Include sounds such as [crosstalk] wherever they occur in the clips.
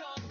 working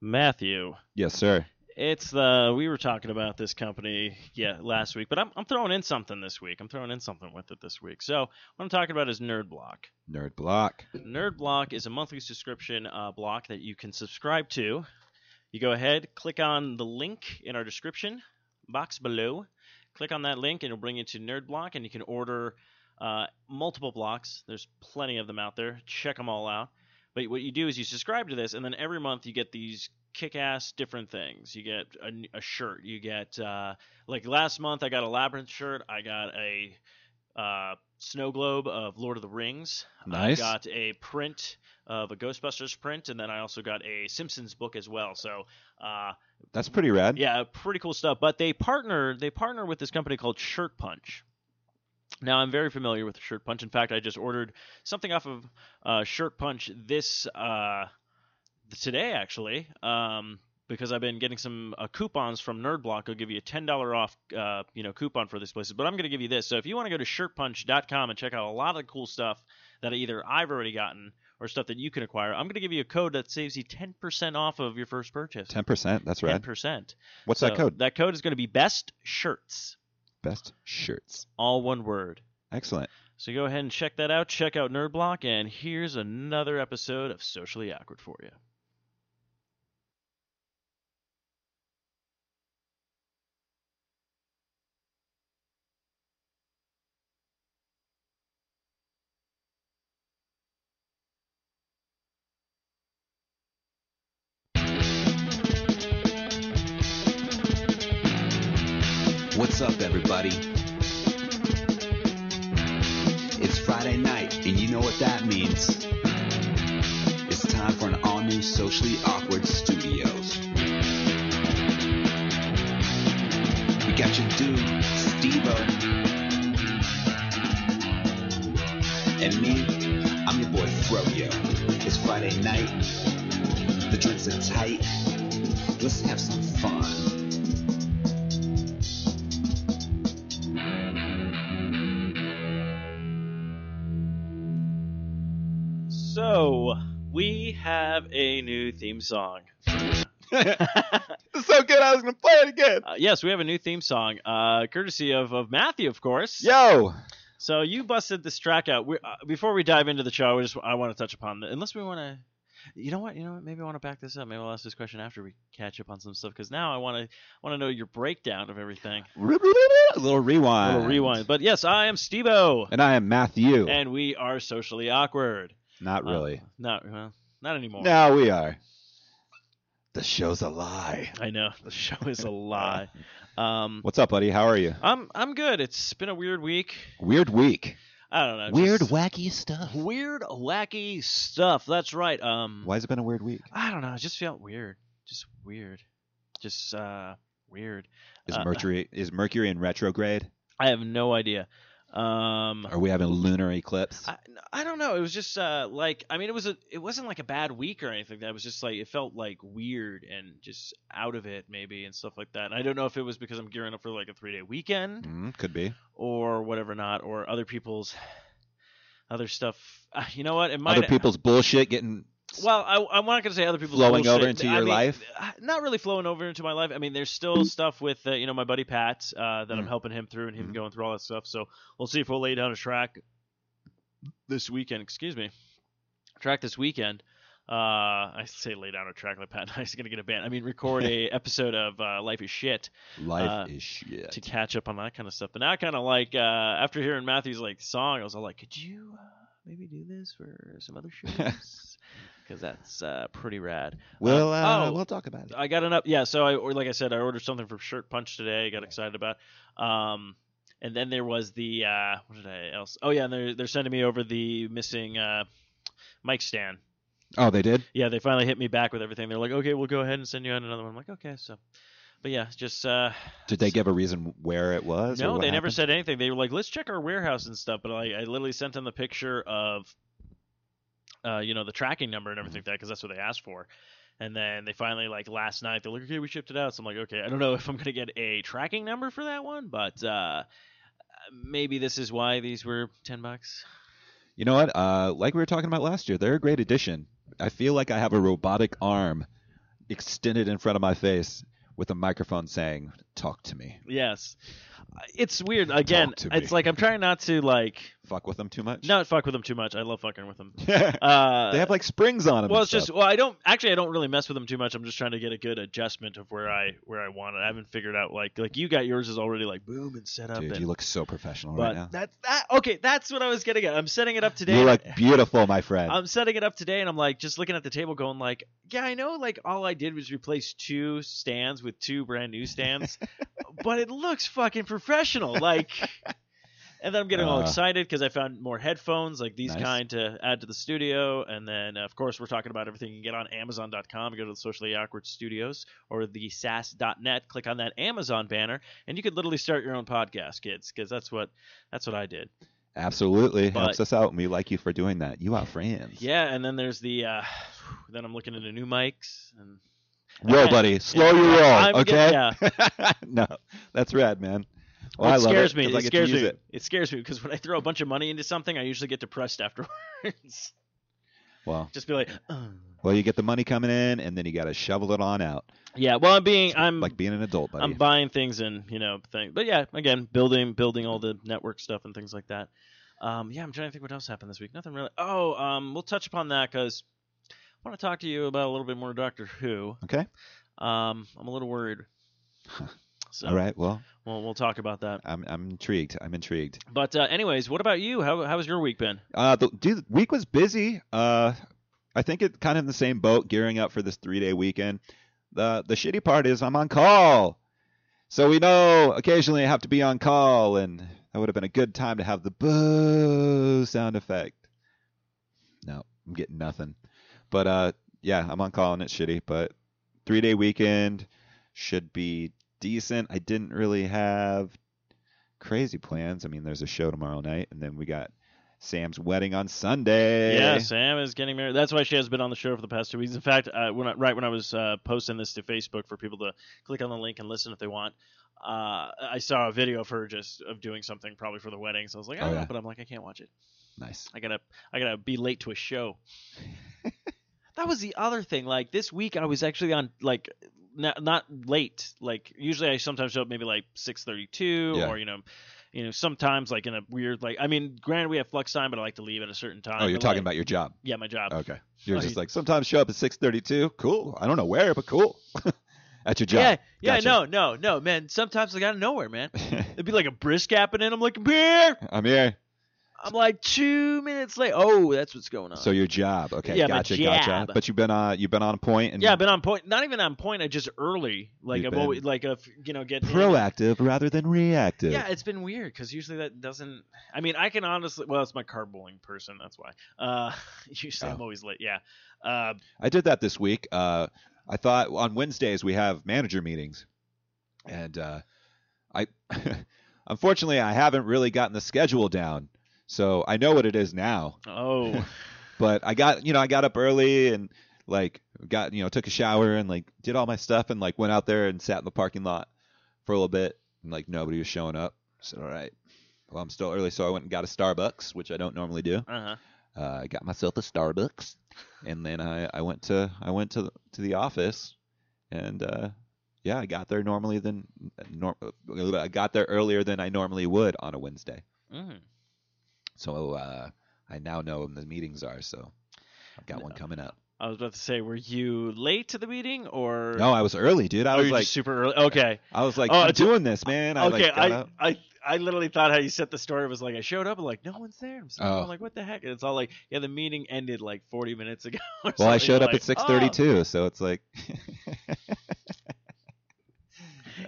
Matthew, Yes, sir. it's the we were talking about this company yeah last week, but I'm I'm throwing in something this week. I'm throwing in something with it this week. So what I'm talking about is Nerd Block. Nerd block. Nerd Block is a monthly subscription uh, block that you can subscribe to. You go ahead, click on the link in our description box below. Click on that link, and it'll bring you to Nerd Block, and you can order uh, multiple blocks. There's plenty of them out there. Check them all out. But what you do is you subscribe to this, and then every month you get these kick-ass different things. You get a, a shirt. You get uh, like last month I got a labyrinth shirt. I got a uh, snow globe of Lord of the Rings. Nice. I got a print of a Ghostbusters print, and then I also got a Simpsons book as well. So, uh, That's pretty rad. yeah, pretty cool stuff. But they partner they partner with this company called Shirt Punch. Now I'm very familiar with Shirt Punch. In fact, I just ordered something off of uh, Shirt Punch this uh, today actually. Um, because I've been getting some uh, coupons from NerdBlock. I'll give you a ten dollar off, uh, you know, coupon for this places. But I'm going to give you this. So if you want to go to shirtpunch.com and check out a lot of cool stuff that either I've already gotten or stuff that you can acquire, I'm going to give you a code that saves you ten percent off of your first purchase. Ten percent. That's right. 10%. What's that code? That code is going to be best shirts, Best shirts. all one word. Excellent. So go ahead and check that out. Check out NerdBlock, and here's another episode of Socially Awkward for you. A new theme song. [laughs] It's so good. I was gonna play it again. Uh, yes, we have a new theme song, uh, courtesy of, of Matthew, of course. Yo, So you busted this track out. We, uh, before we dive into the show, I just I want to touch upon the, unless we want to. You know what? You know what? Maybe I want to back this up. Maybe I'll ask this question after we catch up on some stuff because now I want to want to know your breakdown of everything. [laughs] a little rewind. A little rewind. But yes, I am Stevo, And I am Matthew. and we are socially awkward. Not Uh, really. not well, not anymore. Now we are. The show's a lie. I know [laughs] the show is a lie. [laughs] Um, What's up, buddy? How are you? I'm I'm good. It's been a weird week. Weird week. I don't know. Weird, just wacky stuff. weird, wacky stuff. That's right. Um, Why has it been a weird week? I don't know. It just felt weird. Just weird. Just uh, weird. Is Uh, Mercury is Mercury in retrograde? I have no idea. Um, Are we having a lunar eclipse? I, I don't know. It was just uh, like I mean, it was a it wasn't like a bad week or anything. That was just like it felt like weird and just out of it maybe and stuff like that. And I don't know if it was because I'm gearing up for like a three day weekend Mm, could be. or whatever not or other people's other stuff. Uh, you know what? It might Other people's bullshit getting. Well, I, I'm not going to say other people's Flowing bullshit. over into I your mean, life? uh, Not really flowing over into my life. I mean, there's still stuff with uh, you know my buddy Pat uh, that I'm Mm. helping him through and him Mhm. going through all that stuff. So we'll see if we'll lay down a track this weekend. Excuse me, track this weekend. Uh, I say lay down a track like Pat. He's going to get a band. I mean, record a [laughs] episode of uh, Life is Shit Life Uh, is shit. to catch up on that kind of stuff. But now, kind of like uh, after hearing Matthew's like song, I was all like, could you uh, maybe do this for some other [laughs] shows? Because that's uh, pretty rad. We'll uh, oh. we'll talk about it. I got an up. Yeah, so I or like I said, I ordered something from Shirt Punch today. I got excited about. Um, and then there was the uh, what did I else? Oh yeah, and they're they're sending me over the missing uh, mic stand. Oh, they did. Yeah, they finally hit me back with everything. They're like, okay, we'll go ahead and send you out another one. I'm like, okay, so. But yeah, just uh, Did they give a reason where it was? no, they never said anything. They were like, let's check our warehouse and stuff. But I, I literally sent them the picture of, uh, you know, the tracking number and Mm-hmm. everything like that because that's what they asked for. And then they finally, like last night, they're like, okay, we shipped it out. So I'm like, okay, I don't know [laughs] if I'm gonna get a tracking number for that one, but uh, maybe this is why these were ten bucks. You know what? Uh, like we were talking about last year, they're a great addition. I feel like I have a robotic arm extended in front of my face with a microphone saying, "Talk to me." Yes, it's weird. Again, it's like I'm trying not to like Fuck with them too much. not fuck with them too much. I love fucking with them. [laughs] they Uh, have like springs on them. well, it's just well, I don't actually. I don't really mess with them too much. I'm just trying to get a good adjustment of where I where I want it. I haven't figured out like like you got yours is already like boom and set up. Dude, and, you look so professional right now. that's that. Okay, that's what I was getting at. I'm setting it up today. You look beautiful, my friend. I'm setting it up today, and I'm like just looking at the table, going like, yeah, I know. Like all I did was replace two stands with two brand new stands, but it looks fucking professional. Like, [laughs] and then I'm getting all Uh, excited because I found more headphones like these Nice. kind to add to the studio, and then of course we're talking about everything you can get on Amazon.com. Go to the Socially Awkward Studios or the SAS.net. Click on that Amazon banner, and you could literally start your own podcast, kids, because that's what that's what I did. Absolutely but- helps us out, and we like you for doing that. You are friends. Yeah, and then there's the uh, [sighs] then I'm looking into new mics and Okay. buddy, slow Yeah. your roll, I'm okay? get- [laughs] no, that's rad, man. Well, it scares it, me. It I get scares me. it. It scares me because when I throw a bunch of money into something, I usually get depressed [laughs] afterwards. Well, Just be like, "Ugh." well, you get the money coming in, and then you got to shovel it on out, yeah. Well, I'm being, I'm, like being an adult, buddy. I'm buying things and you know things. But yeah, again, building, building all the network stuff and things like that. Um, yeah, I'm trying to think what else happened this week. Nothing really. Oh, um, we'll touch upon that because I want to talk to you about a little bit more Doctor Who. okay. Um, I'm a little worried. [laughs] So All right. Well, we'll we'll talk about that. I'm I'm intrigued. I'm intrigued. But uh, anyways, what about you? How how how's your week been? Uh, the dude, week was busy. Uh, I think it kind of in the same boat, gearing up for this three day weekend. The the shitty part is I'm on call, So we know occasionally I have to be on call, and that would have been a good time to have the boo sound effect. No, I'm getting nothing. But uh, yeah, I'm on call and it's shitty. But three day weekend should be decent. I didn't really have crazy plans. I mean, there's a show tomorrow night, and then we got Sam's wedding on Sunday. Yeah, Sam is getting married. That's why she has been on the show for the past two weeks. In fact, uh, when I, right when I was uh, posting this to Facebook for people to click on the link and listen if they want, uh, I saw a video of her just of doing something probably for the wedding. So I was like, Oh, oh, yeah. but I'm like, I can't watch it. Nice. I gotta, I gotta be late to a show. [laughs] that was the other thing. Like this week, I was actually on like not not late. Like usually, I sometimes show up maybe like six thirty two, Yeah. or you know, you know, sometimes like in a weird like. I mean, granted, we have flex time, but I like to leave at a certain time. Oh, you're talking like- about your job. yeah, my job. Okay. You're Oh, just you- like sometimes show up at 6:32. Cool. I don't know where, but cool. [laughs] at your job. yeah, Gotcha. no, no, no, man. Sometimes I got nowhere, man. [laughs] It'd be like a brisk happening. I'm like, I'm here. I'm here. I'm like two minutes late. Oh, that's what's going on. So your job. Okay. Yeah, my gotcha. Gotcha. But you've been uh you've been on point and yeah, I've been on point. Not even on point. I just early. Like I've always like a you know get proactive rather than reactive. Yeah, it's been weird because usually that doesn't. I mean, I can honestly. Well, it's my carpooling person. That's why. Uh, [laughs] usually I'm Oh. always late. Yeah. Uh, I did that this week. Uh, I thought on Wednesdays we have manager meetings, and uh, I [laughs] unfortunately I haven't really gotten the schedule down, so I know what it is now. oh. [laughs] But I got you know I got up early and like got you know took a shower and like did all my stuff and like went out there and sat in the parking lot for a little bit and like nobody was showing up. I said all right, well I'm still early, so I went and got a Starbucks, which I don't normally do. Uh huh. Uh, I got myself a Starbucks, and then I, I went to I went to the, to the office, and uh, yeah, I got there normally than nor, I got there earlier than I normally would on a Wednesday. Mm. So uh, I now know when the meetings are. So I've got one coming up. I was about to say, were you late to the meeting or? No, I was early, dude. I Oh, was like, super early. Okay. I was like, Oh, I'm doing this, man. I okay. like I. I I literally thought how you set the story was like I showed up and like no one's there. I'm, Oh. I'm like what the heck? And it's all like yeah, the meeting ended like 40 minutes ago. [laughs] or Well, I showed up Like, at 6:32, so it's like. [laughs]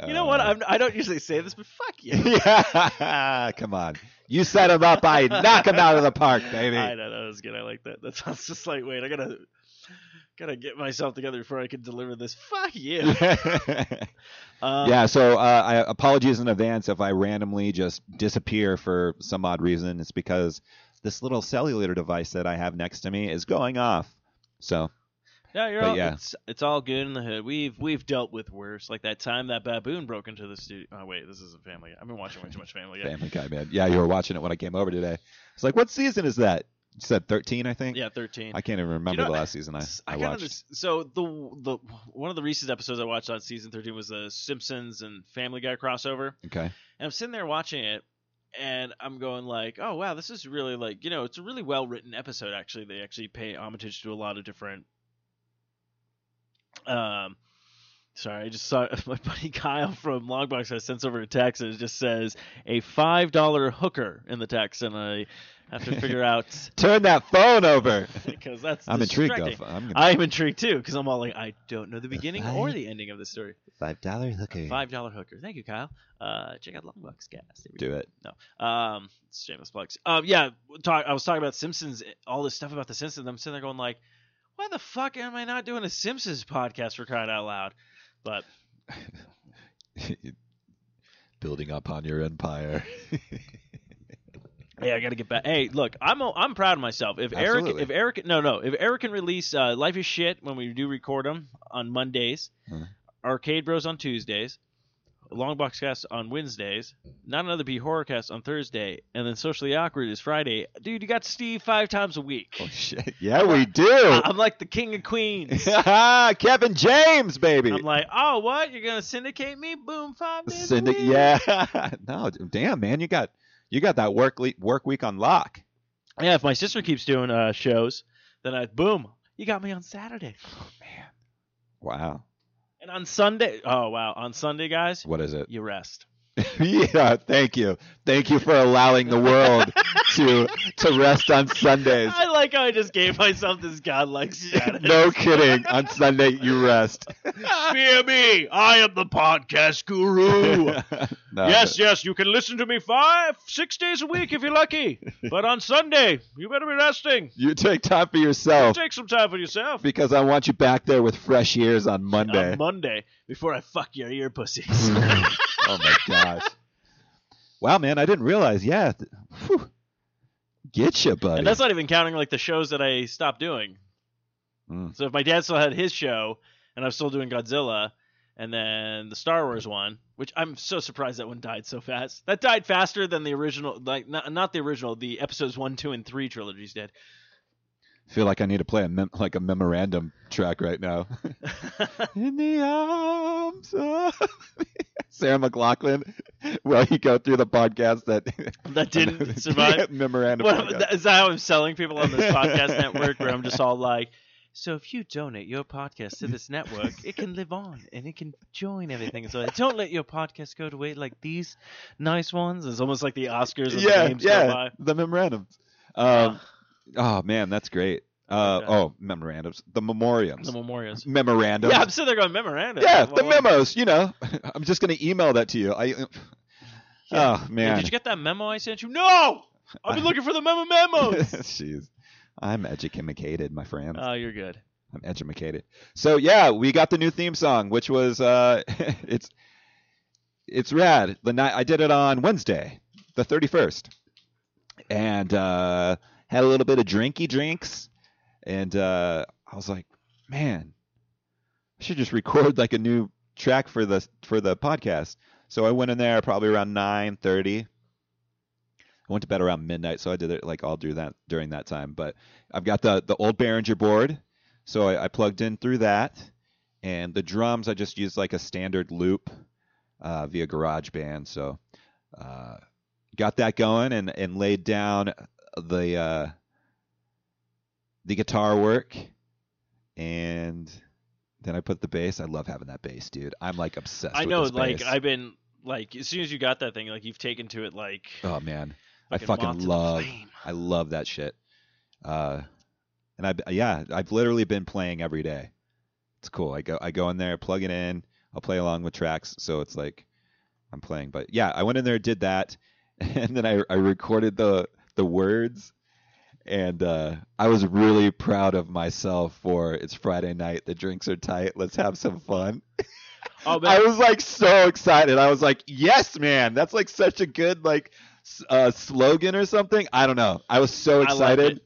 You know what? I'm, I don't usually say this, but fuck you. [laughs] yeah, [laughs] come on. You set him up, I knock him out of the park, baby. I know that was good. I like that. That sounds just like wait, I gotta gotta get myself together before I can deliver this. Fuck you. [laughs] Um, yeah, so uh, I apologies in advance if I randomly just disappear for some odd reason. It's because this little cellular device that I have next to me is going off. So Yeah, you're But all, yeah. It's, it's all good in the hood. We've we've dealt with worse. Like that time that baboon broke into the studio. Oh wait, this isn't Family. Guy. I've been watching way too much Family Guy. Family Guy, man. Yeah, you were watching it when I came over today. It's like, what season is that? You said 13, I think. Yeah, thirteen. I can't even remember know, the last season I, kinda watched. just- so the the one of the recent episodes I watched on season thirteen was the Simpsons and Family Guy crossover. Okay. And I'm sitting there watching it, and I'm going like, oh wow, this is really like you know, it's a really well written episode. Actually, they actually pay homage to a lot of different. Um, sorry, I just saw [laughs] my buddy Kyle from Longbox has sent over a text and it just says a five dollar hooker in the text, and I have to figure out [laughs] Turn that phone over. [laughs] because that's I'm intrigued though. I'm I'm intrigued too because I'm all like, I don't know the beginning or five- the ending of the story. five dollar hooker. Five dollar hooker. Thank you, Kyle. Uh, check out Longbox we Do it. no. Um, it's shameless plugs. Um, yeah. Talk, I was talking about Simpsons. All this stuff about the Simpsons. I'm sitting there going like, why the fuck am I not doing a Simpsons podcast for crying out loud? But [laughs] Building up on your empire. hey, I got to get back. Hey, look, I'm I'm proud of myself. If Eric, if Eric, no, no, if Eric can release uh, Life is Shit when we do record them on Mondays, Huh. Arcade Bros on Tuesdays. Longbox Cast on Wednesdays, Not Another B Horrorcast on Thursday, and then Socially Awkward is Friday. Dude, you got Steve five times a week. oh shit. Yeah, we [laughs] do. I'm like the king of queens. [laughs] Kevin James, baby. I'm like, oh, what? You're gonna syndicate me? Boom, five days Syndic- yeah. [laughs] no, damn man, you got you got that work le- work week on lock. Yeah. If my sister keeps doing uh, shows, then I boom, you got me on Saturday Oh man. Wow. And on Sunday. Oh wow, on Sunday, guys, What is it? you rest. [laughs] yeah, thank you. Thank you for allowing the world [laughs] to to rest on Sundays. I like how I just gave myself this godlike status. no kidding. On Sunday, you rest. Fear me, I am the podcast guru. [laughs] No, yes, yes, you can listen to me five, six days a week if you're lucky. [laughs] But on Sunday, you better be resting. You take time for yourself You Take some time for yourself. because I want you back there with fresh ears on Monday. On Monday, before I fuck your ear pussies. [laughs] oh my gosh. Wow, man, I didn't realize. Yeah. whew. Get you, buddy. and that's not even counting like the shows that I stopped doing. Mm. So if my dad still had his show, and I'm still doing Godzilla, and then the Star Wars one, which I'm so surprised that one died so fast. That died faster than the original, like not, not the original, the episodes one, two, and three trilogies did. Feel like I need to play a mem- like a memorandum track right now. [laughs] In the arms of [laughs] Sarah McLachlan, while you go through the podcast that [laughs] That didn't survive? memorandum. Podcast. is that how I'm selling people on this podcast network? Where I'm just all like, so if you donate your podcast to this network, it can live on and it can join everything. So don't let your podcast go to waste like these nice ones. It's almost like the Oscars. And yeah, the yeah, by. the memorandums. Um, oh man, that's great. Uh, Okay. oh, memorandums, the memoriams, the memorials. memorandums. Yeah, I'm sitting there going memorandum. Yeah, the memos. You know, [laughs] I'm just gonna email that to you. I. Yeah. Oh Hey, man. Did you get that memo I sent you? No! I've been looking for the memo memos. [laughs] Jeez, I'm educated, my friend. oh, you're good. I'm educated. So yeah, we got the new theme song, which was uh, [laughs] it's it's rad. The night I did it on Wednesday, the 31st, and uh, had a little bit of drinky drinks, and uh, I was like, man, I should just record like a new track for the for the podcast. So I went in there probably around 9:30. I went to bed around midnight, so I did it like all through that during that time. But I've got the the old Behringer board, so I, I plugged in through that, and the drums I just used like a standard loop uh, via GarageBand. So uh, got that going and and laid down the uh, the guitar work, and then I put the bass. I love having that bass, dude. I'm like obsessed. I know, like bass. I've been like as soon as you got that thing, like you've taken to it like Oh man, like I fucking love. I love that shit. Uh, and I yeah, I've literally been playing every day. It's cool. I go I go in there, plug it in. I'll play along with tracks, so it's like I'm playing. But yeah, I went in there, did that, [laughs] and then I I recorded the the words. And uh, I was really proud of myself for it's Friday night. The drinks are tight. Let's have some fun. [laughs] Oh I was like so excited. I was like, "Yes, man! That's like such a good like uh, slogan or something." I don't know. I was so excited. it.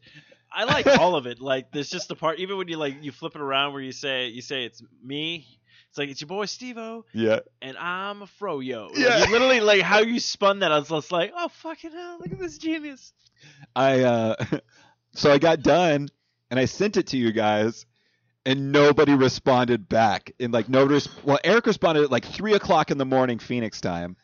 I like all of it. Like there's just the part even when you like you flip it around where you say you say it's me. It's like it's your boy Stevo Yeah, and I'm a froyo. Like, Yeah. literally like how you spun that. I was just like, oh fucking hell, look at this genius. I uh, [laughs] so I got done and I sent it to you guys, and nobody responded back. And like nobody, res- well, Eric responded at like three o'clock in the morning Phoenix time,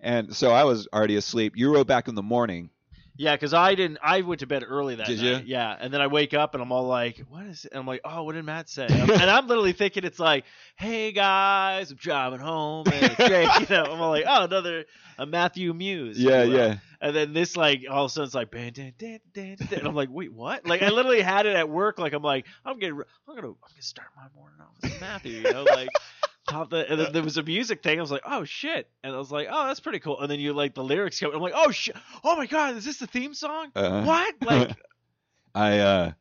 and so I was already asleep. You wrote back in the morning. Yeah, because I didn't. I went to bed early that Did night. you? Yeah, and then I wake up and I'm all like, "What is?" It? And I'm like, "Oh, what did Matt say?" [laughs] and I'm literally thinking it's like, "Hey guys, I'm driving home and it's great." [laughs] You know, I'm all like, "Oh, another a Matthew Muse." Yeah, you yeah. And then this like all of a sudden it's like, "Ban, dan, dan, dan, dan," and I'm like, "Wait, what?" Like I literally had it at work. Like I'm like, I'm getting, I'm gonna, I'm gonna start my morning off with Matthew. You know, like. Pop the, and then there was a music thing. I was like, "Oh shit!" And I was like, "Oh, that's pretty cool." And then you like the lyrics come. I'm like, "Oh shit! Oh my god! Is this the theme song?" Uh-huh. What? Like, [laughs] I uh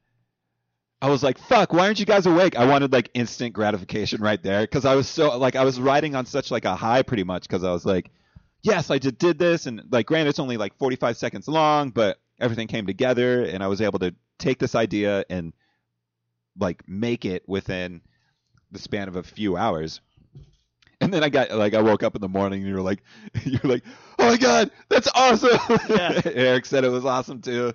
I was like, "Fuck, why aren't you guys awake?" I wanted like instant gratification right there because I was so like I was riding on such like a high pretty much because I was like, "Yes, I just did this," and like, granted, it's only like 45 seconds long, but everything came together, and I was able to take this idea and like make it within the span of a few hours. And then I got like I woke up in the morning and you were like [laughs] you were like, Oh my god, that's awesome Yeah. [laughs] Eric said it was awesome too.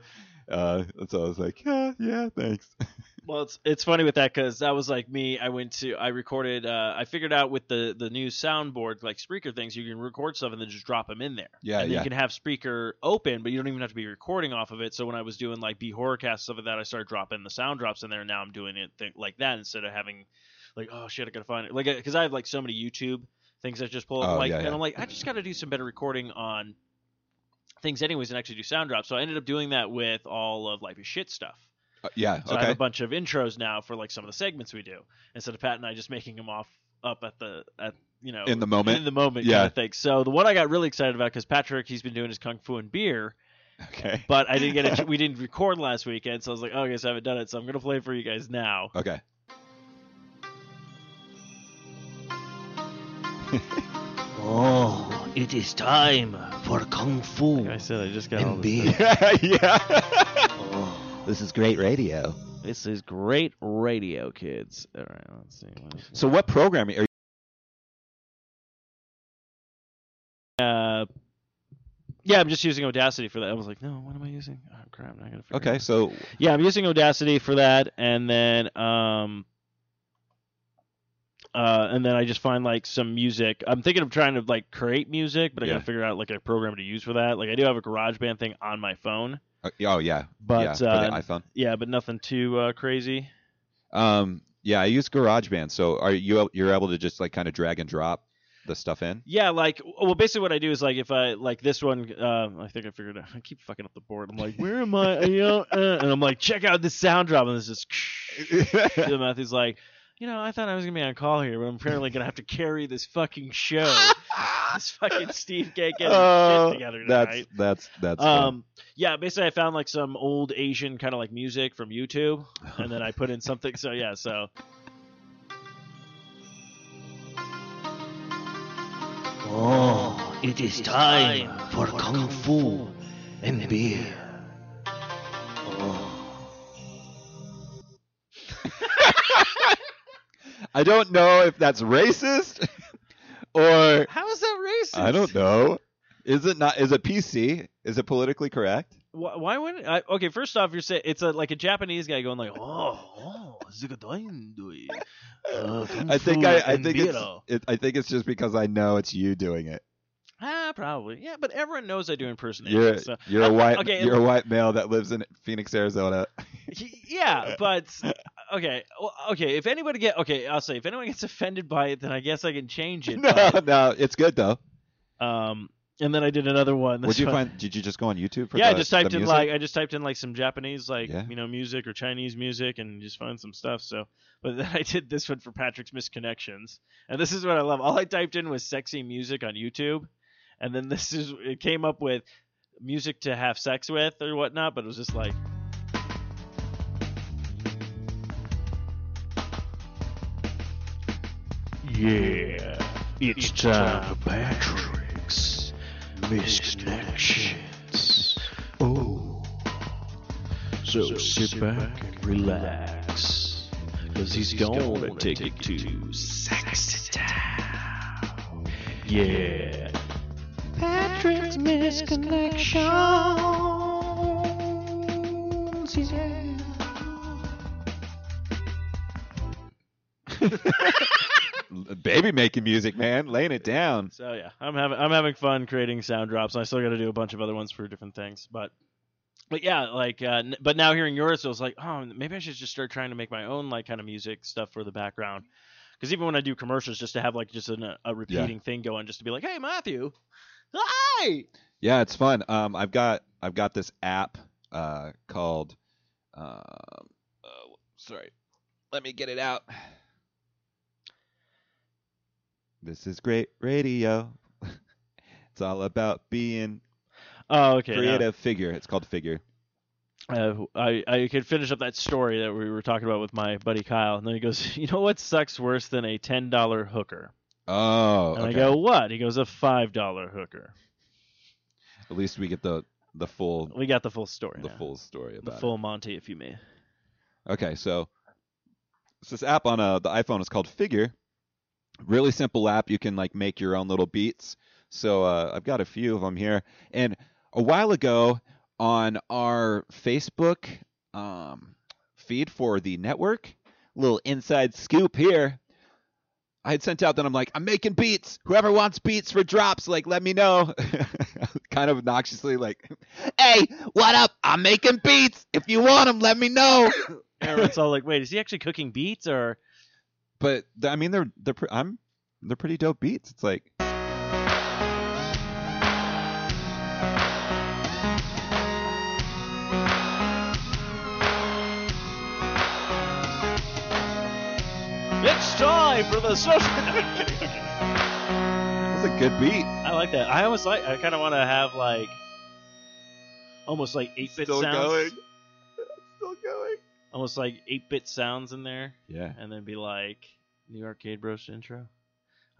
Uh so I was like, Yeah, yeah, thanks. [laughs] well, it's it's funny with that because that was like me. I went to, I recorded, uh, I figured out with the the new soundboard like speaker things, you can record stuff and then just drop them in there. Yeah, and yeah. you can have speaker open, but you don't even have to be recording off of it. So when I was doing like B horrorcast stuff like that, I started dropping the sound drops in there. And now I'm doing it th- like that instead of having like, oh shit, I gotta find it. Like, because I have like so many YouTube things that just pull up. Oh, like, yeah, and. I'm like, I just gotta do some better recording on things anyways and actually do sound drops. So I ended up doing that with all of Life is Shit stuff. Uh, yeah. So I have a bunch of intros now for like some of the segments we do instead of Pat and I just making them off up at the at you know In the moment? in the moment Yeah. kind of thing. So the one I got really excited about because Patrick he's been doing his kung fu and beer, Okay. but I didn't get it. [laughs] we didn't record last weekend, so I was like, oh, I guess I haven't done it, so I'm gonna play it for you guys now. Okay. [laughs] Oh, it is time for Kung Fu Like I said, I just got all this. beer. [laughs] yeah. Oh, [laughs] This is great radio. This is great radio, kids. All right, let's see. What is So what programming are you? Uh, yeah, I'm just using Audacity for that. I was like, no, what am I using? Oh crap, I gotta figure it Okay, so Yeah, I'm using Audacity for that, and then um, uh, and then I just find like some music. I'm thinking of trying to like create music, but I Yeah. gotta figure out like a program to use for that. Like I do have a GarageBand thing on my phone, uh, oh yeah, but yeah, uh, iPhone. yeah, but nothing too uh, crazy. Um, yeah, I use GarageBand. So are you you're able to just like kind of drag and drop the stuff in? Yeah, like well, basically what I do is like if I like this one, uh, I think I figured out. [laughs] I keep fucking up the board. I'm like, where am I? You know, uh, and I'm like, check out this sound drop, and this is. [laughs] [laughs] the Matthew's like, you know, I thought I was gonna be on call here, but I'm apparently gonna have to carry this fucking show. [laughs] this fucking Steve can't get his Oh, shit together that's tonight. that's that's fun. Um, yeah, basically I found like some old Asian kind of like music from YouTube, and then I put in something. So yeah, so oh, it is time for Kung Fu and beer. I don't know if that's racist [laughs] or how is that racist? I don't know. Is it not? Is it PC? Is it politically correct? Why, why wouldn't I? Okay, first off, you're saying it's a like a Japanese guy going like, oh, oh, uh, [laughs] I think I, I think it's it, I think it's just because I know it's you doing it. ah probably yeah, but everyone knows I do You're impersonations. So. you're a I- white okay, you're a white male that lives in Phoenix, Arizona. [laughs] yeah, but okay, well, okay. If anybody get okay, I'll say if anyone gets offended by it, then I guess I can change [laughs] it. no, but, no, it's good though. um, and then I did another one. What did you find? Did you just go on YouTube for yeah, the, I just typed in music? like I just typed in like some Japanese like Yeah. you know music or Chinese music and just find some stuff. So, but then [laughs] I did this one for Patrick's Misconnections, and this is what I love. All I typed in was sexy music on YouTube, and then this is it came up with music to have sex with or whatnot. But it was just like yeah, it's time for Patrick's Misconnections. Oh, so sit back and relax, cause he's gonna take it to Sexy Town. Yeah. Patrick's Misconnections. Yeah. [laughs] [laughs] Baby making music, [laughs] man, laying it down. so. Yeah, I'm having I'm having fun creating sound drops. and I still got to do a bunch of other ones for different things, but. But yeah, like, uh, n- but now hearing yours, I was like, oh, maybe I should just start trying to make my own like kind of music stuff for the background. Because even when I do commercials, just to have like just an, a repeating thing going, just to be like, hey Matthew, hi. Yeah, it's fun. Um, I've got I've got this app uh called um, uh, sorry, let me get it out. This is great radio. [laughs] it's all about being Oh, okay. creative figure. It's called Figure. uh, I I could finish up that story that we were talking about with my buddy Kyle, and then he goes, [laughs] "You know what sucks worse than a ten dollar hooker?" Oh, And okay. I go, "What?" He goes, "A five dollar hooker." At least we get the the full We got the full story. the now. full story the about it. full Monty, if you may. Okay, so it's this app on uh, the iPhone is called Figure. Really simple app. You can like make your own little beats. So uh, I've got a few of them here. And a while ago on our Facebook um, feed for the network, little inside scoop here. I had sent out that I'm like, I'm making beats. Whoever wants beats for drops, like, let me know. [laughs] kind of obnoxiously, like, hey, what up? I'm making beats. If you want them, let me know. [laughs] Everyone's all like, "Wait, is he actually cooking beats or?" but I mean, they're they're I'm they're pretty dope beats. It's like. It's time for the social. [laughs] That's a good beat. I like that. I almost like. I kind of want to have like, almost like eight bit sounds. Still going. Still going. Almost like eight bit sounds in there, Yeah. and then be like New Arcade Bros intro.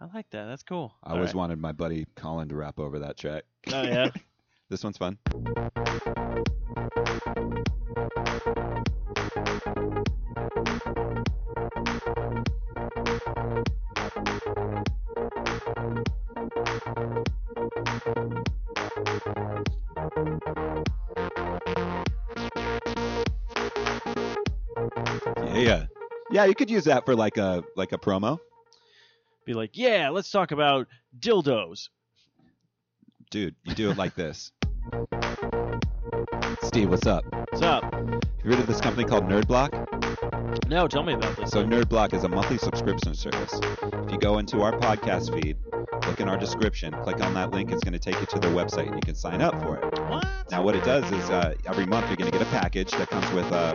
I like that. That's cool. I All always right. wanted my buddy Colin to rap over that track. Oh yeah. [laughs] This one's fun. Yeah, you could use that for like a like a promo. be like, yeah, let's talk about dildos. Dude, you do it like this. Steve, what's up? What's up? You heard of this company called NerdBlock? No, tell me about this. So NerdBlock is a monthly subscription service. If you go into our podcast feed, look in our description, click on that link, it's going to take you to their website and you can sign up for it. what? Now, what it does is uh, every month you're going to get a package that comes with uh,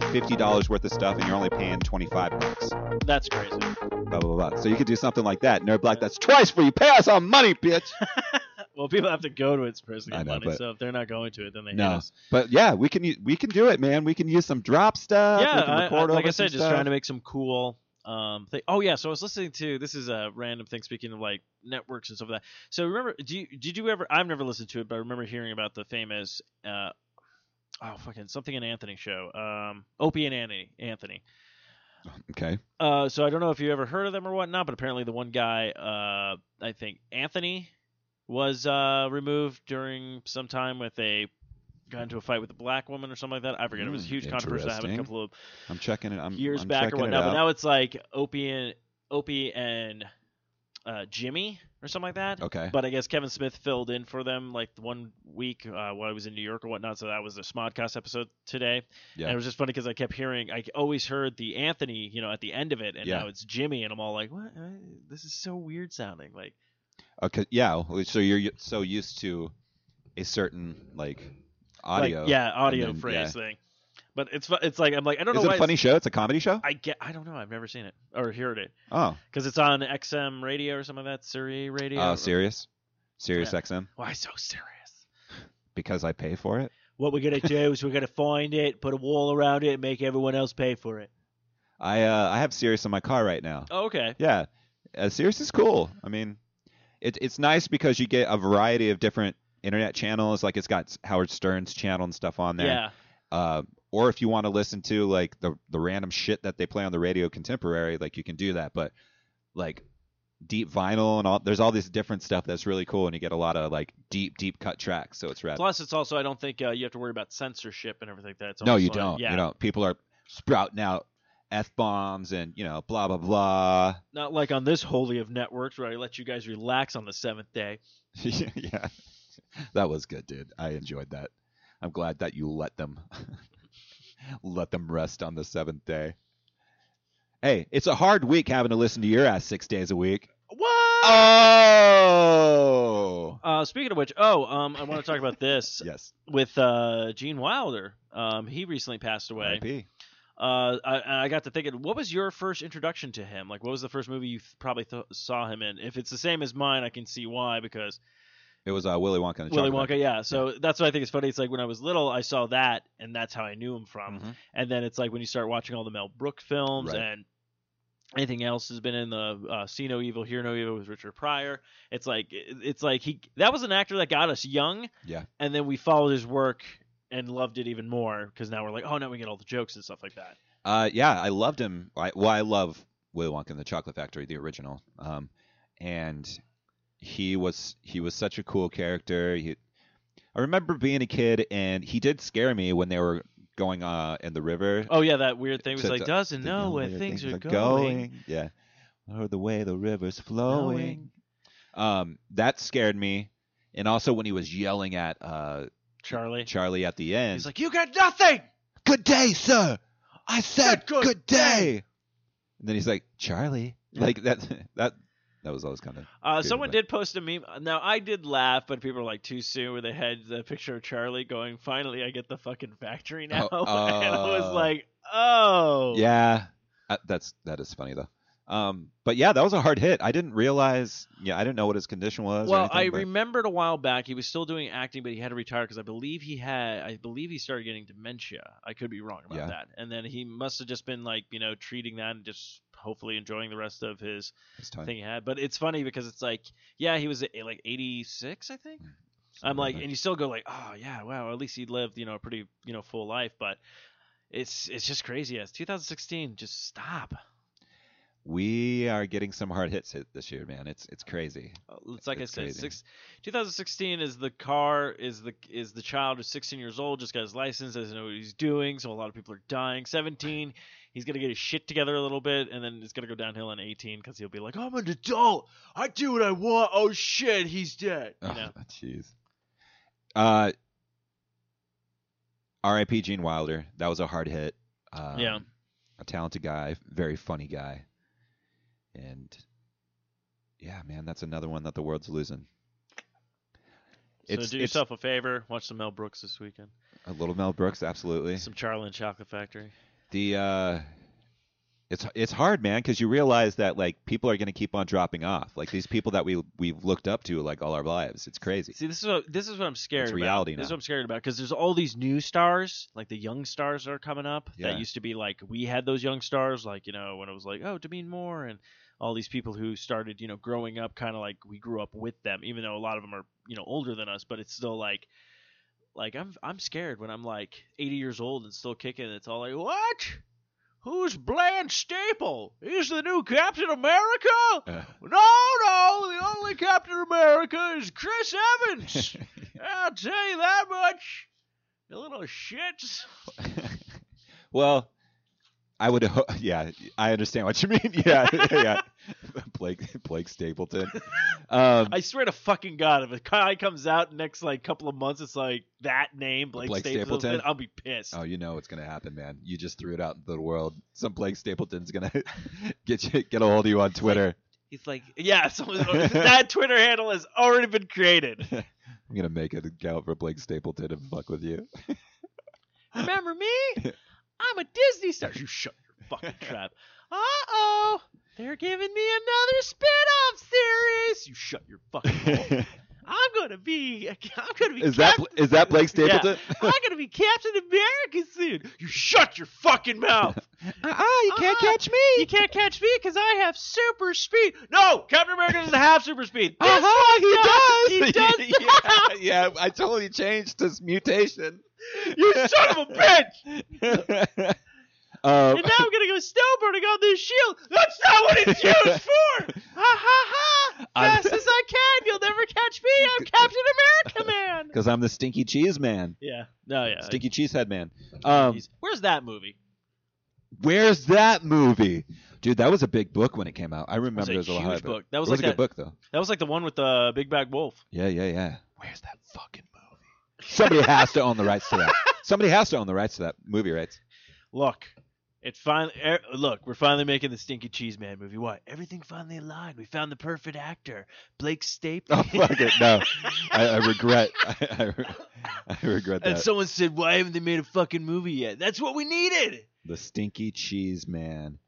$50 worth of stuff and you're only paying 25 bucks. That's crazy. Blah, blah, blah. So you could do something like that. Nerd Block, that's twice for you. Pay us our money, bitch. [laughs] well, people have to go to it first to get know, money. but- So if they're not going to it, then they hate No. us. But yeah, we can u- we can do it, man. We can use some drop stuff. yeah, can I, I, record like over I said, just stuff. trying to make some cool um thing. Oh yeah, so I was listening to this is a random thing. Speaking of like networks and stuff like that. So remember, do you, did you ever? I've never listened to it, but I remember hearing about the famous. uh Oh fucking something in Anthony show. Um, Opie and Anthony. Anthony. Okay. Uh, so I don't know if you ever heard of them or whatnot, but apparently the one guy, uh, I think Anthony, was uh, removed during some time with a got into a fight with a black woman or something like that. I forget. it was a Hmm, huge controversy. I have a couple of. I'm checking it. I'm years I'm back or whatnot, but now it's like Opie and Opie and uh, Jimmy or something like that. Okay. But I guess Kevin Smith filled in for them like one week uh, while I was in New York or whatnot. So that was the Smodcast episode today. Yeah. And it was just funny because I kept hearing, I always heard the Anthony, you know, at the end of it, and Yeah. now it's Jimmy, and I'm all like, what? Uh, This is so weird sounding. Like, Okay. Yeah. So you're so used to a certain like audio. like, yeah, audio then- phrase yeah. thing. But it's it's like I'm like I don't Is know Is it a funny it's- show? It's a comedy show. I get I don't know I've never seen it or heard it Oh. because it's on XM radio or something like that Siri radio. Oh, serious. Sirius Yeah. XM Why so serious? because I pay for it. What we're gonna do is we're gonna find it, put a wall around it, and make everyone else pay for it. I uh I have Sirius in my car right now. Oh, okay. Yeah. Uh, Sirius is cool. I mean, it, it's nice because you get a variety of different internet channels. Like it's got Howard Stern's channel and stuff on there. Yeah. uh, or if you want to listen to like the the random shit that they play on the radio contemporary, like you can do that. But like deep vinyl and all, there's all this different stuff that's really cool, and you get a lot of like deep deep cut tracks. So it's rad. Plus, it's also I don't think uh, you have to worry about censorship and everything like that. It's no, you don't. Yeah. You know, people are sprouting out f bombs and you know blah blah blah. Not like on this holy of networks where I let you guys relax on the seventh day. [laughs] yeah, that was good, dude. I enjoyed that. I'm glad that you let them [laughs] let them rest on the seventh day. Hey, it's a hard week having to listen to your ass six days a week. What? Oh, Uh, speaking of which, oh, um, I want to talk about this [laughs] yes. with uh, Gene Wilder. Um, he recently passed away. RIP. Uh, I, I got to thinking, what was your first introduction to him? Like, what was the first movie you th- probably th- saw him in? If it's the same as mine, I can see why because It was uh, Willy Wonka. And the Willy Chocolate Wonka, yeah. So that's what I think is funny. It's like when I was little, I saw that, and that's how I knew him from. Mhm. And then it's like when you start watching all the Mel Brooks films Right. and anything else has been in the uh, See No Evil, Hear No Evil with Richard Pryor. It's like it's like he that was an actor that got us young. Yeah. And then we followed his work and loved it even more because now we're like, oh, now we get all the jokes and stuff like that. Uh, yeah, I loved him. I, well, I love Willy Wonka and the Chocolate Factory, the original. Um, and he was he was such a cool character. He, I remember being a kid, and he did scare me when they were going uh in the river. Oh yeah, that weird thing was To- like doesn't know where where things, are going. Yeah, or the way the river's flowing. Flowing. Um, that scared me, and also when he was yelling at uh Charlie. Charlie at the end. He's like, you got nothing. "Good day, sir." I said, Good "Good, day." day." And then he's like, "Charlie," like that. [laughs] That that was always kind of. Uh, someone did post a meme. Now I did laugh, but people were like too soon. Where they had the picture of Charlie going, "Finally, I get the fucking factory now," Oh, [laughs] and I was uh, like, "Oh, Yeah, uh, that's that is funny though. Um, but yeah, that was a hard hit. I didn't realize. Yeah, I didn't know what his condition was. Well, anything, I but- remembered a while back he was still doing acting, but he had to retire because I believe he had, I believe he started getting dementia. I could be wrong about Yeah. that. And then he must have just been like, you know, treating that and just hopefully enjoying the rest of his thing he had. But it's funny because it's like, yeah, he was eh, like 86, I think. I'm like, and you still go like, oh yeah, wow, at least he lived, you know, a pretty, you know, full life. But it's it's just crazy. Yes, 2016, just stop. we are getting some hard hits hit this year, man. It's it's crazy. Uh, It's like It's I said, six, 2016 is the car is the is the child who's 16 years old, just got his license, doesn't know what he's doing, so a lot of people are dying. 17, he's gonna get his shit together a little bit, and then it's gonna go downhill in 18 because he'll be like, I'm an adult, I do what I want. Oh shit, he's dead. You know? Oh, [laughs] jeez. Uh, R.I.P. Gene Wilder. That was a hard hit. Um, Yeah. A talented guy, very funny guy, and yeah, man, that's another one that the world's losing. so It's- do yourself a favor, watch some Mel Brooks this weekend, A little Mel Brooks, absolutely. some Charlie and Chocolate Factory. The uh, it's it's hard, man, because you realize that like people are gonna keep on dropping off. Like these people that we we've looked up to like all our lives. It's crazy. See, this is what this is what I'm scared It's about. reality This is what I'm scared about because there's all these new stars, like the young stars that are coming up. Yeah. That used to be like we had those young stars, like you know when it was like oh Demi Moore and all these people who started you know growing up, kind of like we grew up with them, even though a lot of them are you know older than us, but it's still like. Like I'm, I'm scared when I'm like 80 years old and still kicking. It's all like, what? Who's Bland Staple? He's the new Captain America? Uh, No, no, the only Captain America is Chris Evans. [laughs] I'll tell you that much. You little shits. [laughs] well, I would. Ho- yeah, I understand what you mean. [laughs] Yeah, yeah. [laughs] Blake Blake Stapleton. [laughs] Um, I swear to fucking God, if a guy comes out next like couple of months, it's like that name, Blake, Blake Stapleton, Stapleton? I'll be pissed. oh, you know what's gonna happen, man. You just threw it out into the world. Some Blake Stapleton's gonna [laughs] get you get a hold of you on Twitter. He's like, yeah, so that Twitter handle has already been created. I'm gonna make an account for Blake Stapleton and fuck with you. Remember me? I'm a Disney star. You shut your fucking trap. Uh oh. They're giving me another spin-off series. You shut your fucking [laughs] mouth. I'm gonna be. I'm gonna be. is that Captain, is that Blake Yeah. Stapleton? I'm gonna be Captain America soon. You shut your fucking mouth. [laughs] Uh-uh, you can't catch me. You can't catch me because I have super speed. No, Captain America doesn't have super speed. Uh-huh, one he does. He [laughs] does. yeah, yeah, I totally changed his mutation. you son of a bitch. Um, And now I'm gonna go snowboarding on this shield. That's not what it's used [laughs] for. Ha ha ha! I'm- Fast as I can. You'll never catch me. I'm [laughs] Captain America Man. because I'm the stinky cheese man, Yeah. No. Yeah. stinky cheese head man. Um, Where's that movie? where's that movie, dude? That was a big book when it came out. I It remember there was a huge it. book. That was it was like a that. good book though. That was like the one with the Big Bad Wolf. Yeah, yeah, yeah. Where's that fucking movie? Somebody has to own the rights to that. [laughs] Somebody has to own the rights to that movie rights. Look, it finally. Er, look, we're finally making the Stinky Cheese Man movie. What? Everything finally aligned. We found the perfect actor, Blake Staple. Oh [laughs] fuck it, no. I, I regret. [laughs] I, I, I regret that. and someone said, "Why haven't they made a fucking movie yet?" That's what we needed. the stinky cheese man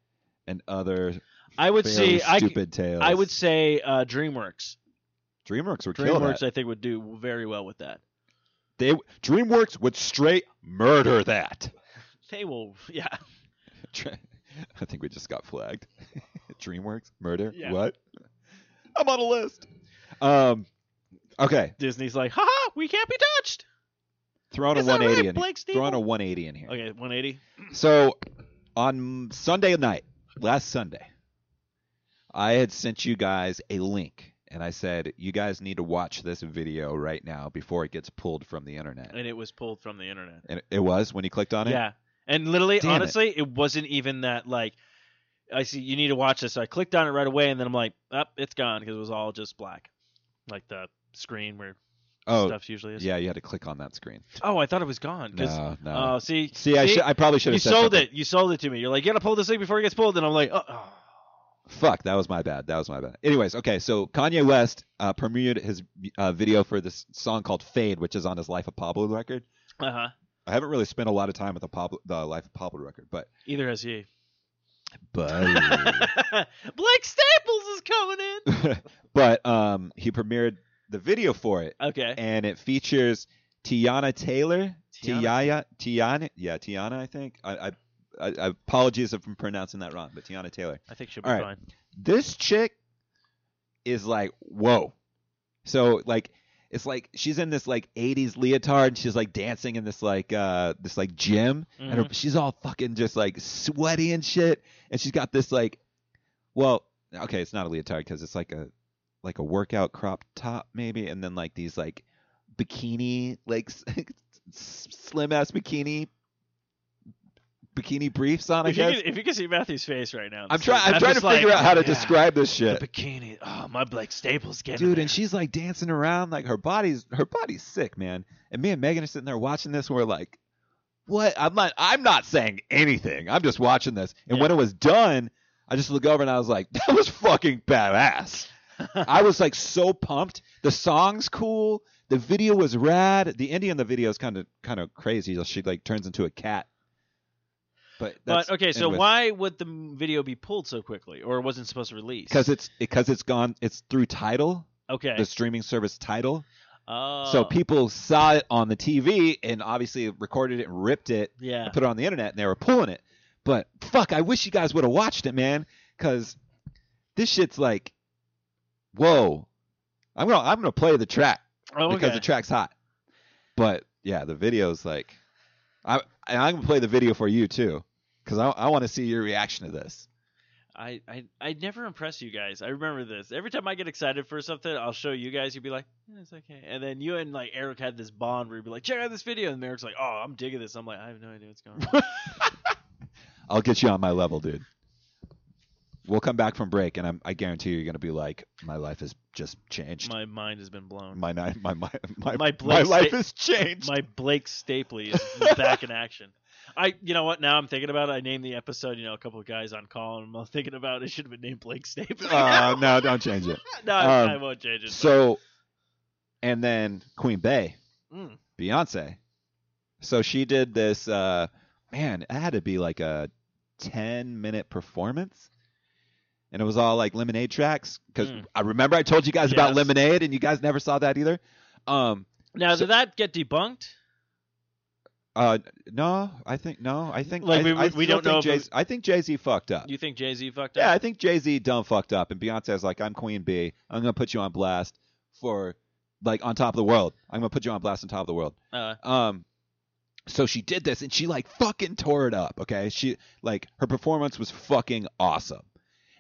and other I would say. I, stupid tales. I would say uh, DreamWorks. DreamWorks would DreamWorks. I think, would do very well with that. They DreamWorks would straight murder that. They will. Yeah. [laughs] I think we just got flagged. [laughs] DreamWorks murder. Yeah. What? I'm on a list. Um. Okay, Disney's like, haha, we can't be touched. throw on a Is that 180 right, in Blake throw on a Steeple? 180 in here. Okay, 180. So on Sunday night, last Sunday, I had sent you guys a link and I said, you guys need to watch this video right now before it gets pulled from the internet. And it was pulled from the internet. And it was when you clicked on it? Yeah. And literally, Damn honestly, it. wasn't even that like I see you need to watch this. So I clicked on it right away, and then I'm like, up, it's gone because it was all just black, like the screen where Oh, stuff usually is. yeah, you had to click on that screen. Oh, I thought it was gone. No, no. Oh, see, See, I, should, I probably should you have said sold something. it. You sold it to me. You're like, you gotta pull this thing before it gets pulled, and I'm like, oh. oh. Fuck, that was my bad. That was my bad. Anyways, okay, so Kanye West uh, premiered his uh, video for this song called Fade, which is on his Life of Pablo record. Uh huh. I haven't really spent a lot of time with the Pablo, the Life of Pablo record, but Either has he. But [laughs] Blake Staples is coming in. [laughs] but um, he premiered the video for it, Okay. and it features Teyana Taylor. Tiana Tiana, Tiana, yeah, Tiana. I think. I, I, I, I apologies if I'm pronouncing that wrong, but Teyana Taylor. I think she'll be All right. fine. This chick is like, whoa. So like, it's like she's in this like '80s leotard, and she's like dancing in this like uh this like gym, and her, she's all fucking just like sweaty and shit, and she's got this like, well, okay, it's not a leotard because it's like a like a workout crop top maybe, and then like these like bikini like [laughs] slim ass bikini bikini briefs on. I If you, can, if you can see Matthew's face right now, I'm trying. like- I'm trying to just like, figure out how to yeah, describe this shit. the bikini. Oh, my Blake Staples getting dude and she's like dancing around like her body's her body's sick man. And me and megan are sitting there watching this and we're like what? I'm not i'm not saying anything. I'm just watching this. And when it was done i just looked over and i was like [laughs] that was fucking badass. [laughs] I was like so pumped. The song's cool. The video was rad. The ending in the video is kind of kind of crazy. She like turns into a cat but that's, But okay, so anyway. why would the video be pulled so quickly, or wasn't supposed to release? because it's because it's gone it's through Tidal okay, the streaming service Tidal oh, So people saw it on the TV and obviously recorded it and ripped it yeah, and put it on the internet and they were pulling it. But fuck, I wish you guys would have watched it, man, because this shit's like, whoa. I'm gonna I'm gonna play the track oh, because the track's hot. But yeah, the video's like, I and I'm gonna play the video for you too, because I I want to see your reaction to this. I, I I never impress you guys. I remember this. Every time I get excited for something, I'll show you guys. You'd be like, "Yeah, "It's okay," and then you and like Eric had this bond where you'd be like, "Check out this video," and Eric's like, "Oh, I'm digging this." I'm like, "I have no idea what's going on." [laughs] I'll get you on my level, dude. We'll come back from break, and I'm, I guarantee you're gonna be like, my life has just changed. my mind has been blown. my ni- my my my, My my, life has changed. My Blake Stapley is [laughs] back in action. I, you know what? Now I'm thinking about it. I named the episode, you know, a couple of guys on call, and I'm thinking about it should have been named Blake Stapley. uh, no, don't change it. [laughs] no, I- um, I won't change it. So, and then Queen Bey, Mm. Beyonce. So she did this. Uh, man, it had to be like a ten minute performance, and it was all like Lemonade tracks. Because Mm. I remember I told you guys about Lemonade, and you guys never saw that either. Um, now, so- did that get debunked? Uh, no, I think no, I think Like, I, we- I we don't know think if Jay. I think Jay Z fucked up. You think Jay Z fucked up? Yeah. I think Jay Z dumb fucked up, and Beyonce's like, I'm Queen Bee. I'm gonna put you on blast for like on top of the world. I'm gonna put you on blast on top of the world. Uh, Um, so she did this, and she like fucking tore it up. Okay, she like her performance was fucking awesome.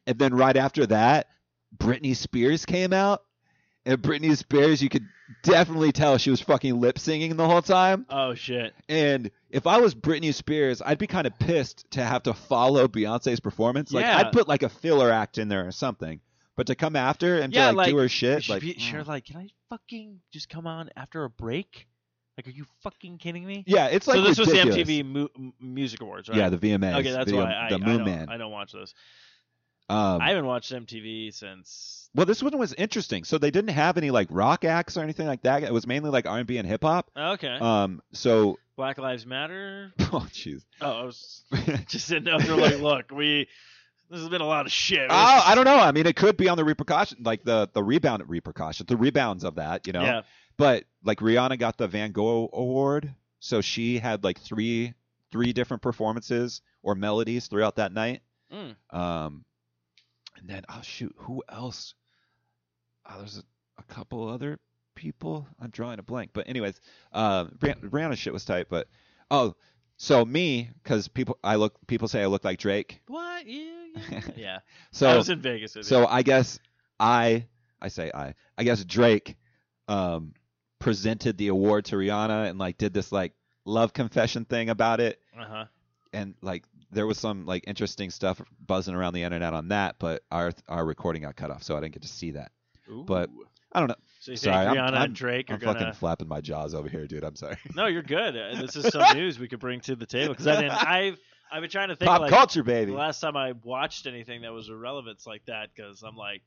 And then right after that, Britney Spears came out, and Britney Spears, you could definitely tell she was fucking lip singing the whole time. oh shit. And if I was Britney Spears, I'd be kind of pissed to have to follow Beyonce's performance. Like Yeah. I'd put like a filler act in there or something. But to come after and Yeah, to like, do her shit, like be, sure, mm. like, can I fucking just come on after a break? Like, are you fucking kidding me? yeah, it's like so this ridiculous. was the MTV Mu- Music Awards, right? Yeah, the VMAs. Okay, that's video, why I, the I, Moon don't, Man. I don't watch those. Um, I haven't watched MTV since. well, this one was interesting. So they didn't have any like rock acts or anything like that. It was mainly like R and B and hip hop. Okay. Um, so Black Lives Matter. [laughs] oh jeez. Oh, I was [laughs] just sitting up there like, look, we. This has been a lot of shit. Oh, I don't know. I mean, it could be on the repercussion, like the the rebound repercussions, the rebounds of that, you know. Yeah. But like Rihanna got the Vanguard Award, so she had like three three different performances or melodies throughout that night. Mm. Um, and then oh shoot, who else? Oh, there's a, a couple other people. I'm drawing a blank, but anyways, uh, shit was tight. But oh, so me, because people I look people say I look like Drake. What? [laughs] Yeah. Yeah. yeah. I So was in Vegas. So you. I guess I I say I I guess Drake um presented the award to Rihanna and like did this like love confession thing about it Uh-huh. and like there was some like interesting stuff buzzing around the internet on that but our our recording got cut off so I didn't get to see that. But I don't know. so you sorry, think I'm- Rihanna I'm- and Drake are I'm gonna? fucking flapping my jaws over here, dude. I'm sorry. [laughs] No, you're good. Uh, This is some [laughs] news we could bring to the table because I mean, [laughs] I've I've been trying to think Pop like culture, baby. the last time I watched anything that was of relevance like that because I'm like.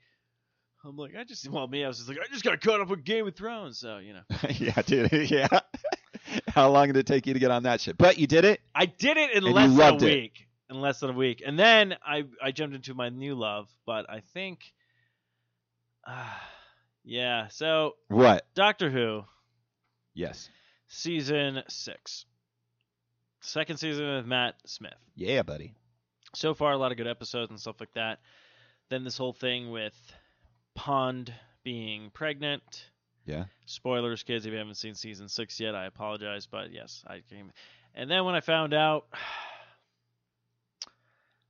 I'm like, I just, well, me, I was just like, I just got caught up with Game of Thrones. So, you know. yeah, dude. Yeah. How long did it take you to get on that shit? But you did it. I did it in And less than a it. week. in less than a week, and then I I jumped into my new love. But I think, uh, [sighs] yeah. So What? Doctor Who Yes. season six, second season with Matt Smith. Yeah, buddy. so far a lot of good episodes and stuff like that. Then this whole thing with Pond being pregnant. Yeah. Spoilers, kids, if you haven't seen season six yet, I apologize, but yes, I came. And then when I found out, [sighs]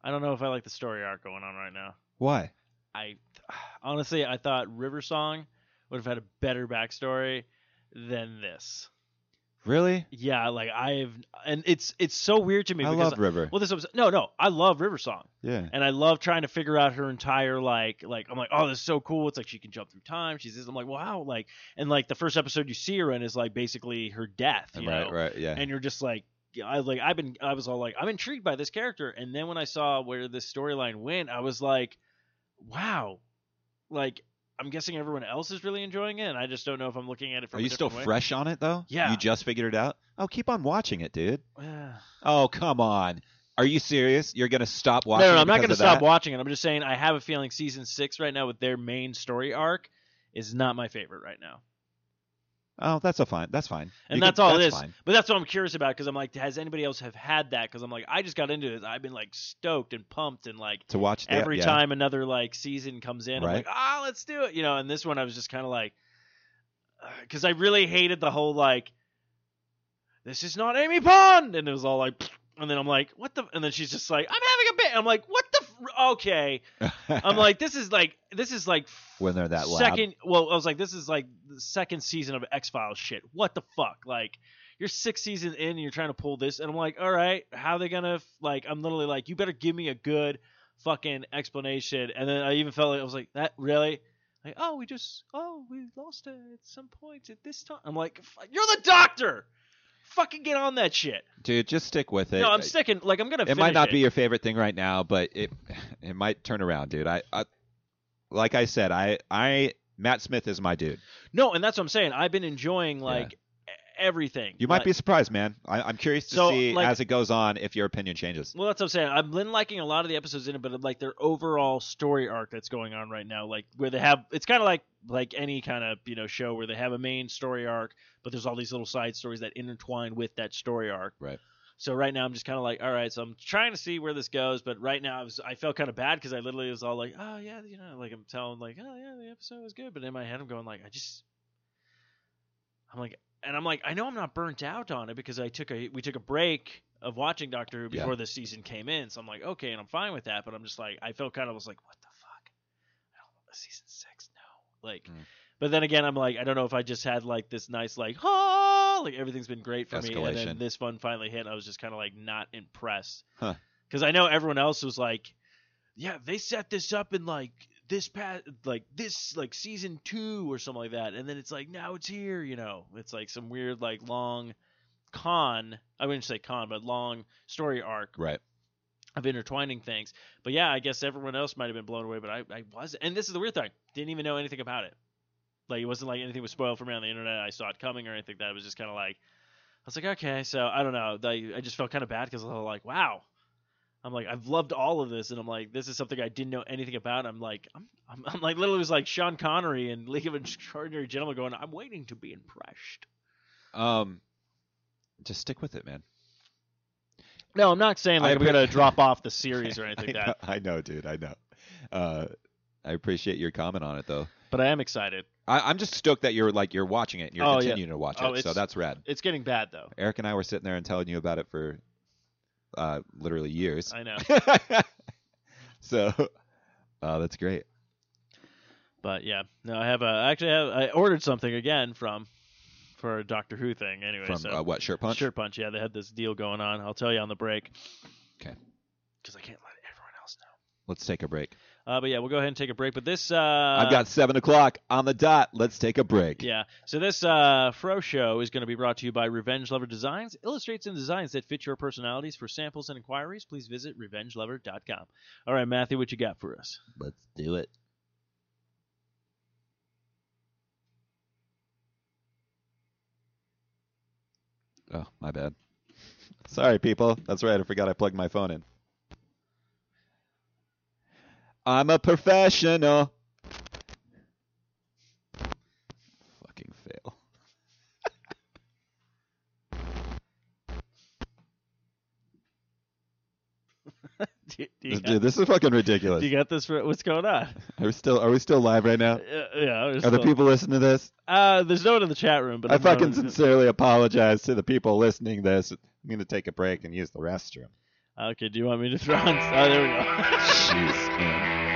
I don't know if I like the story arc going on right now. Why? I [sighs] honestly, I thought River Song would have had a better backstory than this. Really? Yeah, like I've, and it's it's so weird to me I because love River. well, this was no, no, I love River Song yeah. and I love trying to figure out her entire like like I'm like oh this is so cool it's like she can jump through time she's this I'm like wow like and like the first episode you see her in is like basically her death you Right. know Right. Yeah. and you're just like I like I've been I was all like I'm intrigued by this character and then when I saw where this storyline went I was like wow like I'm guessing everyone else is really enjoying it and I just don't know if I'm looking at it from Are you still different fresh on it though? Yeah. You just figured it out? Oh, keep on watching it, dude. [sighs] Oh, come on. Are you serious? You're gonna stop watching? no, no it I'm not going to stop that? watching it I'm just saying I have a feeling season 6 right now with their main story arc is not my favorite right now Oh, that's a fine. That's fine. and You that's can- all it that's is. Fine. But that's what I'm curious about because I'm like, has anybody else have had that? Because I'm like, I just got into this. I've been like stoked and pumped and like To watch every yeah. time another like season comes in, I'm Right. like, ah, let's do it, you know. And this one, I was just kind of like, because I really hated the whole like, this is not Amy Pond, and it was all like, [sniffs] and then I'm like, what the? And then she's just like, I'm having a bit. I'm like, what the? Okay. I'm like, this is like, this is like [laughs] when they're that loud. second well i was like this is like the second season of x-files shit. What the fuck? Like you're six seasons in and you're trying to pull this and i'm like all right how they gonna f- like i'm literally like you better give me a good fucking explanation. And then i even felt like i was like that really? Like oh we just oh we lost it at some point at this time. I'm like you're the doctor fucking get on that shit Dude, just stick with it. no i'm sticking like i'm gonna It might not it. be your favorite thing right now, but it it might turn around, dude. I, I like I said, I I Matt Smith is my dude. no and that's what i'm saying i've been enjoying like everything You might but- be surprised, man. I, I'm curious to So, see like- as it goes on if your opinion changes. Well, that's what I'm saying. I've been liking a lot of the episodes in it, but like their overall story arc that's going on right now, like where they have, it's kind of like like any kind of you know show where they have a main story arc, but there's all these little side stories that intertwine with that story arc. Right. So right now I'm just kind of like, all right, so I'm trying to see where this goes, but right now I was I felt kind of bad because I literally was all like, oh yeah, you know, like I'm telling like, oh yeah, the episode was good, but in my head I'm going like, I just, I'm like, and I'm like, I know I'm not burnt out on it because I took a we took a break of watching Doctor Who Yeah. before the season came in, so I'm like, okay, and I'm fine with that, but I'm just like, I felt kind of was like, what the fuck, I don't want season six, no, like. Mm. But then again, I'm like, I don't know if I just had like this nice like, oh, like everything's been great for me, and then this one finally hit. I was just kind of like not impressed Huh. because I know everyone else was like, yeah, they set this up in like this past like this like season two or something like that, and then it's like now it's here, you know, it's like some weird like long con. I wouldn't say con, but long story arc Right. of intertwining things. But yeah, I guess everyone else might have been blown away, but I, I wasn't. And this is the weird thing: didn't even know anything about it. Like it wasn't like anything was spoiled for me on the internet. I saw it coming or anything. That it was just kind of like I was like, okay. So I don't know. I, I just felt kind of bad because I was like, wow. I'm like, I've loved all of this, and I'm like, this is something I didn't know anything about. I'm like, I'm, I'm, I'm like, literally was like Sean Connery and [laughs] League of Extraordinary Gentlemen, going, I'm waiting to be impressed. Um, just stick with it, man. No, I'm not saying like I I'm gonna drop off the [laughs] series or I anything know, like that, I know, dude. I know. Uh, I appreciate your comment on it, though. but I am excited. I, I'm just stoked that you're like you're watching it and you're Oh, yeah. continuing to watch Oh, it. So that's rad. It's getting bad though. Eric and I were sitting there and telling you about it for uh, literally years. I know. [laughs] so, uh, that's great. But yeah, no, I have a I actually have I ordered something again from for a Doctor Who thing anyway. From so uh, what shirt punch? Shirt Punch, yeah, they had this deal going on. I'll tell you on the break. Okay. Because I can't let everyone else know. Let's take a break. Uh, but yeah, we'll go ahead and take a break. But this, uh, I've got seven o'clock on the dot. Let's take a break. Yeah. So this uh, Fro show is going to be brought to you by Revenge Lover Designs. Illustrates and designs that fit your personalities. For samples and inquiries, please visit revengelover.com. All right, Matthew, what you got for us? Let's do it. Oh, my bad. Sorry, people. That's right. I forgot I plugged my phone in. I'm a professional. Fucking fail. [laughs] do, do Dude, got, this is fucking ridiculous. Do you got this? What's going on? Are we still are we still live right now? Uh, yeah. Are still, the people listening to this? Uh, there's no one in the chat room, but I fucking sincerely apologize to the people listening to this. I'm gonna take a break and use the restroom. Okay, do you want me to throw on? Oh, there we go. She's in.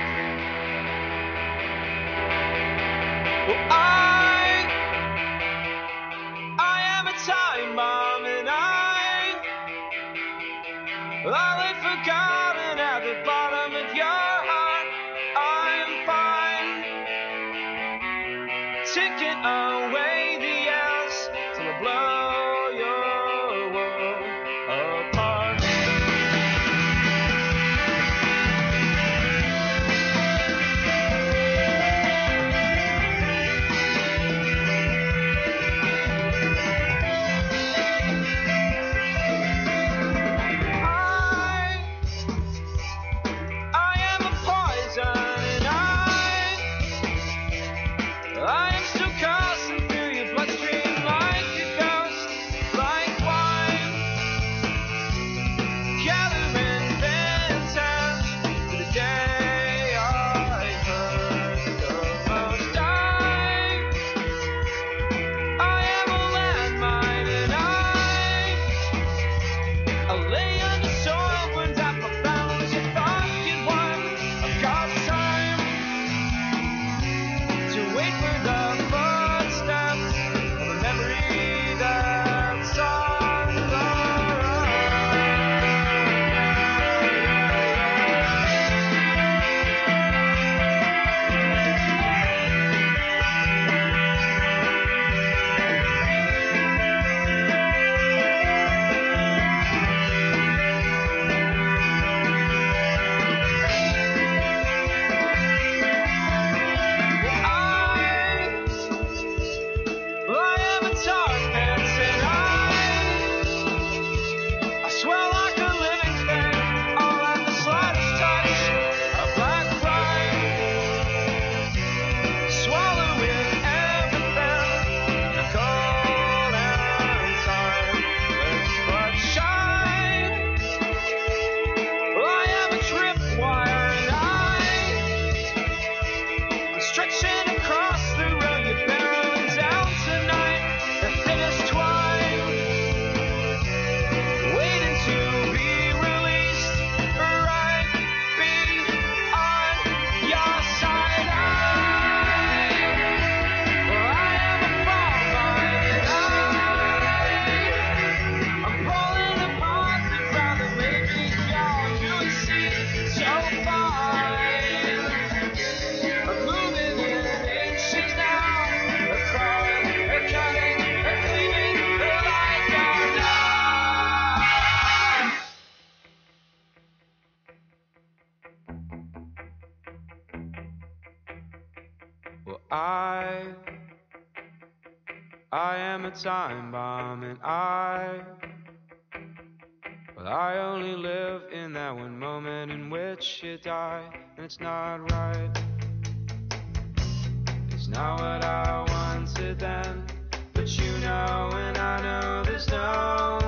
time bomb, and I. Well, I only live in that one moment in which you die, and it's not right. It's not what I wanted then, but you know, and I know there's no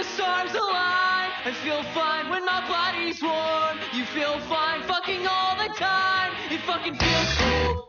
the stars align. I feel fine when my body's warm. You feel fine fucking all the time. It fucking feels cool.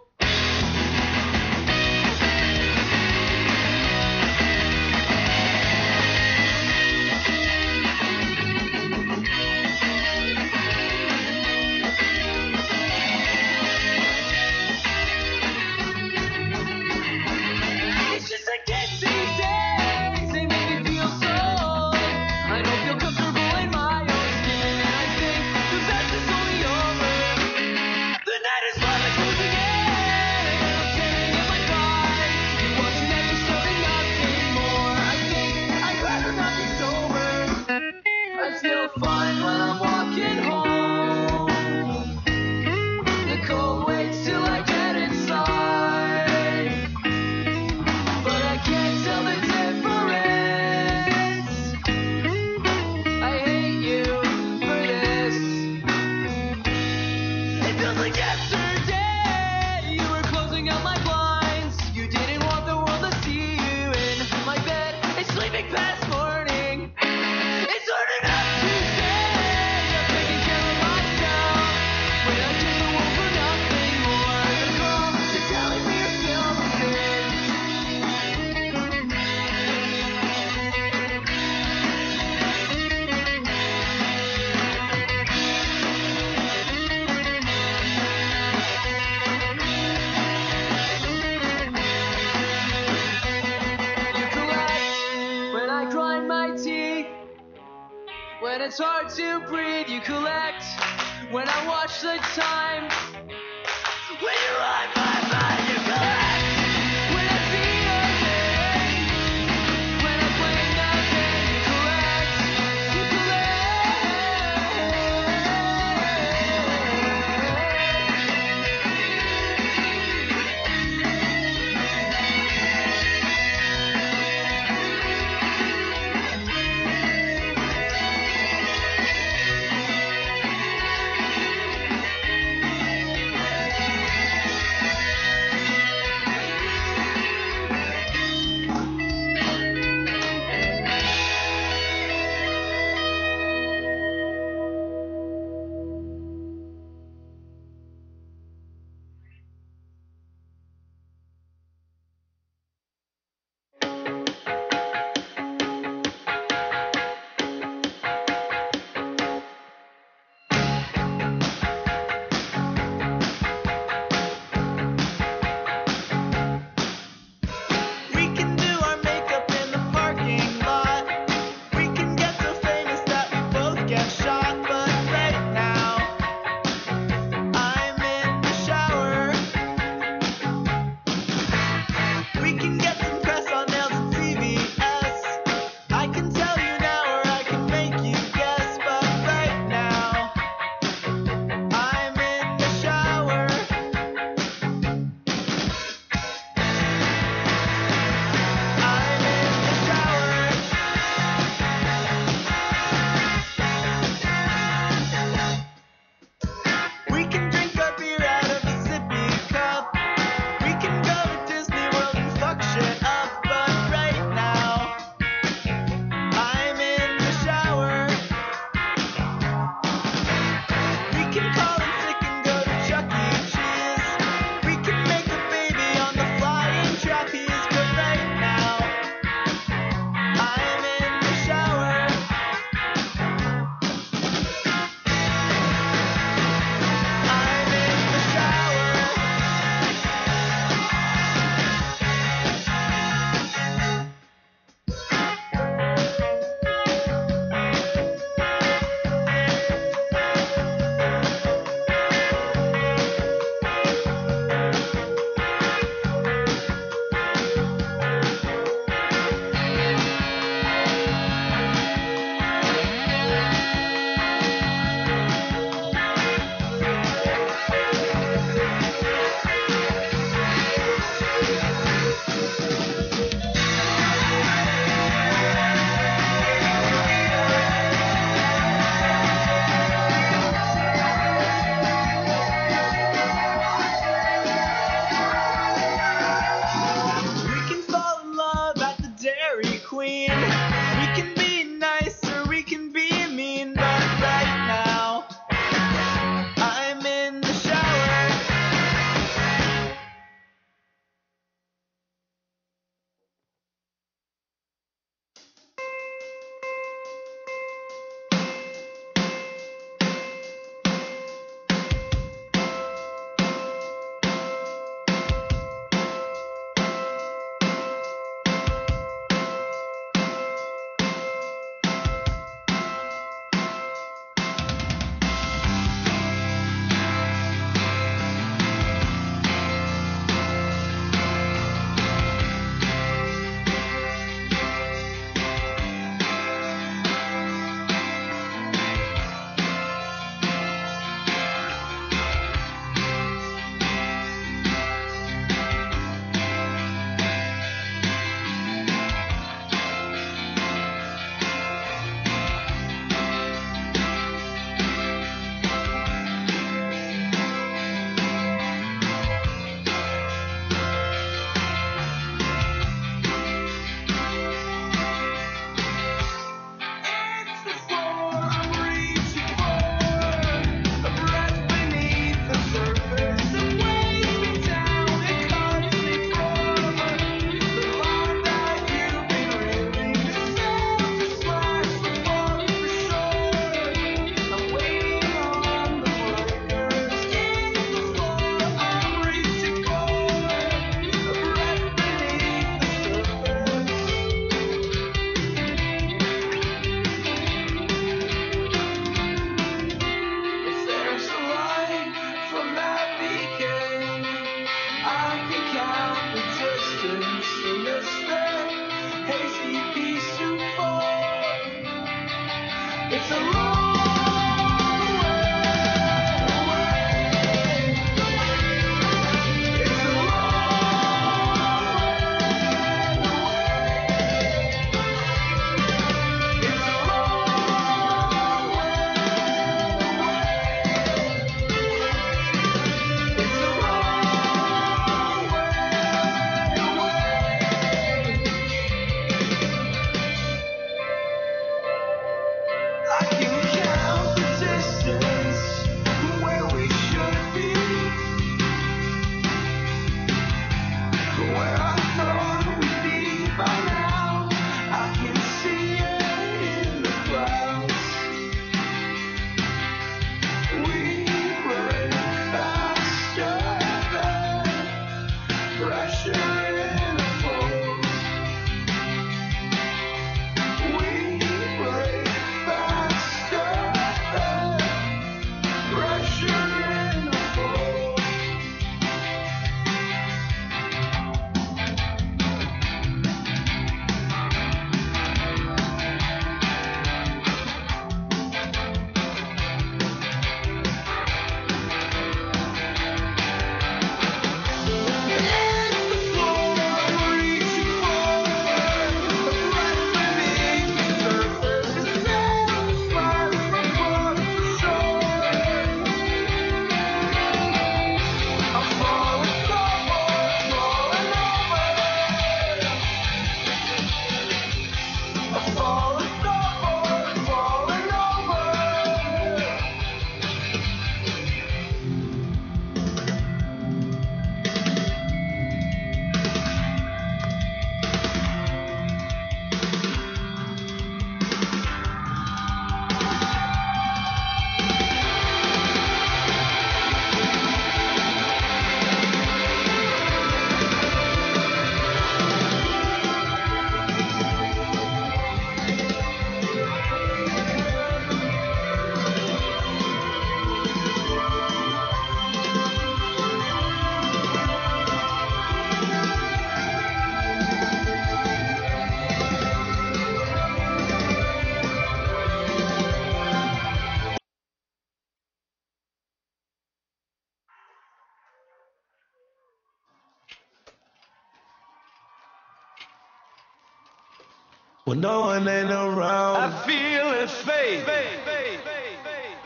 No one ain't around. I feel it fade.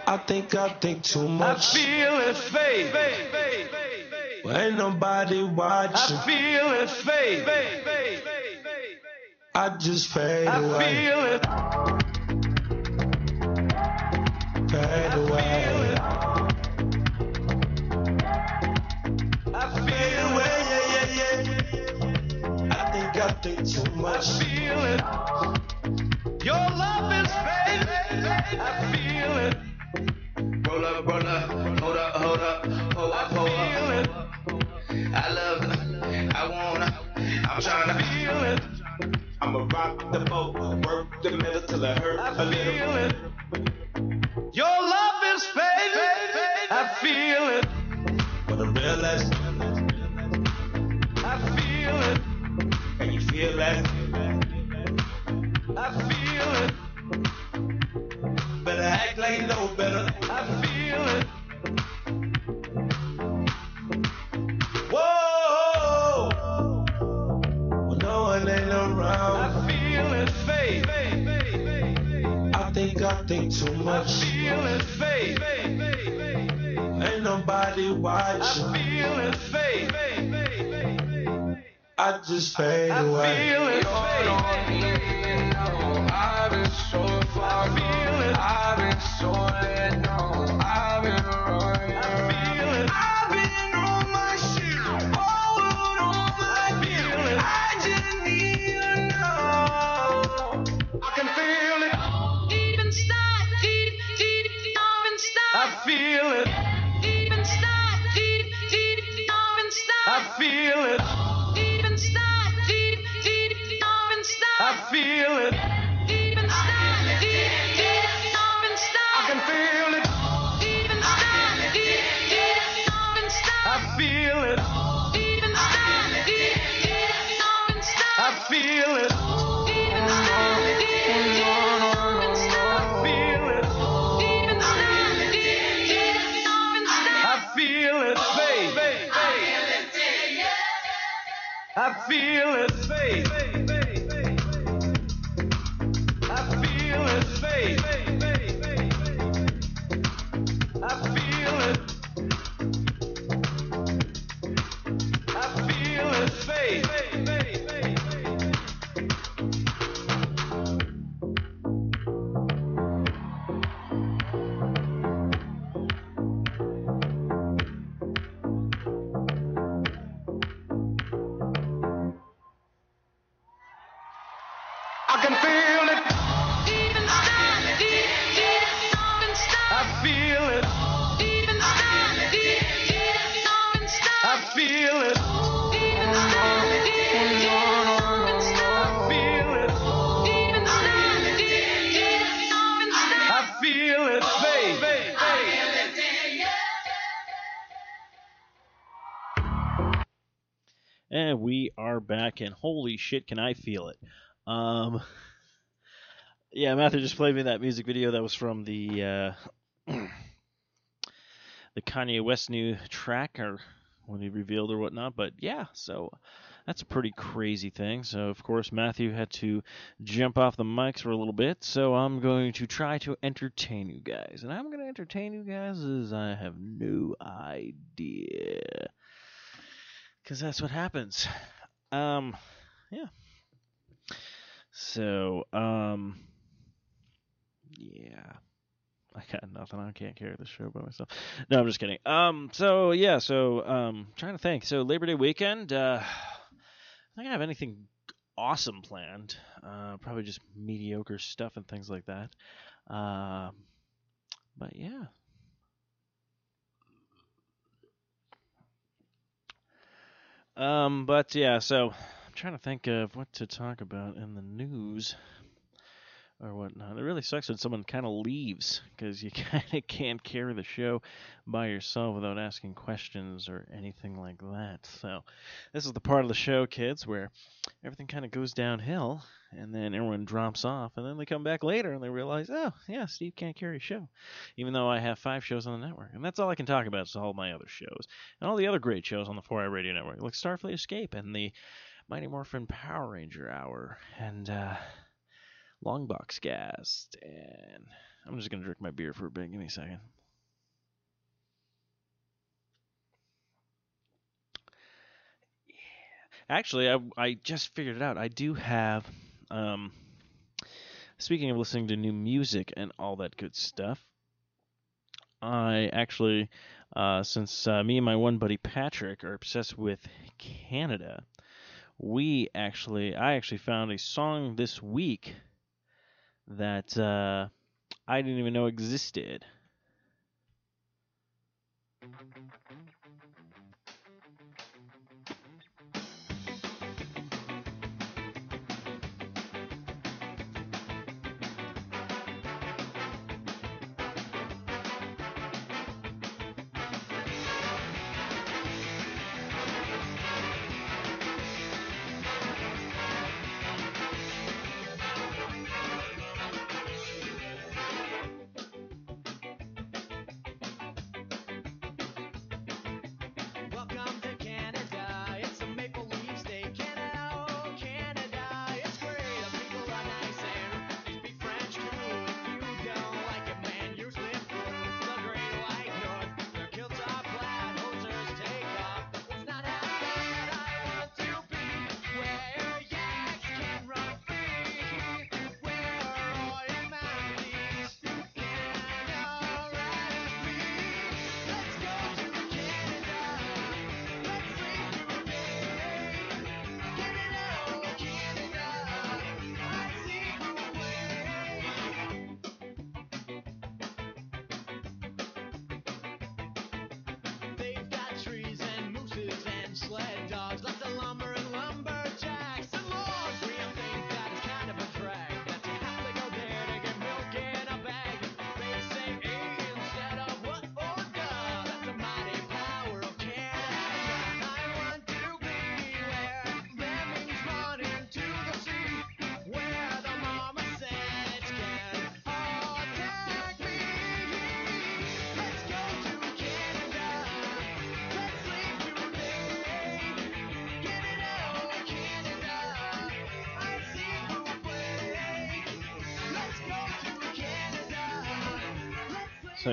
I think I think too much. I feel it fade. Well, ain't nobody watching. I feel it fade. I just fade I away. feel it. Fade away. I yeah. I think I think too I much. feel it. Your love is fade. I feel it. Roll up, roll up, hold up, hold up, hold I up, hold feel up. it. I love it, I wanna, I'm tryna Feel it. I'ma rock the boat, work the middle till it hurt I a little. feel it. Better act like you know better. I feel it. Whoa! When no one ain't around. I feel it fade. I think I think too much. I much. feel it fade. Ain't nobody watching. I watching. feel it fade. I just fade away. feel it fade. I've been so I feel it. I've been so let go. I've been running. I feel it. Feel it fade. Back, and holy shit, can I feel it? Um, [laughs] yeah, Matthew just played me that music video that was from the uh, [clears throat] the Kanye West new track, or when he revealed or whatnot. But yeah, so that's a pretty crazy thing. So of course Matthew had to jump off the mics for a little bit. So I'm going to try to entertain you guys, and I'm going to entertain you guys as I have no idea because that's what happens. Um, yeah. So, um, yeah, I got nothing. I can't carry the show by myself. No, I'm just kidding. Um, so yeah, so um, trying to think. So Labor Day weekend. Uh, I don't have anything awesome planned. Uh, probably just mediocre stuff and things like that. Um, but yeah. Um, but yeah, so I'm trying to think of what to talk about in the news or whatnot. It really sucks when someone kind of leaves because you [laughs] kind of can't carry the show by yourself without asking questions or anything like that. So this is the part of the show, kids, where everything kind of goes downhill and then everyone drops off and then they come back later and they realize, oh yeah, Steve can't carry a show, even though I have five shows on the network, and that's all I can talk about is all my other shows and all the other great shows on the 4i Radio Network, like Starfleet Escape and the Mighty Morphin Power Ranger Hour, and uh, Long box cast, and I'm just gonna drink my beer for a bit. Give me a second. Actually, I I just figured it out. I do have um. Speaking of listening to new music and all that good stuff, I actually, uh, since uh, me and my one buddy Patrick are obsessed with Canada, we actually, I actually found a song this week that uh, I didn't even know existed.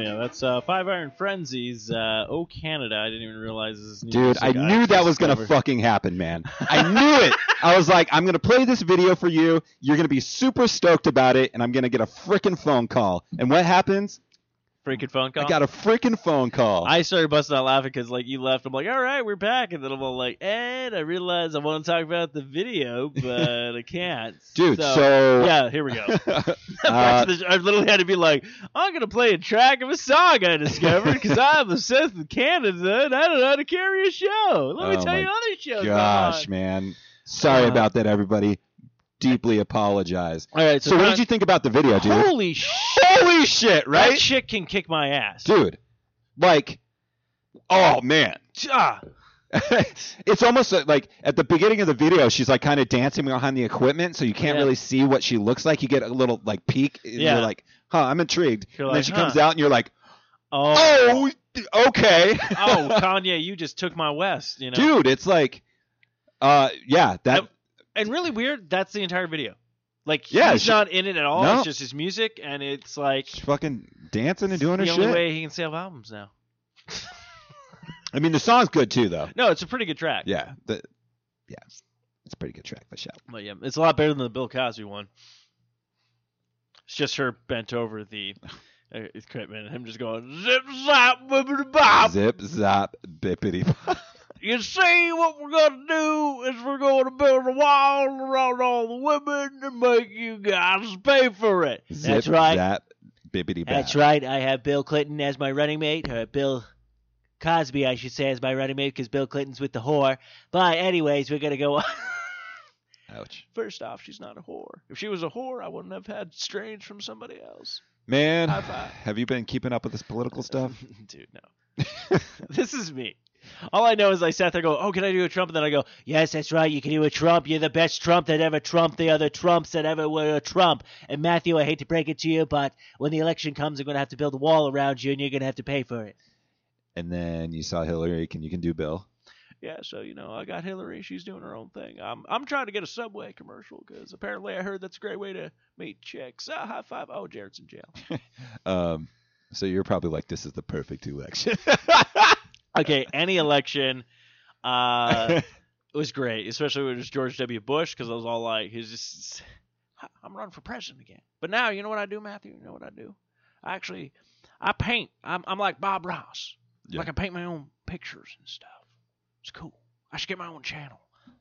Yeah, that's uh, Five Iron Frenzy's. Uh, oh Canada! I didn't even realize this is new Dude, I knew that was gonna fucking happen, man. I knew it. I was like, I'm gonna play this video for you. You're gonna be super stoked about it, and I'm gonna get a freaking phone call. And what happens? Freaking phone call. I got a freaking phone call. I started busting out laughing because like you left. I'm like, all right, we're back, and then I'm all like, and I realized I want to talk about the video, but I can't. [laughs] Dude, so- yeah, here we go. [laughs] [laughs] Uh, the, I literally had to be like, I'm gonna play a track of a song I discovered because I'm obsessed with Canada and I don't know how to carry a show. Let me Oh tell you other shows. Gosh, man. Sorry Uh, about that, everybody. Deeply apologize. All right, so, So, what did you think about the video, dude? Holy shit! Holy shit, Right? That chick can kick my ass. Dude, like, oh, man. Ah, [laughs] it's almost like at the beginning of the video, she's like kind of dancing behind the equipment, so you can't Yeah. really see what she looks like. You get a little like peek, and Yeah. you're like, "Huh, I'm intrigued." You're and then like, she comes out, and you're like, oh, "Oh, okay." oh, [laughs] Kanye, you just took my West, you know. dude, it's like, uh, yeah, that. And really weird. That's the entire video. Like Yeah, he's she- not in it at all. No. It's just his music, and it's like she's fucking dancing and doing her shit. the only way he can sell albums now. I mean, the song's good too, though. No, it's a pretty good track. Yeah, the, yeah, it's a pretty good track. The shout. But yeah, it's a lot better than the Bill Cosby one. It's just her bent over the uh, equipment and him just going zip zap bippity bop. Zip zap bippity. bop. [laughs] You see, what we're gonna do is we're going to build a wall around all the women and make you guys pay for it. Zip That's right. zap bippity. bop. That's right. I have Bill Clinton as my running mate, or Bill Cosby, I should say, as my running mate, because Bill Clinton's with the whore. But anyways, we're gonna go on. [laughs] Ouch. First off, she's not a whore. If she was a whore, I wouldn't have had strange from somebody else. Man, have you been keeping up with this political stuff? [laughs] Dude, no. [laughs] this is me. All I know is I sat there go, oh, can I do a Trump? And then I go, yes, that's right. You can do a Trump. You're the best Trump that ever trumped the other Trumps that ever were a Trump. And Matthew, I hate to break it to you, but when the election comes, I'm gonna have to build a wall around you, and you're gonna have to pay for it. and then you saw Hillary. Can you can do Bill? Yeah, so you know, I got Hillary. She's doing her own thing. I'm I'm trying to get a Subway commercial because apparently I heard that's a great way to meet chicks. Ah, high five. Oh, Jared's in jail. [laughs] Um, so you're probably like, this is the perfect election. [laughs] okay, any [laughs] election uh, [laughs] was great, especially when it was George W. Bush, because I was all like, he's just, I'm running for president again. But now, you know what I do, Matthew? You know what I do? I actually, I paint. I'm, I'm like Bob Ross. Yeah. Like I paint my own pictures and stuff. It's cool. I should get my own channel,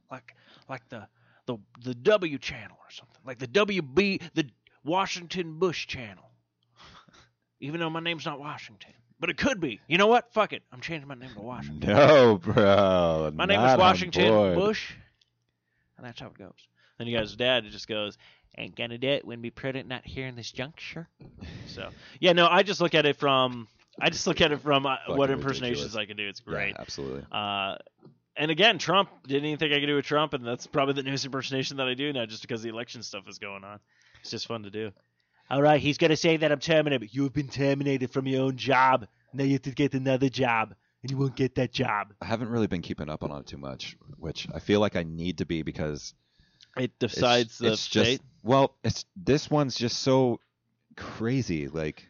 like like the the the W channel or something, like the WB the Washington Bush channel. [laughs] Even though my name's not Washington, but it could be. You know what? Fuck it. I'm changing my name to Washington. [laughs] no, bro. My name is Washington. Bush, and that's how it goes. Then you guys' dad just goes, "Ain't gonna do it when be prudent not here in this juncture." So yeah, no, I just look at it from I just look at it from uh, what impersonations ridiculous. I can do. It's Yeah, great. absolutely. Uh, and again, Trump didn't even think I could do with Trump, and that's probably the newest impersonation that I do now, just because the election stuff is going on. It's just fun to do. All right, he's gonna say that I'm terminated. You've been terminated from your own job. Now you have to get another job, and you won't get that job. I haven't really been keeping up on it too much, which I feel like I need to be because It it's, decides the it's just fate. well, it's this one's just so crazy. Like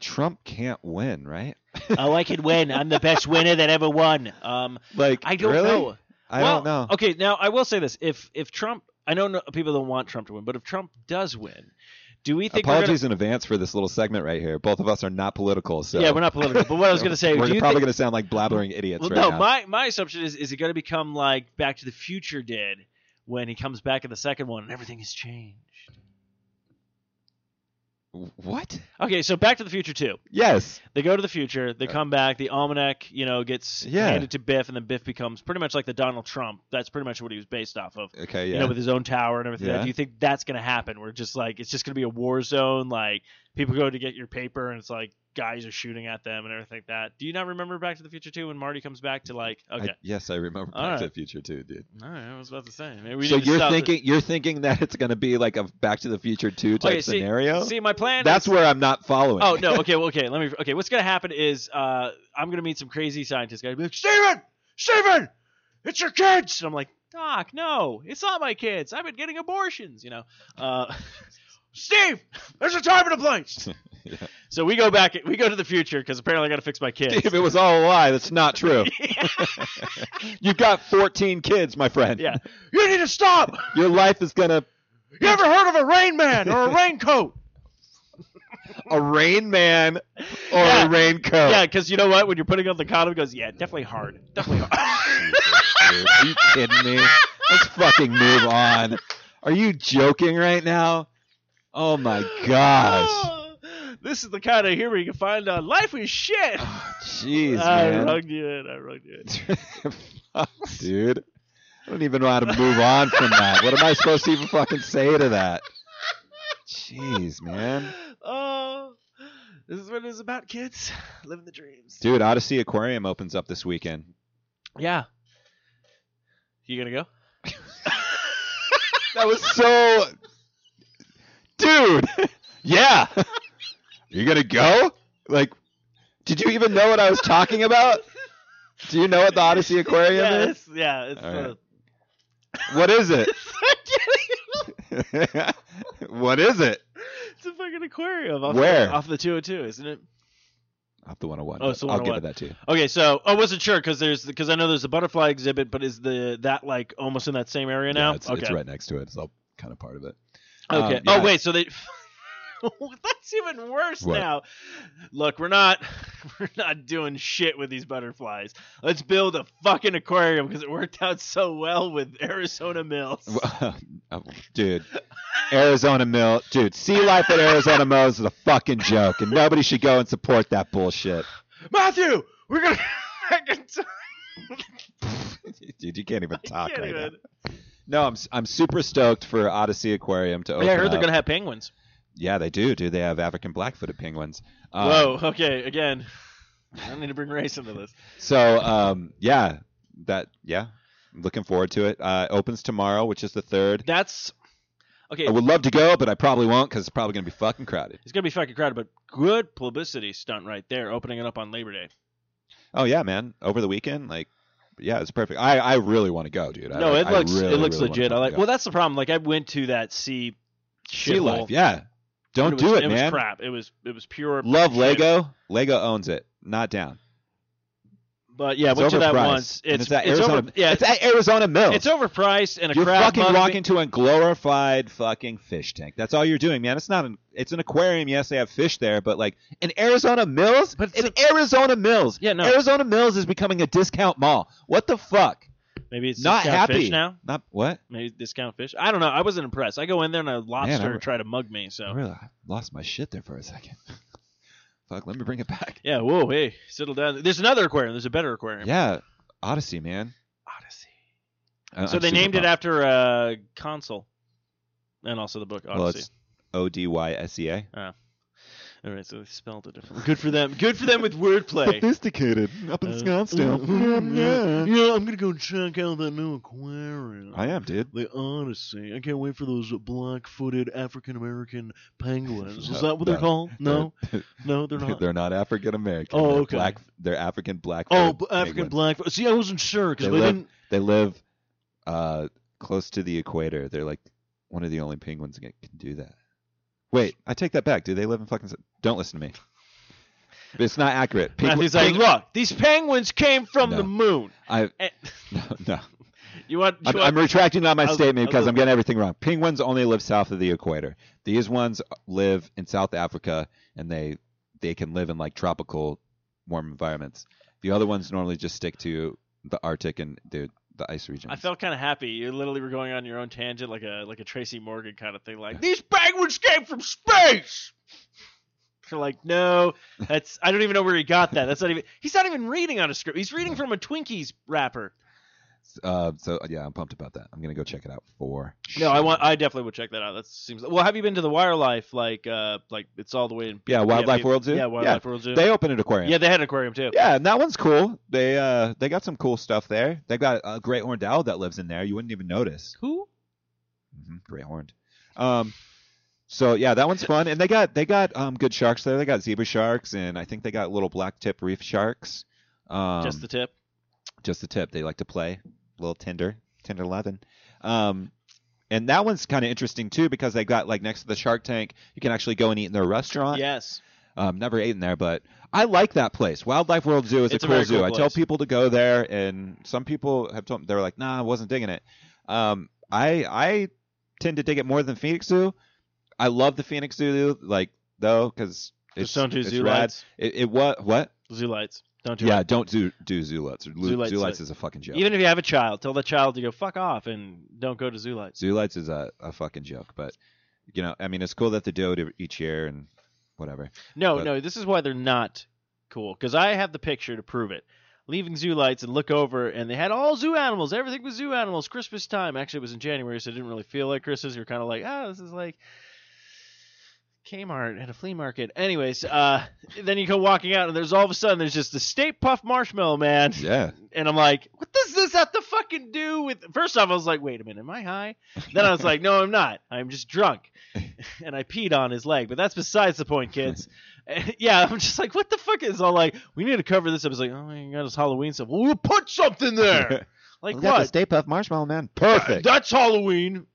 Trump can't win, right? oh, [laughs] I can win. I'm the best winner that ever won. Um, Like I don't really? know. I well, don't know. Okay, now I will say this: if if Trump, I know no, people don't want Trump to win, but if Trump does win, do we think? we're gonna- Apologies in advance for this little segment right here. Both of us are not political, so Yeah, we're not political. But what I was gonna say, [laughs] we're probably think- going to sound like blabbering idiots Well, right no, now. my my assumption is is it going to become like Back to the Future did when he comes back in the second one and everything has changed. What? Okay, so Back to the Future two. Yes. They go to the future. They come back. The almanac, you know, gets Yeah. handed to Biff, and then Biff becomes pretty much like the Donald Trump. That's pretty much what he was based off of. Okay. Yeah. You know, with his own tower and everything. Yeah. Do you think that's going to happen? We're just like it's just going to be a war zone? Like people go to get your paper, and it's like guys are shooting at them and everything like that. Do you not remember Back to the Future two when Marty comes back to like? I- Okay, yes, I remember Back All to the Future too, dude. all right. I was about to say. So you're thinking you're thinking that it's going to be like a Back to the Future two type Okay, see- scenario? See, my plan. That's is, where I'm not following. Oh no. Okay. Well, okay. Let me. Okay. What's gonna happen is uh, I'm gonna meet some crazy scientist guy. Be like, Steven, Steven, it's your kids. And I'm like, Doc, no, it's not my kids. I've been getting abortions. You know. Uh, [laughs] Steve, there's a time and a place. [laughs] Yeah. So we go back. We go to the future because apparently I got to fix my kids. Steve, it was all a lie. That's not true. [laughs] [laughs] You've got 14 kids, my friend. yeah. You need to stop. Your life is gonna You ever heard of a Rain Man or a raincoat? a rain man or Yeah. a raincoat. Yeah, because you know what? When you're putting on the condom, it goes, yeah, definitely hard. Definitely hard. Are you kidding me? Let's fucking move on. Are you joking right now? Oh my gosh. Oh, [laughs] this is the kind of humor you can find on Life is Shit. Oh, Jeez, [laughs] I man. rugged you in. I rugged you in. Fuck, [laughs] dude. I don't even know how to move on from that. What am I supposed to even fucking say to that? Jeez, man. Oh, this is what it is about, kids. Living the dreams. Dude, OdySea Aquarium opens up this weekend. Yeah. You gonna go? That was so. Dude! [laughs] Yeah! You gonna go? Like, did you even know what I was talking about? Do you know what the OdySea Aquarium yeah, is? it's, yeah, it's. Uh, right. What is it? [laughs] [laughs] what is it? it's a fucking aquarium. Off Where? The, off the 202, isn't it? Off the 101. Oh, it's the I'll give it that to you. Okay, so I wasn't sure because there's because I know there's a butterfly exhibit, but is the that like almost in that same area now? Yeah, it's, okay. it's right next to it. It's all kind of part of it. Okay. Um, yeah. Oh wait, so they [laughs] That's even worse What? now. Look, we're not [laughs] we're not doing shit with these butterflies. Let's build a fucking aquarium because it worked out so well with Arizona Mills. [laughs] Oh, dude, Arizona Mill, dude, sea life at Arizona Mills is a fucking joke, and nobody should go and support that bullshit. Matthew, we're gonna dude, you can't even talk Can't right even- now. No, I'm I'm super stoked for OdySea Aquarium to open. Yeah, I heard they're gonna have penguins. Yeah, they do. Do they have African black-footed penguins? Um, Whoa. Okay. Again, I need to bring race into this. So, um, yeah, that yeah, looking forward to it. Uh, opens tomorrow, which is the third. That's okay. I would love to go, but I probably won't because it's probably gonna be fucking crowded. It's gonna be fucking crowded, but good publicity stunt right there, opening it up on Labor Day. Oh yeah, man, over the weekend, like yeah, it's perfect. I, I really want to go, dude. I, no, it I looks really, it looks really legit. I like. Well, that's the problem. Like I went to that sea sea life. Yeah, don't was, do it, It man. was crap. It was it was pure. Love shit. Lego. Lego owns it. Not down. But yeah, I it's went to that overpriced. once. It's it's at it's Arizona. over. Yeah, it's at Arizona Mills. it's overpriced and a You're fucking walking to a glorified fucking fish tank. That's all you're doing, man. It's not an. It's an aquarium. Yes, they have fish there, but like in Arizona Mills, But it's it's Arizona Mills. Yeah, no. Arizona Mills is becoming a discount mall. What the fuck? Maybe it's not discount happy fish now. Not what? Maybe discount fish. I don't know. I wasn't impressed. I go in there and a lobster re- try to mug me. So I really I lost my shit there for a second. [laughs] fuck, let me bring it back. yeah, whoa, hey, settle down. There's another aquarium. There's a better aquarium. Yeah, OdySea, man. OdySea. I- So I'm they named it pumped. after uh, console, and also the book Odyssey. Well, it's O D Y S E A. All right, so they spelled it differently. Good for them. Good for them with wordplay. Sophisticated up in Uh, Scottsdale. [laughs] yeah, yeah, I'm gonna go check out that new aquarium. I am, dude. The OdySea. I can't wait for those black-footed African American penguins. [laughs] Is No, that what they're no. called? No, They're- [laughs] no, they're not. They're not African American. Oh, they're okay. Black. They're African black. oh, b- African black. See, I wasn't sure because They they, live- didn't. They live uh, close to the equator. They're like one of the only penguins that can do that. Wait, I take that back. Do they live in fucking? Don't listen to me. It's not accurate. Pengu- Matthew's like, look, these penguins came from No. the moon. I Eh, [laughs] no no. You want? You I'm, want I'm retracting on my I was- statement because I'm getting everything wrong. Penguins only live south of the equator. These ones live in South Africa, and they they can live in like tropical, warm environments. The other ones normally just stick to the Arctic and the the ice regions. I felt kind of happy. You literally were going on your own tangent, like a like a Tracy Morgan kind of thing. Like these penguins came from space. You're like, no, that's I don't even know where he got that. That's not even. He's not even reading on a script. He's reading from a Twinkies wrapper. Uh, so yeah, I'm pumped about that. I'm gonna go check it out for. No, I want. I definitely would check that out. That seems. Well, have you been to the Wildlife? Like, uh, like it's all the way in. Yeah, Wildlife yeah, World Zoo. Yeah, Wildlife World Zoo. They open an aquarium. yeah, they had an aquarium too. Yeah, and that one's cool. They uh they got some cool stuff there. They got a great horned owl that lives in there. You wouldn't even notice. Who? hmm Great horned. Um, so yeah, that one's fun. And they got they got um good sharks there. They got zebra sharks, and I think they got little black tip reef sharks. Um, Just the tip. just the tip. They like to play a little tender, tender eleven. Um, and that one's kind of interesting too because they got like next to the Shark Tank, you can actually go and eat in their restaurant. Yes. Um, never in there, but I like that place. Wildlife World Zoo is It's a a cool very zoo. cool I tell people to go there, and some people have told me they're like, "Nah, I wasn't digging it." Um, I I tend to dig it more than Phoenix Zoo. I love the Phoenix Zoo, like though, because it's Just don't do it's zoo rad. lights. It, it what what? Zoo lights. Don't do Yeah, it. don't do do zoo lights. Zoo, Zoo lights zoo lights suck. is a fucking joke. Even if you have a child, tell the child to go fuck off and don't go to zoo lights. zoo lights is a, a fucking joke, but you know, I mean, it's cool that they do it each year and whatever. No, But- no, this is why they're not cool. Because I have the picture to prove it. Leaving zoo lights and look over, and they had all zoo animals. Everything was zoo animals. Christmas time. Actually, it was in January, so it didn't really feel like Christmas. You're kind of like, ah, this is like Kmart at a flea market. Anyways, uh, then you go walking out, and there's all of a sudden there's just the Stay Puft Marshmallow Man, Yeah, and I'm like, what does this have to fucking do with? First off, I was like, wait a minute, am I high? Then I was like, no, I'm not. I'm just drunk, [laughs] and I peed on his leg. But that's besides the point, kids. [laughs] yeah, I'm just like, what the fuck is all like? We need to cover this. up. It's like, oh, my god, it's Halloween stuff. Well, we'll put something there. [laughs] Like We got the what? Stay Puft Marshmallow Man. Perfect. That's Halloween.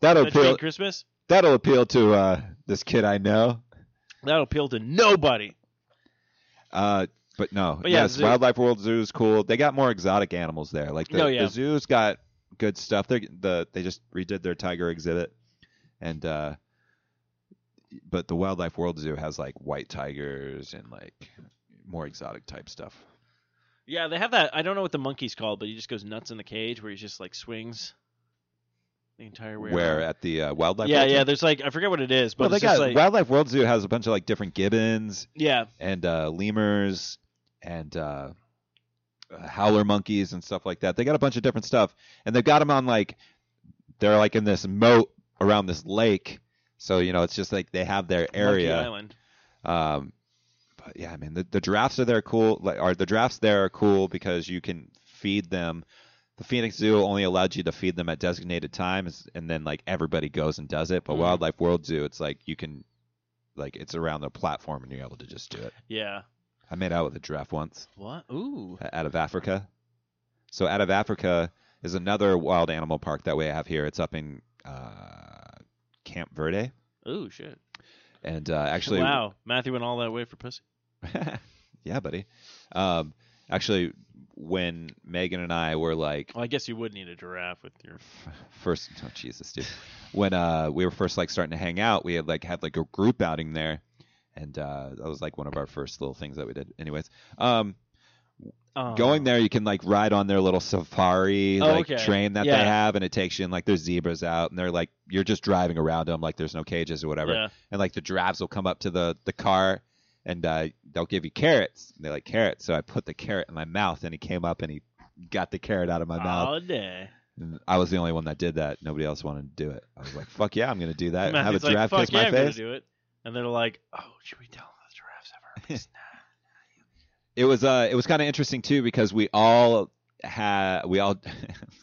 That'll That appeal. Christmas. That'll appeal to uh, this kid I know. That'll appeal to nobody. Uh, but no, But yeah, yes, zoo- Wildlife World Zoo is cool. They got more exotic animals there. Like the, Oh, yeah. the zoo's got good stuff. They the they just redid their tiger exhibit, and uh, but the Wildlife World Zoo has like white tigers and like more exotic type stuff. Yeah, they have that. I don't know what the monkey's called, but he just goes nuts in the cage where he just like swings the entire way. Where around. at the uh, Wildlife? Yeah, World yeah. Zoo? There's like I forget what it is, but Well, they just got like Wildlife World Zoo has a bunch of like different gibbons yeah, and uh, lemurs and uh, uh, howler monkeys and stuff like that. They got a bunch of different stuff, and they've got them on like they're like in this moat around this lake. So you know, it's just like they have their Monkey area. Island. Um, but yeah, I mean, the, the giraffes are there cool. Like, are the giraffes there are cool because you can feed them. The Phoenix Zoo only allowed you to feed them at designated times, and then like everybody goes and does it. But Mhm. Wildlife World Zoo, it's like you can, like it's around the platform and you're able to just do it. Yeah. I made out with a giraffe once What? Ooh. out of Africa. so out of Africa is another wild animal park that we have here. It's up in uh, Camp Verde, Oh shit! and uh, actually, wow, Matthew went all that way for pussy. [laughs] yeah, buddy. Um, actually, when Megan and I were like Well, I guess you would need a giraffe with your. [laughs] first, oh Jesus, dude, when uh we were first like starting to hang out, we had like had like a group outing there, and uh, that was like one of our first little things that we did. Anyways, um, Oh. going there you can like ride on their little safari Oh, like okay. train that Yeah. they have and it takes you in like there's zebras out and they're like you're just driving around them like there's no cages or whatever Yeah. and like the giraffes will come up to the the car and uh, they'll give you carrots. They like carrots so i put the carrot in my mouth and he came up and he got the carrot out of my mouth. All day. and i was the only one that did that. Nobody else wanted to do it. I was like fuck yeah i'm gonna do that. And [laughs] have a like, giraffe kiss yeah, my I'm gonna face. do it." And they're like, "Oh, should we tell them the giraffes herpes?" [laughs] It was uh it was kind of interesting too because we all had we all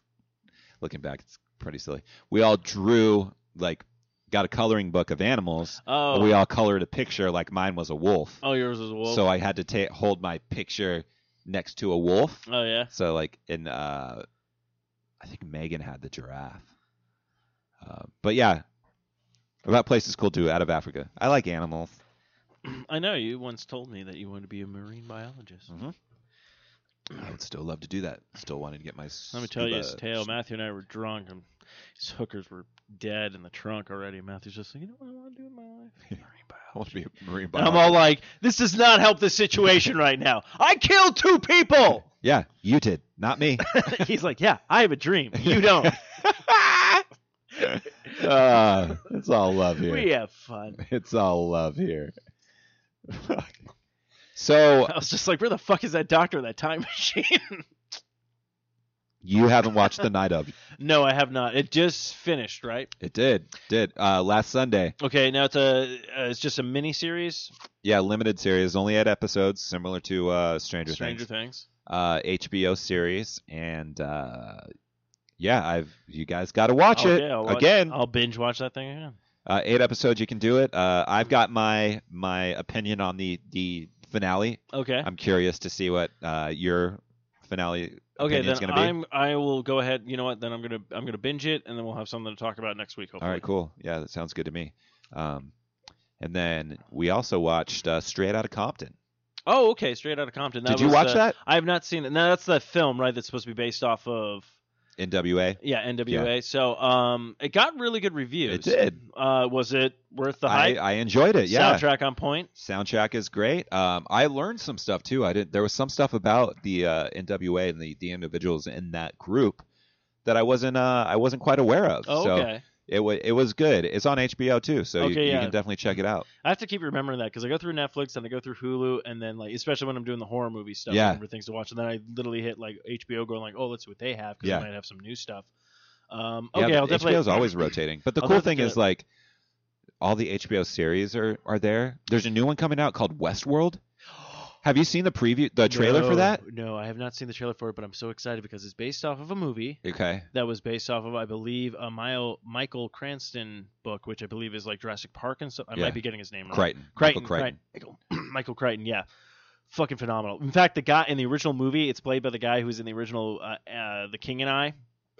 [laughs] looking back it's pretty silly. We all drew like got a coloring book of animals Oh, and we all colored a picture like mine was a wolf oh, yours was a wolf. so i had to ta- hold my picture next to a wolf oh yeah. so like in uh i think megan had the giraffe uh, but yeah that place is cool too out of africa i like animals I know you once told me that you wanted to be a marine biologist. Mhm. i would still love to do that still wanting to get my Let me tell you his tale. Matthew and I were drunk, and his hookers were dead in the trunk already. Matthew's just like, you know what I want to do in my life? [laughs] Marine I want to be a marine [laughs] And biologist. I'm all like, this does not help the situation right now. I killed two people. [laughs] yeah, you did, not me. He's like, yeah, I have a dream. You don't. uh, it's all love here. we have fun. It's all love here. so I was just like, where the fuck is that doctor in that time machine? You haven't watched the night of? [laughs] no, I have not. It just finished, right? It did, did uh, last Sunday. Okay, now it's a uh, it's just a mini series. Yeah, limited series, only eight episodes, similar to uh, Stranger, Stranger Things. Things. Uh, HBO series, and uh, yeah, I've you guys got to watch Okay, it I'll watch- again. I'll binge watch that thing again. Uh, eight episodes, you can do it. Uh, I've got my my opinion on the the finale. Okay. I'm curious to see what uh, your finale Okay, then going to be. I'm I will go ahead. You know what? Then I'm gonna I'm gonna binge it, and then we'll have something to talk about next week. Hopefully. All right, cool. Yeah, that sounds good to me. Um, and then we also watched uh, Straight Outta Compton. Oh, okay. Straight out of Compton. That Did you was, watch uh, that? I have not seen it. No, that's the film, right? That's supposed to be based off of NWA. yeah NWA. So um, it got really good reviews. It did. Uh, was it worth the I, hype? I enjoyed it. Yeah, Soundtrack on point. soundtrack is great. Um, I learned some stuff too. I did. There was some stuff about the uh, NWA and the, the individuals in that group that I wasn't uh, I wasn't quite aware of. Oh, so okay. It was it was good. It's on HBO too, so you, Okay, you yeah. can definitely check it out. I have to keep remembering that because I go through Netflix and I go through Hulu and then like especially when I'm doing the horror movie stuff, Yeah. I remember things to watch and then I literally hit like HBO going like, oh, let's see what they have because Yeah. they might have some new stuff. Um, Yeah, okay, but I'll definitely. HBO is always rotating. But the I'll cool thing is like all the HBO series are are there. There's a new one coming out called Westworld. Have you seen the preview, the trailer for that? No, I have not seen the trailer for it, but I'm so excited because it's based off of a movie Okay. that was based off of, I believe, a Mile, Michael Cranston book, which I believe is like Jurassic Park and stuff. I Yeah. might be getting his name wrong. Crichton. Crichton, Michael Crichton. Crichton. Michael, [clears throat] Michael Crichton, yeah. Fucking phenomenal. In fact, the guy in the original movie, it's played by the guy who's in the original uh, uh, The King and I.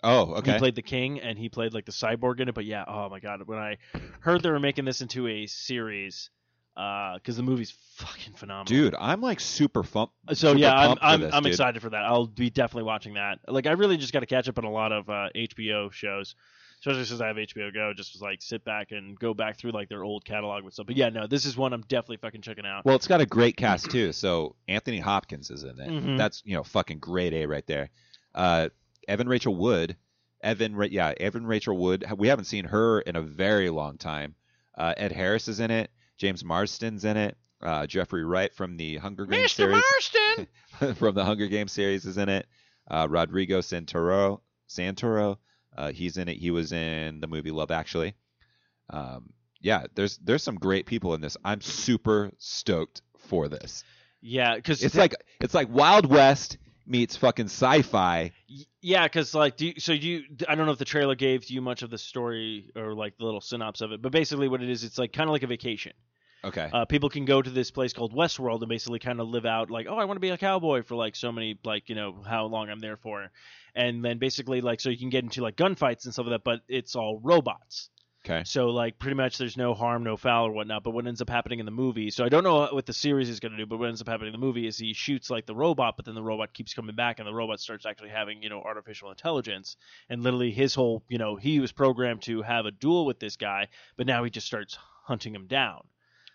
Oh, okay. He played the king and he played like the cyborg in it. But yeah, oh my god, when I heard they were making this into a series, because the movie's fucking phenomenal. Dude, I'm like super fun. So super yeah, I'm pumped I'm, this, I'm excited for that. I'll be definitely watching that. Like I really just got to catch up on a lot of uh, HBO shows, especially since I have HBO Go. Just was like sit back and go back through like their old catalog with stuff. But yeah, no, this is one I'm definitely fucking checking out. Well, it's got a great cast too. So Anthony Hopkins is in it. Mhm. That's you know fucking grade A right there. Uh, Evan Rachel Wood, Evan, yeah, Evan Rachel Wood. We haven't seen her in a very long time. Uh, Ed Harris is in it. James Marsden's in it. Uh, Jeffrey Wright from the Hunger Games Mr. series Marston. [laughs] from the Hunger Games series is in it. Uh, Rodrigo Santoro, Santoro, uh, he's in it. He was in the movie Love Actually. Um, yeah, there's there's some great people in this. I'm super stoked for this. yeah, because It's like it's like Wild West meets fucking sci-fi. Yeah, because like, do you, so you? I don't know if the trailer gave you much of the story or like the little synopsis of it, but basically what it is, it's like kind of like a vacation. Okay. Uh, people can go to this place called Westworld and basically kind of live out like, oh, I want to be a cowboy for like so many like you know how long I'm there for, and then basically like so you can get into like gunfights and stuff like that, but it's all robots. okay. So like pretty much there's no harm, no foul or whatnot. But what ends up happening in the movie, so I don't know what the series is going to do, but what ends up happening in the movie is he shoots like the robot, but then the robot keeps coming back, and the robot starts actually having you know artificial intelligence, and literally his whole you know he was programmed to have a duel with this guy, but now he just starts hunting him down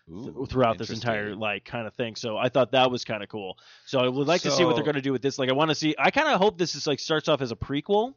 Ooh, throughout this entire like kind of thing. So I thought that was kind of cool. So I would like to see what they're going to do with this. Like I want to see. I kind of hope this is like starts off as a prequel.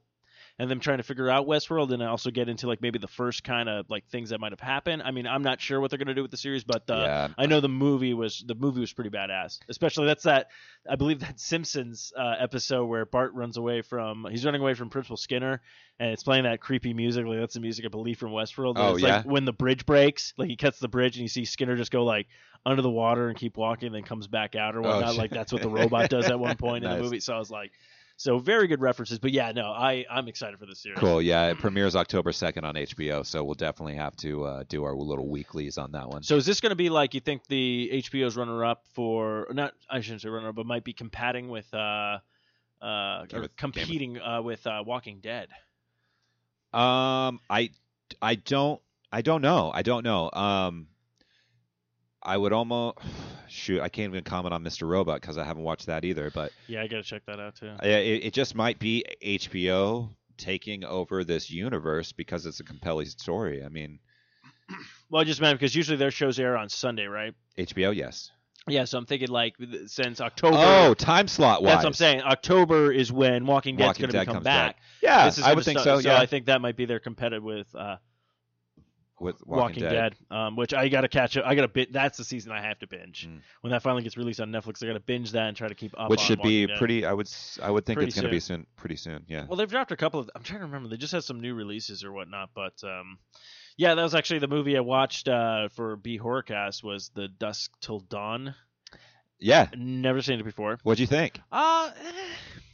And them trying to figure out Westworld, and also get into like maybe the first kind of like things that might have happened. I mean, I'm not sure what they're gonna do with the series, but uh, Yeah. I know the movie was the movie was pretty badass. Especially that's that I believe that Simpsons uh, episode where Bart runs away from he's running away from Principal Skinner, and it's playing that creepy music. Like that's the music I believe from Westworld. Oh, it's yeah? like when the bridge breaks, like he cuts the bridge and you see Skinner just go like under the water and keep walking, and then comes back out or Oh, whatnot. shit. like that's what the robot does at one [laughs] point in the movie. So I was like, so very good references. But yeah, no, I I'm excited for this series. Cool. Yeah, it premieres October second on HBO, so we'll definitely have to uh, do our little weeklies on that one. So is this going to be like you think the HBO's runner up for not I shouldn't say runner up, but might be competing with uh uh or of- competing uh, with uh, Walking Dead? Um, I, I don't, I don't know. I don't know. Um, I would almost shoot. I can't even comment on Mr. Robot because I haven't watched that either. But Yeah, I got to check that out too. It, it just might be HBO taking over this universe because it's a compelling story. I mean, Well, I just meant because usually their shows air on Sunday, right? HBO, yes. Yeah, so I'm thinking like since October. Oh, time slot wise. that's what I'm saying. October is when Walking Dead's going to come back. back. Yeah, This is I would think start- so. Yeah, I think that might be their competitive with uh, with Walking, Dead, um, which I got to catch up. I got to bit. That's the season I have to binge. Mm. When that finally gets released on Netflix, I got to binge that and try to keep up. which should be Dead. pretty. I would. I would think Pretty it's going to be soon. Pretty soon. Yeah. Well, they've dropped a couple of. I'm trying to remember. They just had some new releases or whatnot, but um, yeah, that was actually the movie I watched uh, for B Horrorcast was the Dusk Till Dawn. Yeah. Never seen it before. What'd you think? Uh,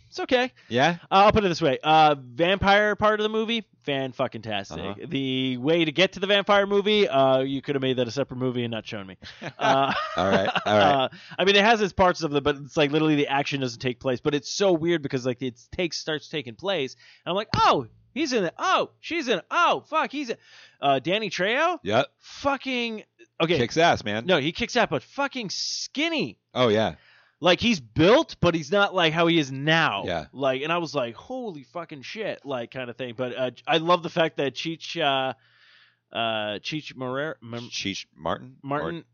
it's okay. Yeah. Uh, I'll put it this way: uh, vampire part of the movie, fan fucking tastic. Uh-huh. The way to get to the vampire movie, uh, you could have made that a separate movie and not shown me. [laughs] Uh, All right, all right. [laughs] uh, I mean, it has its parts of it, but it's like literally the action doesn't take place. But it's so weird because like it takes starts taking place, and I'm like, oh, he's in it. Oh, she's in it. Oh, fuck, he's in. Uh, Danny Trejo, Yep. fucking okay. Kicks ass, man. no, he kicks out, but fucking skinny. Oh yeah. Like he's built, but he's not like how he is now. Yeah. Like, and I was like, holy fucking shit, like kind of thing. But uh, I love the fact that Cheech, uh, uh, Cheech Marer, Mem- Cheech Marin. Or- Marin.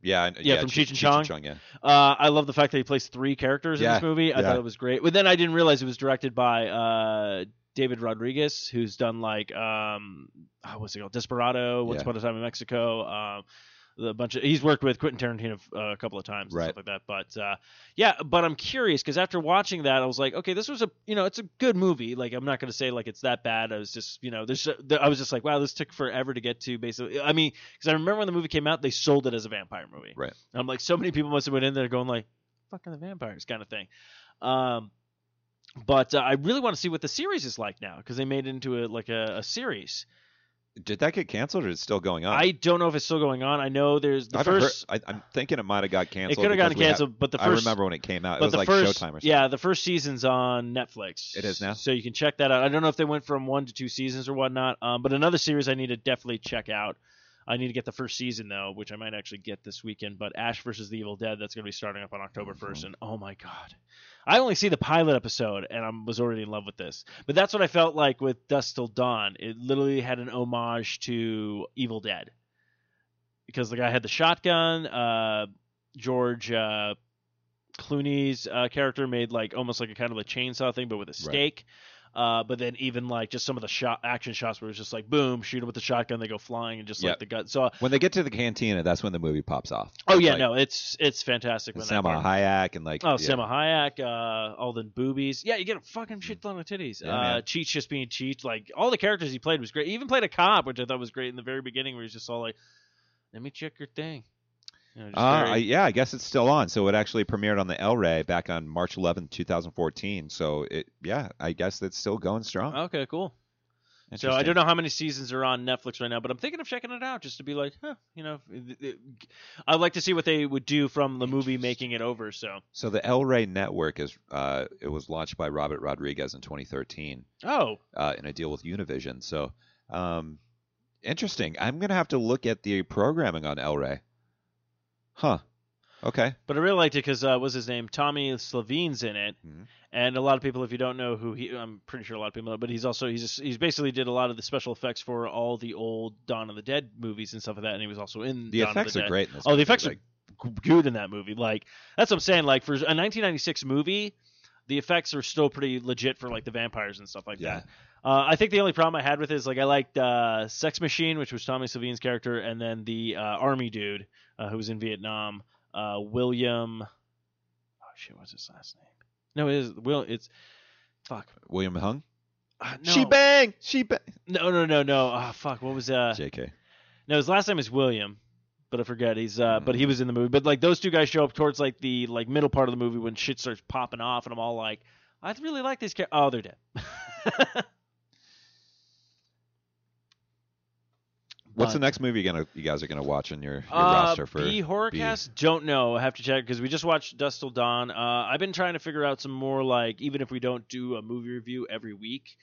yeah. I- Yeah, from Cheech and Chong. Chong. Yeah. Uh, I love the fact that he plays three characters in this movie. I yeah. thought it was great. But then I didn't realize it was directed by uh, David Rodriguez, who's done like um, oh, what's it called, Desperado, Once Yeah. Upon a Time in Mexico. Um, the bunch of he's worked with Quentin Tarantino uh, a couple of times and Right. stuff like that. But uh, yeah, but I'm curious because after watching that, I was like, okay, this was a you know it's a good movie. Like I'm not going to say like it's that bad. I was just you know there's I was just like wow this took forever to get to basically. I mean because I remember when the movie came out they sold it as a vampire movie. Right. And I'm like, so many people must have went in there going like, "Fucking the vampires," kind of thing. Um, but uh, I really want to see what the series is like now because they made it into a like a, a series. Did that get canceled or is it still going on? I don't know if it's still going on. I know there's the I first. heard, I, I'm thinking it might have got canceled. it could have gotten canceled, but the first. I remember when it came out. It was like first, Showtime or something. yeah, the first season's on Netflix. It is now? so you can check that out. I don't know if they went from one to two seasons or whatnot. Um, but another series I need to definitely check out. I need to get the first season though, which I might actually get this weekend. But Ash versus the Evil Dead, that's going to be starting up on October 1st, and oh my god, I only see the pilot episode, and I was already in love with this. But that's what I felt like with Dusk Till Dawn. It literally had an homage to Evil Dead because the guy had the shotgun. Uh, George uh, Clooney's uh, character made like almost like a kind of a chainsaw thing, but with a stake. Uh, but then even like just some of the shot action shots where it's just like boom, shoot them with the shotgun, they go flying and just Yep. like the gut. So When they get to the cantina, that's when the movie pops off. oh yeah, Like, no, it's it's fantastic. and that Hayek and like Oh, yeah. Salma Hayek, uh, all the boobies. Yeah, you get a fucking shit ton of titties. Yeah, uh. Cheech just being Cheech. Like, all the characters he played was great. He even played a cop, which I thought was great in the very beginning, where he's just all like, let me check your thing. You know, Uh, very- yeah, I guess it's still on. So it actually premiered on the El Rey back on March 11th, 2014. So it, yeah, I guess it's still going strong. Okay, cool. So I don't know how many seasons are on Netflix right now, but I'm thinking of checking it out just to be like, huh, you know, it- it- I'd like to see what they would do from the movie making it over. So, So the El Rey Network is uh, it was launched by Robert Rodriguez in 2013 oh, uh, in a deal with Univision. So um, interesting. I'm gonna have to look at the programming on El Rey. Huh. Okay. but I really liked it because uh, what's his name? Tom Savini's in it, Mhm. and a lot of people, if you don't know who he, I'm pretty sure a lot of people know, but he's also he's he's basically did a lot of the special effects for all the old Dawn of the Dead movies and stuff like that, and he was also in The Dawn effects the are Dead. great. Oh, the effects like, are good in that movie. Like that's what I'm saying. Like for a 1996 movie, the effects are still pretty legit for like the vampires and stuff like Yeah. that. Uh, I think the only problem I had with it is like I liked uh, Sex Machine, which was Tom Savini's character, and then the uh, army dude uh, who was in Vietnam, uh, William. Oh shit, what's his last name? No, it is Will. It's fuck. William Hung. Uh, no. She bang. She bang. no, no, no, no. Ah, fuck. What was uh? Jk. No, his last name is William, but I forget. He's uh, but he Mm. was in the movie. But like those two guys show up towards like the like middle part of the movie when shit starts popping off, and I'm all like, I really like these characters. Oh, they're dead. [laughs] What's the next movie you gonna you guys are gonna watch on your, your Uh, roster for B Horrorcast? Don't know. I have to check because we just watched Dusk Till Dawn. Uh, I've been trying to figure out some more like even if we don't do a movie review every week,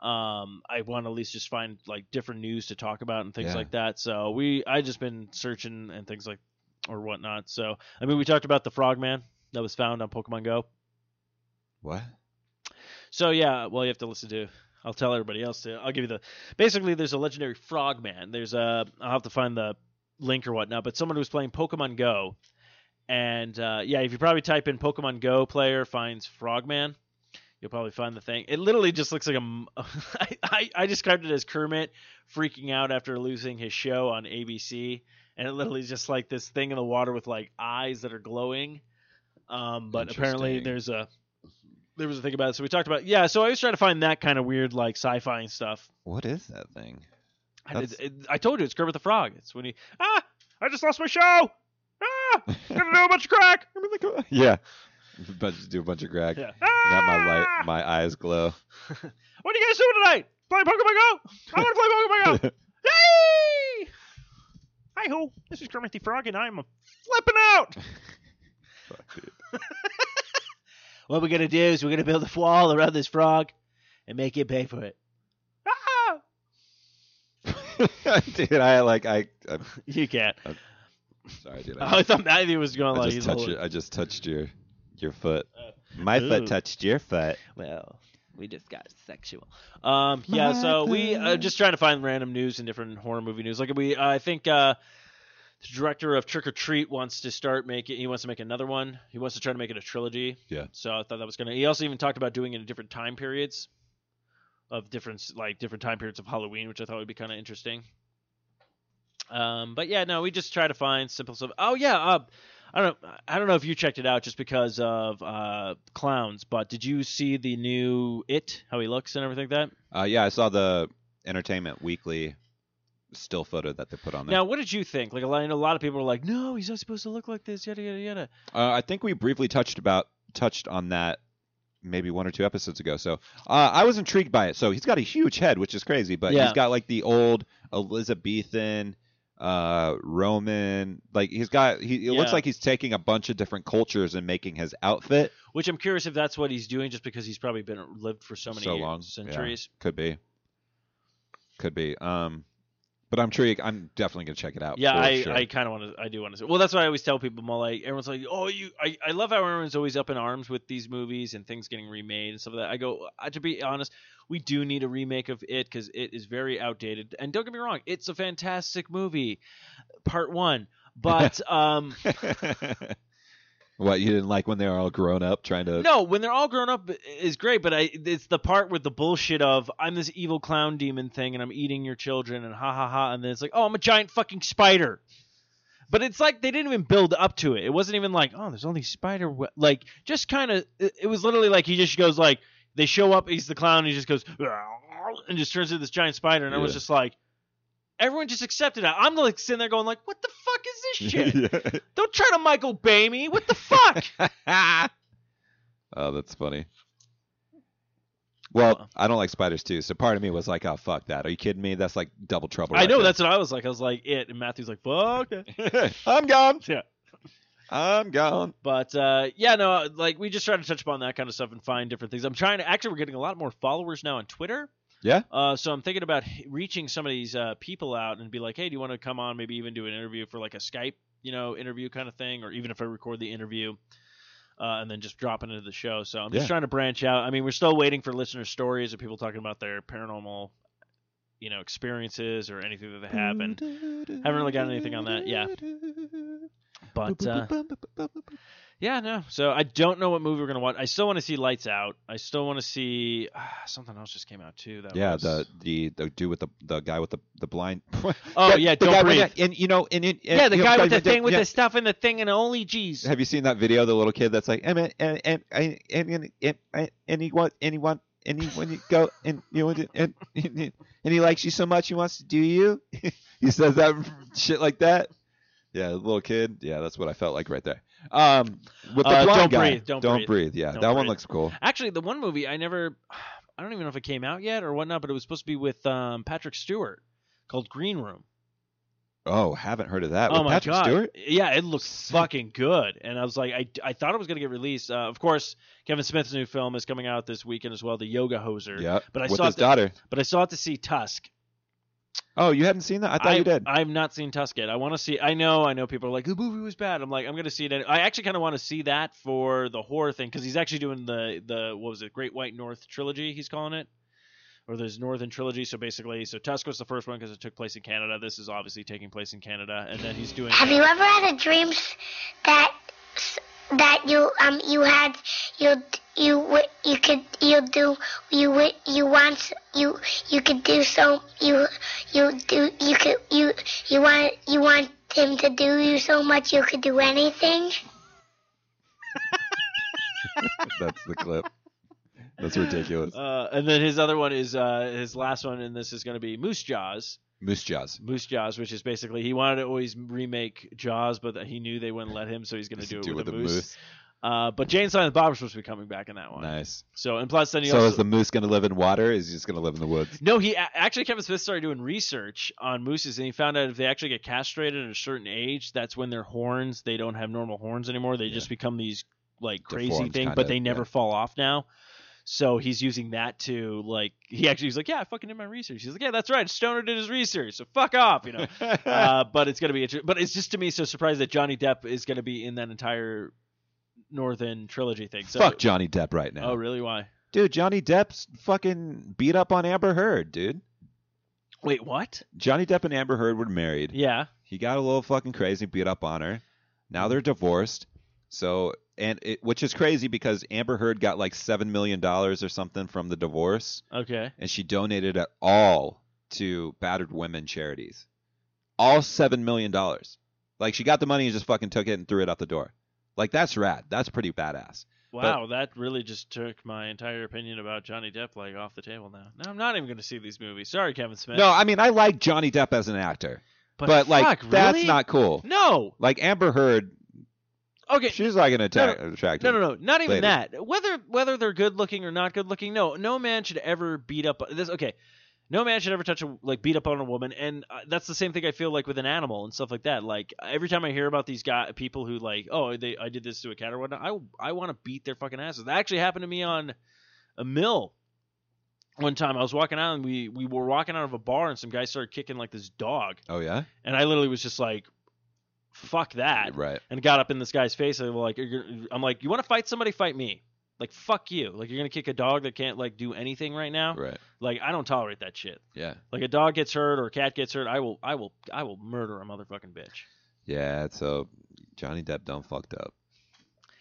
um, I want to at least just find like different news to talk about and things Yeah. like that. So we I just been searching and things like or whatnot. So I mean we talked about the Frogman that was found on Pokemon Go. What? So yeah, well you have to listen to. I'll tell everybody else to. I'll give you the. Basically, there's a legendary frogman. There's a. I'll have to find the link or whatnot. But someone who's playing Pokemon Go, and uh, yeah, if you probably type in Pokemon Go player finds frogman, you'll probably find the thing. It literally just looks like a. [laughs] I, I I described it as Kermit freaking out after losing his show on ABC, and it literally is just like this thing in the water with like eyes that are glowing. Um, but apparently there's a there was a thing about it. So we talked about yeah. So I was trying to find that kind of weird like sci-fi and stuff. What is that thing? And it, it, I told you it's Kermit the Frog. It's when he ah I just lost my show. Ah, gonna [laughs] do a bunch of crack. yeah. But do a bunch of crack. Yeah. Have my light, Ah! my eyes glow. [laughs] What are you guys doing tonight? Play Pokemon Go? I want to play Pokemon Go. [laughs] Yay! Hi ho, this is Kermit the Frog, and I'm flipping out. Fuck, dude. What we're gonna do is we're gonna build a wall around this frog and make him pay for it. Ah! [laughs] dude, I like I. I'm [laughs] You can't. sorry, dude. I thought Matthew was going I like just touched your, I just touched your your foot. Uh, My ooh. foot touched your foot. Well, we just got sexual. Um, yeah. So we uh, just trying to find random news and different horror movie news. Like we, I think uh, the director of Trick 'r Treat wants to start making. He wants to make another one. He wants to try to make it a trilogy. Yeah. So I thought that was gonna. He also even talked about doing it in different time periods, of different like different time periods of Halloween, which I thought would be kind of interesting. Um, but yeah, no, we just try to find simple stuff. Oh yeah, uh, I don't I don't know if you checked it out just because of uh, clowns, but did you see the new It? How he looks and everything like that? Uh, yeah, I saw the Entertainment Weekly still photo that they put on there. Now, what did you think? Like a lot, I know a lot of people were like, "No, he's not supposed to look like this." Yada yada yada. Uh, I think we briefly touched about touched on that maybe one or two episodes ago. So uh, I was intrigued by it. So he's got a huge head, which is crazy, but Yeah. he's got like the old Elizabethan, uh, Roman. Like he's got he. It looks like he's taking a bunch of different cultures and making his outfit. Which I'm curious if that's what he's doing, just because he's probably been lived for so many So years, long. Yeah. centuries. Could be. Could be. Um, but I'm intrigued. I'm definitely gonna check it out. Yeah, for I, sure. I kind of want to. I do want to. Well, that's what I always tell people. I'm like, everyone's like, "Oh, you." I, I love how everyone's always up in arms with these movies and things getting remade and stuff like that. I go, uh, to be honest, we do need a remake of it because it is very outdated. And don't get me wrong, it's a fantastic movie, part one. But [laughs] um, [laughs] what you didn't like when they were all grown up trying to? no, when they're all grown up is great. But I, it's the part with the bullshit of I'm this evil clown demon thing and I'm eating your children and ha ha ha, and then it's like, oh, I'm a giant fucking spider. But it's like they didn't even build up to it. It wasn't even like, oh, there's only spider we-. like just kind of. It, was literally like he just goes like they show up, he's the clown, he just goes and just turns into this giant spider, and everyone's was just like, everyone just accepted it. I'm like sitting there going like, what the fuck is this [laughs] shit? Don't try to Michael Bay me. What the fuck? [laughs] oh, that's funny. Well, I don't like spiders too. So part of me was like, "Oh fuck that! Are you kidding me? That's like double trouble." I know there. that's what I was like. I was like it, and Matthew's like fuck that. [laughs] I'm gone. yeah. I'm gone. But uh, yeah, no, like we just try to touch upon that kind of stuff and find different things. I'm trying to actually we're getting a lot more followers now on Twitter. Yeah. Uh, so I'm thinking about reaching some of these uh, people out and be like, hey, do you want to come on? Maybe even do an interview for like a Skype, you know, interview kind of thing, or even if I record the interview. Uh, and then just drop it into the show. So I'm just Yeah. trying to branch out. I mean, we're still waiting for listener stories of people talking about their paranormal, you know, experiences or anything that they have. And haven't really got anything on that. Yeah. But uh, yeah, no. So I don't know what movie we're gonna watch. I still want to see Lights Out. I still want to see uh, something else just came out too. That Yeah, was... the the the dude with the the guy with the the blind. [laughs] Oh, yeah, Don't guy Breathe. that- and you know, and, and yeah, the you know, guy with the thing with yeah. the stuff in the thing and only G's. Have you seen that video? of The little kid that's like, and and and and and and and, and, and he want and he want and he when you go and you know and and, and he likes you so much he wants to do you. [laughs] he says that [laughs] shit like that. Yeah, the little kid. Yeah, that's what I felt like right there. Um, with the Uh, blind Don't guy. Breathe, Don't Breathe. Yeah, Don't that one Breathe. looks cool. Actually, the one movie I never, [sighs] I don't even know if it came out yet or whatnot, but it was supposed to be with um, Patrick Stewart called Green Room. Oh, haven't heard of that. oh with my Patrick god! Stewart. Yeah, it looks fucking good. And I was like, I, I thought it was gonna get released. Uh, of course, Kevin Smith's new film is coming out this weekend as well, The Yoga Hoser. Yeah, but I with saw his the- daughter. But I still have to see Tusk. Oh, you hadn't seen that? I thought you did. I've not seen Tusk yet. I want to see. I know. I know people are like the movie was bad. I'm like I'm gonna see it. I actually kind of want to see that for the horror thing because he's actually doing the the what was it Great White North trilogy. He's calling it. Or there's Northern trilogy. So basically, so Tusk was the first one because it took place in Canada. This is obviously taking place in Canada, and then he's doing. Have you ever had a dream that that you um you had you you w- you could you do you w- you want you you could do so you you do you could you you want you want him to do you so much you could do anything? [laughs] That's the clip. That's ridiculous. Uh, and then his other one is uh, his last one, and this is going to be Moose Jaws. Moose Jaws. Moose Jaws, which is basically he wanted to always remake Jaws, but he knew they wouldn't let him, so he's going to do it Do with, with a moose. moose. Uh, but Jay and Silent Bob is supposed to be coming back in that one. Nice. So and plus then he So also is the moose going to live in water? Is he just going to live in the woods? no he actually Kevin Smith started doing research on mooses and he found out if they actually get castrated at a certain age, that's when their horns they don't have normal horns anymore. They just become these like crazy Deformed thing, but they never yeah. fall off now. So he's using that to like he actually was like, yeah, I fucking did my research. He's like, yeah, that's right. Stoner did his research, so fuck off, you know. [laughs] uh, but it's gonna be interesting. But it's just to me so surprised that Johnny Depp is gonna be in that entire Northern trilogy thing. So, Fuck Johnny Depp right now. Oh, really? Why? Dude, Johnny Depp's fucking beat up on Amber Heard, dude. Wait, what? Johnny Depp and Amber Heard were married. Yeah. He got a little fucking crazy, beat up on her. Now they're divorced. So, and it, which is crazy because Amber Heard got like seven million dollars or something from the divorce, Okay. and she donated it all to battered women charities. All seven million dollars. Like she got the money and just fucking took it and threw it out the door. Like that's rad. That's pretty badass. Wow, that really just took my entire opinion about Johnny Depp like off the table now. No, I'm not even going to see these movies. Sorry, Kevin Smith. No, I mean I like Johnny Depp as an actor, but, but, like fuck, that's not cool. No. Like Amber Heard, Okay. she's like an attack, attractive. No, no, no, not even lady. that. Whether whether they're good looking or not good looking, no, no man should ever beat up this. Okay, no man should ever touch a like beat up on a woman, and uh, that's the same thing I feel like with an animal and stuff like that. Like every time I hear about these guy people who like, oh, they I did this to a cat or whatnot, I I want to beat their fucking asses. That actually happened to me on a mill. One time I was walking out and we we were walking out of a bar and some guy started kicking like this dog, Oh yeah, and I literally was just like, "Fuck that!" right. and got up in this guy's face. And I'm like, I'm like, you want to fight somebody? Fight me. Like fuck you. Like you're gonna kick a dog that can't like do anything right now. Right. Like I don't tolerate that shit. Yeah. Like a dog gets hurt or a cat gets hurt, I will, I will, I will murder a motherfucking bitch. Yeah. So Johnny Depp done fucked up.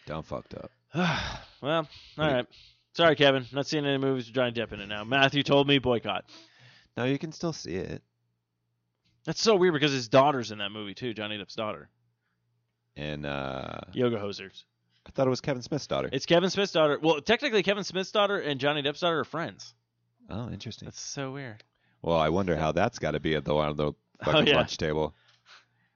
Done fucked up. [sighs] well, all right. Sorry, Kevin. Not seeing any movies with Johnny Depp in it now. Matthew told me boycott. No, you can still see it. That's so weird because his daughter's in that movie too. Johnny Depp's daughter, And uh Yoga Hosers. I thought it was Kevin Smith's daughter. It's Kevin Smith's daughter. Well, technically, Kevin Smith's daughter and Johnny Depp's daughter are friends. oh, interesting. That's so weird. Well, I wonder how that's got to be at the on the Oh, yeah. lunch table.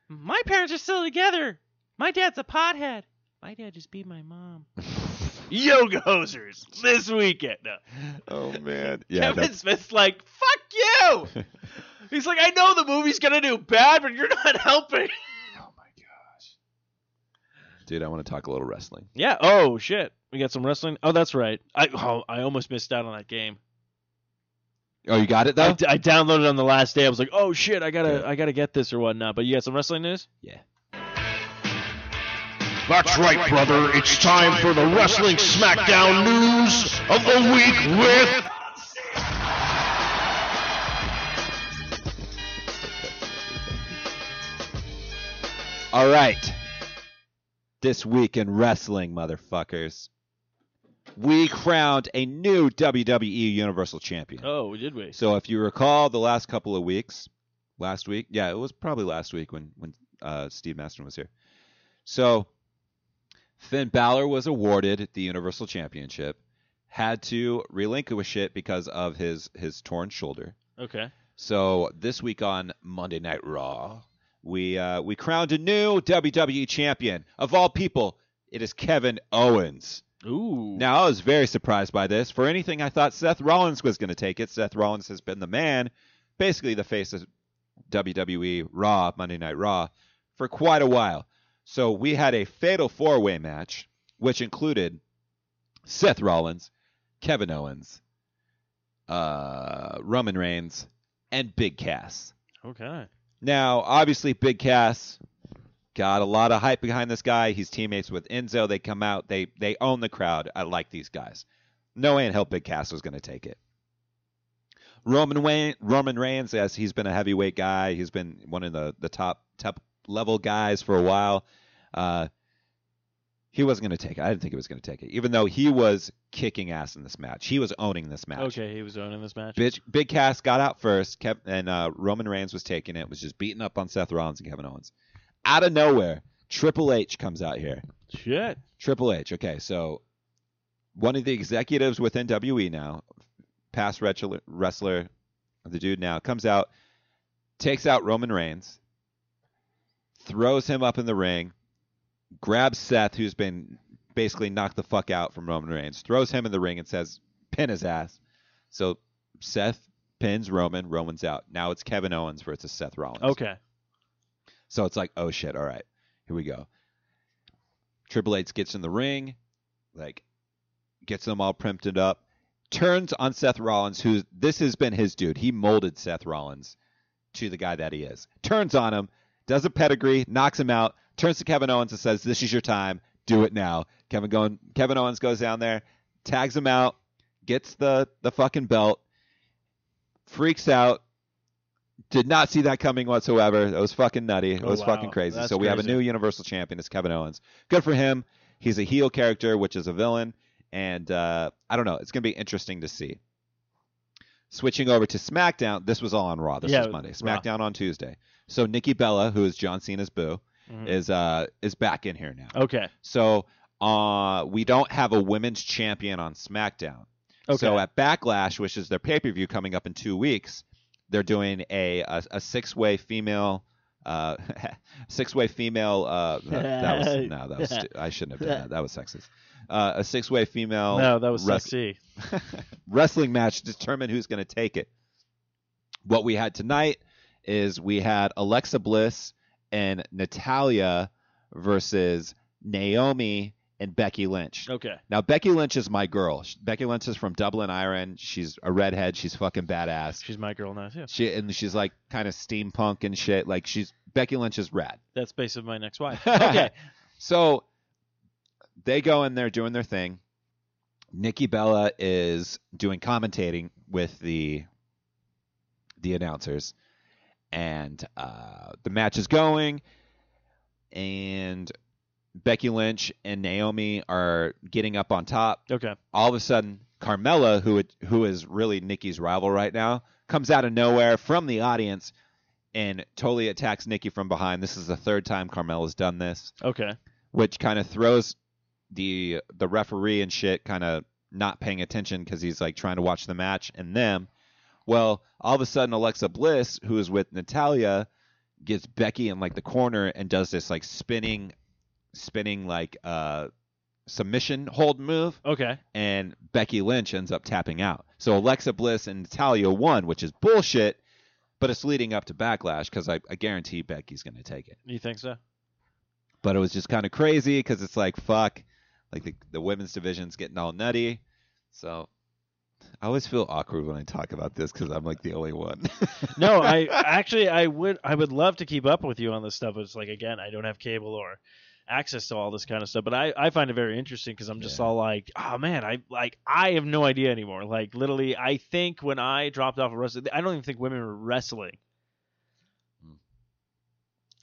My parents are still together. My dad's a pothead. My dad just beat my mom. [laughs] yoga hosers this weekend. No. Oh man, [laughs] yeah, Kevin that's, Smith's like, fuck you. [laughs] He's like, I know the movie's gonna do bad, but you're not helping. My gosh, dude, I want to talk a little wrestling. Yeah. Oh shit. We got some wrestling. Oh, that's right. I oh, I almost missed out on that game. Oh, you got it I, though. d- I downloaded it on the last day. I was like, oh shit, I gotta Good. I gotta get this or whatnot. But you got some wrestling news? yeah. That's right, brother. It's time for the Wrestling SmackDown news of the week with. All right. This week in wrestling, motherfuckers, we crowned a new WWE Universal Champion. Oh, did we? So if you recall the last couple of weeks, last week, yeah, it was probably last week when when uh, Steve Maston was here. So Finn Balor was awarded the Universal Championship, had to relinquish it because of his his torn shoulder. Okay. So this week on Monday Night Raw, we uh, we crowned a new WWE champion. Of all people, it is Kevin Owens. Ooh. Now I was very surprised by this. For anything, I thought Seth Rollins was going to take it. Seth Rollins has been the man, basically the face of WWE Raw, Monday Night Raw, for quite a while. So we had a fatal four way match, which included Seth Rollins, Kevin Owens, uh, Roman Reigns, and Big Cass. Okay. Now, obviously, Big Cass got a lot of hype behind this guy. He's teammates with Enzo. They come out. They they own the crowd. I like these guys. No way in hell Big Cass was going to take it. Roman Wayne, Roman Reigns, as he's been a heavyweight guy, he's been one of the the top top level guys for a while. Uh, he wasn't going to take it. I didn't think he was going to take it, even though he was kicking ass in this match. He was owning this match. Okay, he was owning this match. Big, Big Cass got out first, kept, and uh, Roman Reigns was taking it. Was just beating up on Seth Rollins and Kevin Owens. Out of nowhere, Triple H comes out here. Shit. Triple H. Okay, so one of the executives within WWE now, past wrestler, wrestler, the dude now comes out, takes out Roman Reigns, throws him up in the ring, grabs Seth, who's been basically knocked the fuck out from Roman Reigns, throws him in the ring and says, "Pin his ass." So Seth pins Roman. Roman's out. Now it's Kevin Owens versus Seth Rollins. Okay. So it's like, oh shit, all right, here we go. Triple H gets in the ring, like gets them all primped up, turns on Seth Rollins, who this has been his dude. He molded Seth Rollins to the guy that he is. Turns on him, does a pedigree, knocks him out, turns to Kevin Owens and says, This is your time, do it now. Kevin going Kevin Owens goes down there, tags him out, gets the, the fucking belt, freaks out, did not see that coming whatsoever. It was fucking nutty. It Oh, was wow. fucking crazy. That's so we have a new Universal Champion. It's Kevin Owens. Good for him. He's a heel character, which is a villain, and uh, I don't know. It's gonna be interesting to see. Switching over to SmackDown. This was all on Raw. This Yeah, was Monday. Raw. SmackDown on Tuesday. So Nikki Bella, who is John Cena's boo, Mhm. is uh is back in here now. Okay. So uh we don't have a women's champion on SmackDown. Okay. So at Backlash, which is their pay per view coming up in two weeks, they're doing a a, a six way female. Uh, [laughs] six way female. Uh, [laughs] that, that was no, that was stu- I shouldn't have done that. That was sexist. Uh, a six way female. no, that was sexy. [laughs] wrestling match to determine who's going to take it. What we had tonight is we had Alexa Bliss and Natalya versus Naomi and Becky Lynch. Okay. Now Becky Lynch is my girl. Sh- Becky Lynch is from Dublin, Ireland. She's a redhead. She's fucking badass. She's my girl now too. She and she's like kind of steampunk and shit. Like she's Becky Lynch is rad. That's based on my next wife. [laughs] Okay. so they go in there doing their thing. Nikki Bella is doing commentating with the the announcers, and uh, the match is going, and Becky Lynch and Naomi are getting up on top. Okay. All of a sudden, Carmella, who who is really Nikki's rival right now, comes out of nowhere from the audience and totally attacks Nikki from behind. This is the third time Carmella's done this Okay. which kind of throws the the referee and shit kind of not paying attention because he's like trying to watch the match and them. Well, all of a sudden Alexa Bliss, who is with Natalya, gets Becky in like the corner and does this like spinning, spinning like uh submission hold move, Okay. and Becky Lynch ends up tapping out. So Alexa Bliss and Natalya won, which is bullshit, but it's leading up to Backlash because I, I guarantee Becky's going to take it. You think so? But it was just kind of crazy because it's like fuck, like the the women's division's getting all nutty. So I always feel awkward when I talk about this because I'm like the only one. [laughs] No, I actually I would I would love to keep up with you on this stuff. It's like again, I don't have cable or access to all this kind of stuff, but I, I find it very interesting because I'm just Yeah. all like, oh man, I like I have no idea anymore. Like literally, I think when I dropped off of wrestling, I don't even think women were wrestling.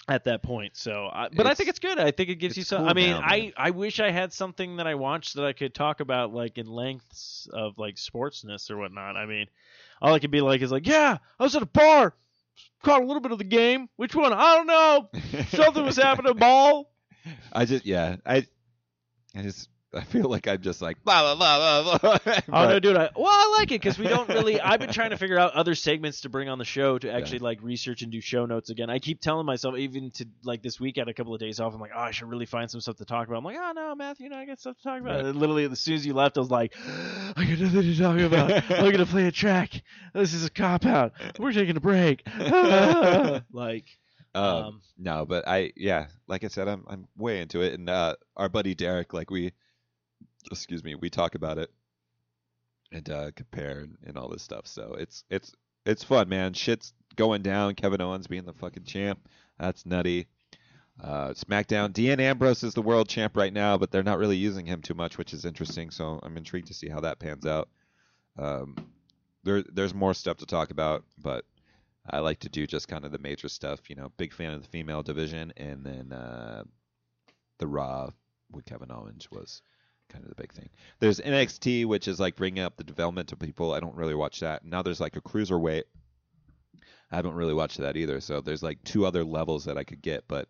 At that point. So, I, but I think It's- it's good. I think it gives you it's some. cool I mean, now, I. I wish I had something that I watched that I could talk about like in lengths of like sportsness or whatnot. I mean, all I could be like is like, yeah, I was at a bar, caught a little bit of the game. Which one? I don't know. [laughs] Something was happening. Ball. I just yeah I I just I feel like I'm just like blah blah blah blah blah. Oh [laughs] But- no, dude! I, well, I like it because we don't really. I've been trying to figure out other segments to bring on the show to actually like research and do show notes again. I keep telling myself, even to like this week, I had a couple of days off. I'm like, oh, I should really find some stuff to talk about. I'm like, oh no, Matthew, you know, I got stuff to talk about. Right. And literally, as soon as you left, I was like, I got nothing to talk [laughs] about. I'm gonna play a track. This is a cop out. We're taking a break. [laughs] like, Um, um, no, but I yeah, like I said, I'm I'm way into it, and uh, our buddy Derek, like we, excuse me, we talk about it and uh, compare and, and all this stuff. So it's it's it's fun, man. Shit's going down. Kevin Owens being the fucking champ, that's nutty. Uh, SmackDown, Dean Ambrose is the world champ right now, but they're not really using him too much, which is interesting. So I'm intrigued to see how that pans out. Um, there there's more stuff to talk about, but I like to do just kind of the major stuff. You know, big fan of the female division, and then uh, the Raw with Kevin Owens was kind of the big thing. There's NXT, which is like bringing up the development developmental people. I don't really watch that. Now there's like a cruiserweight. I haven't really watched that either. So there's like two other levels that I could get, but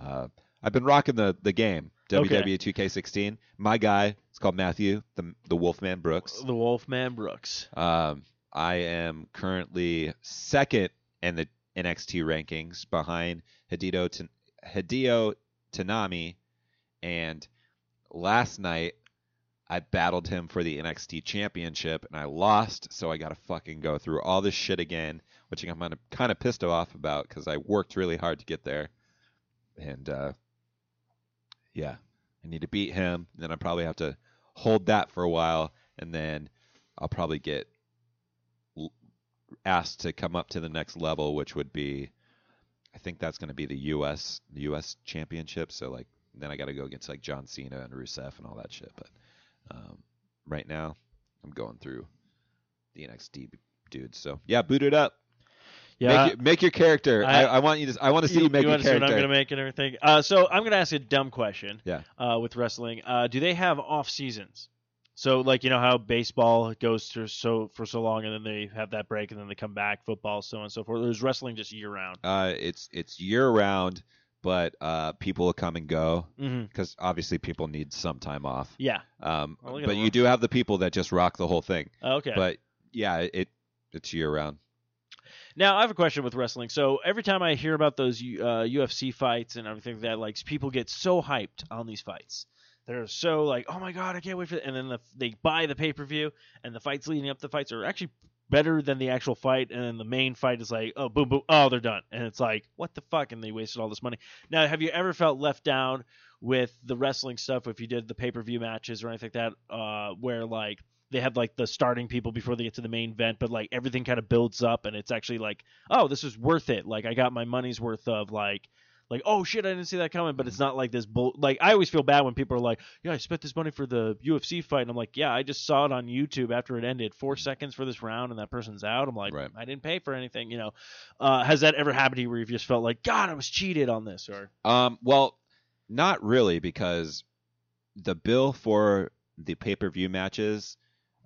uh, I've been rocking the the game. Okay. WWE 2K16. My guy, it's called Matthew, the the Wolfman Brooks. the Wolfman Brooks. Um, I am currently second in the NXT rankings behind Hideo Tan- Hideo Tanami, and last night I battled him for the NXT Championship and I lost, so I got to fucking go through all this shit again, which I'm kind of pissed off about because I worked really hard to get there, and uh, yeah, I need to beat him. Then I probably have to hold that for a while, and then I'll probably get asked to come up to the next level, which would be, I think that's going to be the U.S. U.S. Championship. So like, then I got to go against like John Cena and Rusev and all that shit. But um, right now, I'm going through the NXT dudes. So yeah, boot it up. Yeah. make, your, make your character. I, I- I, want you to. I want to see you, make your wanna see what character. I'm gonna make and everything. Uh, so I'm gonna ask a dumb question. Yeah. Uh, with wrestling, uh, do they have off seasons? So like you know how baseball goes through so for so long and then they have that break and then they come back. Football, so on and so forth. There's wrestling just year round. Uh, it's it's year round, but uh, people will come and go Mm-hmm. because obviously people need some time off. Yeah. Um, Oh, but you do have the people that just rock the whole thing. Okay. But yeah, it it's year round. Now I have a question with wrestling. So every time I hear about those uh, UFC fights and everything like that, like people get so hyped on these fights. They're so like, oh my god, I can't wait for it. And then the, they buy the pay per view, and the fights leading up to the fights are actually better than the actual fight. And then the main fight is like, oh boom boom, oh they're done. And it's like, what the fuck? And they wasted all this money. Now, have you ever felt left down with the wrestling stuff if you did the pay per view matches or anything like that, uh, where like they have like the starting people before they get to the main event, but like everything kind of builds up and it's actually like, oh, this is worth it. Like I got my money's worth of like, like oh shit, I didn't see that coming. But it's not like this bull. Like I always feel bad when people are like, yeah, I spent this money for the UFC fight, and I'm like, yeah, I just saw it on YouTube after it ended, four seconds for this round, and that person's out. I'm like, Right. I didn't pay for anything, you know. Uh, has that ever happened to you where you've just felt like, God, I was cheated on this, or Um, well, not really because the bill for the pay per view matches,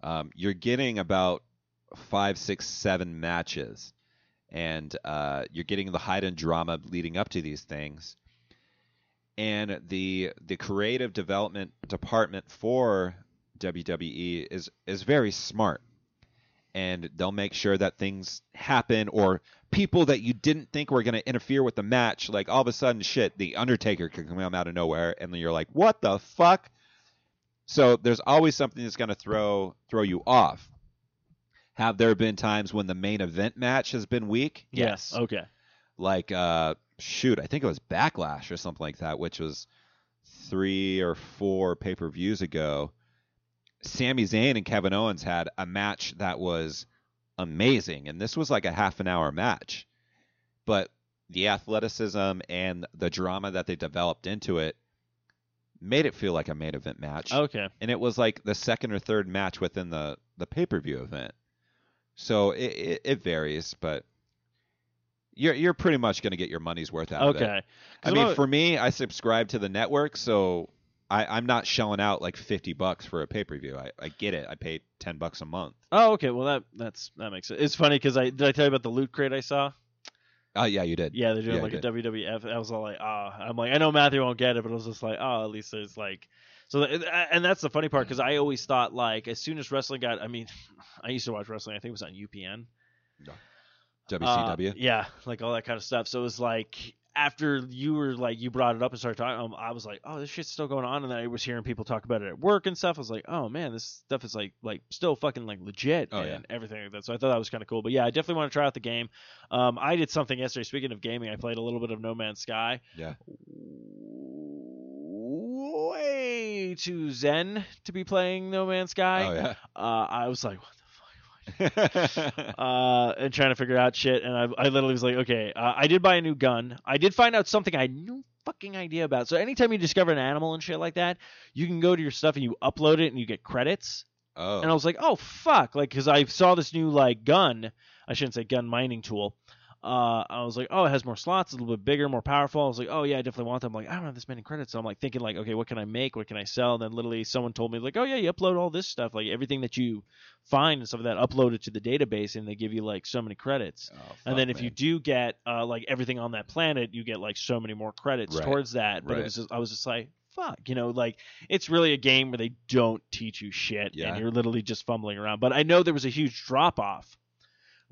um, you're getting about five, six, seven matches, and uh, you're getting the hidden drama leading up to these things. And the the creative development department for WWE is is very smart, and they'll make sure that things happen or people that you didn't think were going to interfere with the match, like all of a sudden, shit, the Undertaker can come out of nowhere, and then you're like, what the fuck? So there's always something that's going to throw throw you off. Have there been times when the main event match has been weak? Yes. Okay. Like uh shoot, I think it was Backlash or something like that, which was 3 or 4 pay-per-views ago. Sami Zayn and Kevin Owens had a match that was amazing and this was like a half an hour match. But the athleticism and the drama that they developed into it made it feel like a main event match Okay. and it was like the second or third match within the the pay per view event. So it, it it varies, but you're you're pretty much going to get your money's worth out of it. Okay. I mean, for me, I subscribe to the network, so I, I'm not shelling out like fifty bucks for a pay per view. I, I get it. I pay ten bucks a month. Oh, okay. Well, that that's that makes it. It's funny because I did I tell you about the loot crate I saw. Oh yeah, you did. Yeah, they're doing Yeah, like a. WWF. I was all like, ah, I'm like, I know Matthew won't get it, but I was just like, oh, at least there's like, so, and that's the funny part because I always thought like, as soon as wrestling got, I mean, [laughs] I used to watch wrestling. I think it was on UPN. WCW. Uh, yeah, like all that kind of stuff. So it was like after you were like you brought it up and started talking, um, I was like, oh, this shit's still going on, and then I was hearing people talk about it at work and stuff. I was like, oh man, this stuff is like like still fucking like legit Oh, and yeah. everything like that. So I thought that was kind of cool. But yeah, I definitely want to try out the game. Um, I did something yesterday. Speaking of gaming, I played a little bit of No Man's Sky. Yeah. Way too zen to be playing No Man's Sky. Oh yeah. Uh, I was like, what the fuck? [laughs] uh, and trying to figure out shit. And I, I literally was like, okay, uh, I did buy a new gun. I did find out something I had no fucking idea about. So anytime you discover an animal and shit like that, you can go to your stuff and you upload it and you get credits. oh. And I was like, oh fuck, like because I saw this new like gun. I shouldn't say gun mining tool. Uh, I was like, oh, it has more slots, a little bit bigger, more powerful. I was like, oh yeah, I definitely want them. I'm like, I don't have this many credits, so I'm like thinking like, okay, what can I make? What can I sell? And then literally someone told me like, oh yeah, you upload all this stuff, like everything that you find and stuff like that, upload it to the database, and they give you like so many credits. Oh, and then fuck, if you do get uh, like everything on that planet, you get like so many more credits Right. towards that. But Right. it was just, I was just like, fuck, you know, like it's really a game where they don't teach you shit, Yeah. and you're literally just fumbling around. But I know there was a huge drop off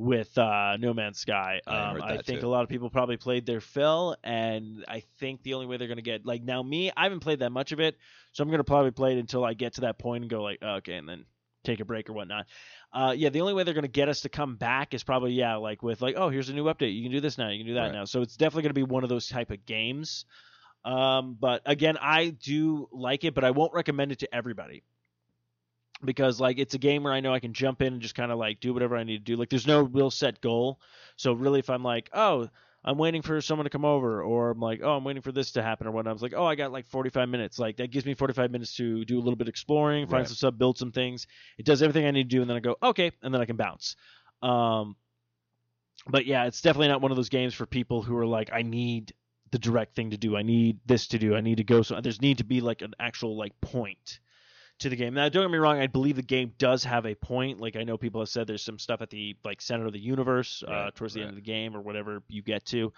with uh, No Man's Sky. I Um, heard I think too. a lot of people probably played their fill, and I think the only way they're gonna get like now me, I haven't played that much of it, so I'm gonna probably play it until I get to that point and go like, oh, okay, and then take a break or whatnot. Uh, yeah, the only way they're gonna get us to come back is probably yeah, like with like, oh, here's a new update, you can do this now, you can do that Right. now. So it's definitely gonna be one of those type of games. Um, but again, I do like it, but I won't recommend it to everybody because like it's a game where I know I can jump in and just kind of like do whatever I need to do. Like there's no real set goal. So really, if I'm like, oh, I'm waiting for someone to come over, or I'm like, oh, I'm waiting for this to happen, or whatnot. I was like, oh, I got like 45 minutes. Like that gives me 45 minutes to do a little bit of exploring, find Right. some stuff, build some things. It does everything I need to do, and then I go, okay, and then I can bounce. Um, but yeah, it's definitely not one of those games for people who are like, I need the direct thing to do. I need this to do. I need to go. So there's need to be like an actual like point to the game. Now, don't get me wrong. I believe the game does have a point. Like I know people have said there's some stuff at the like center of the universe uh, Right, towards the end of the game or whatever you get to.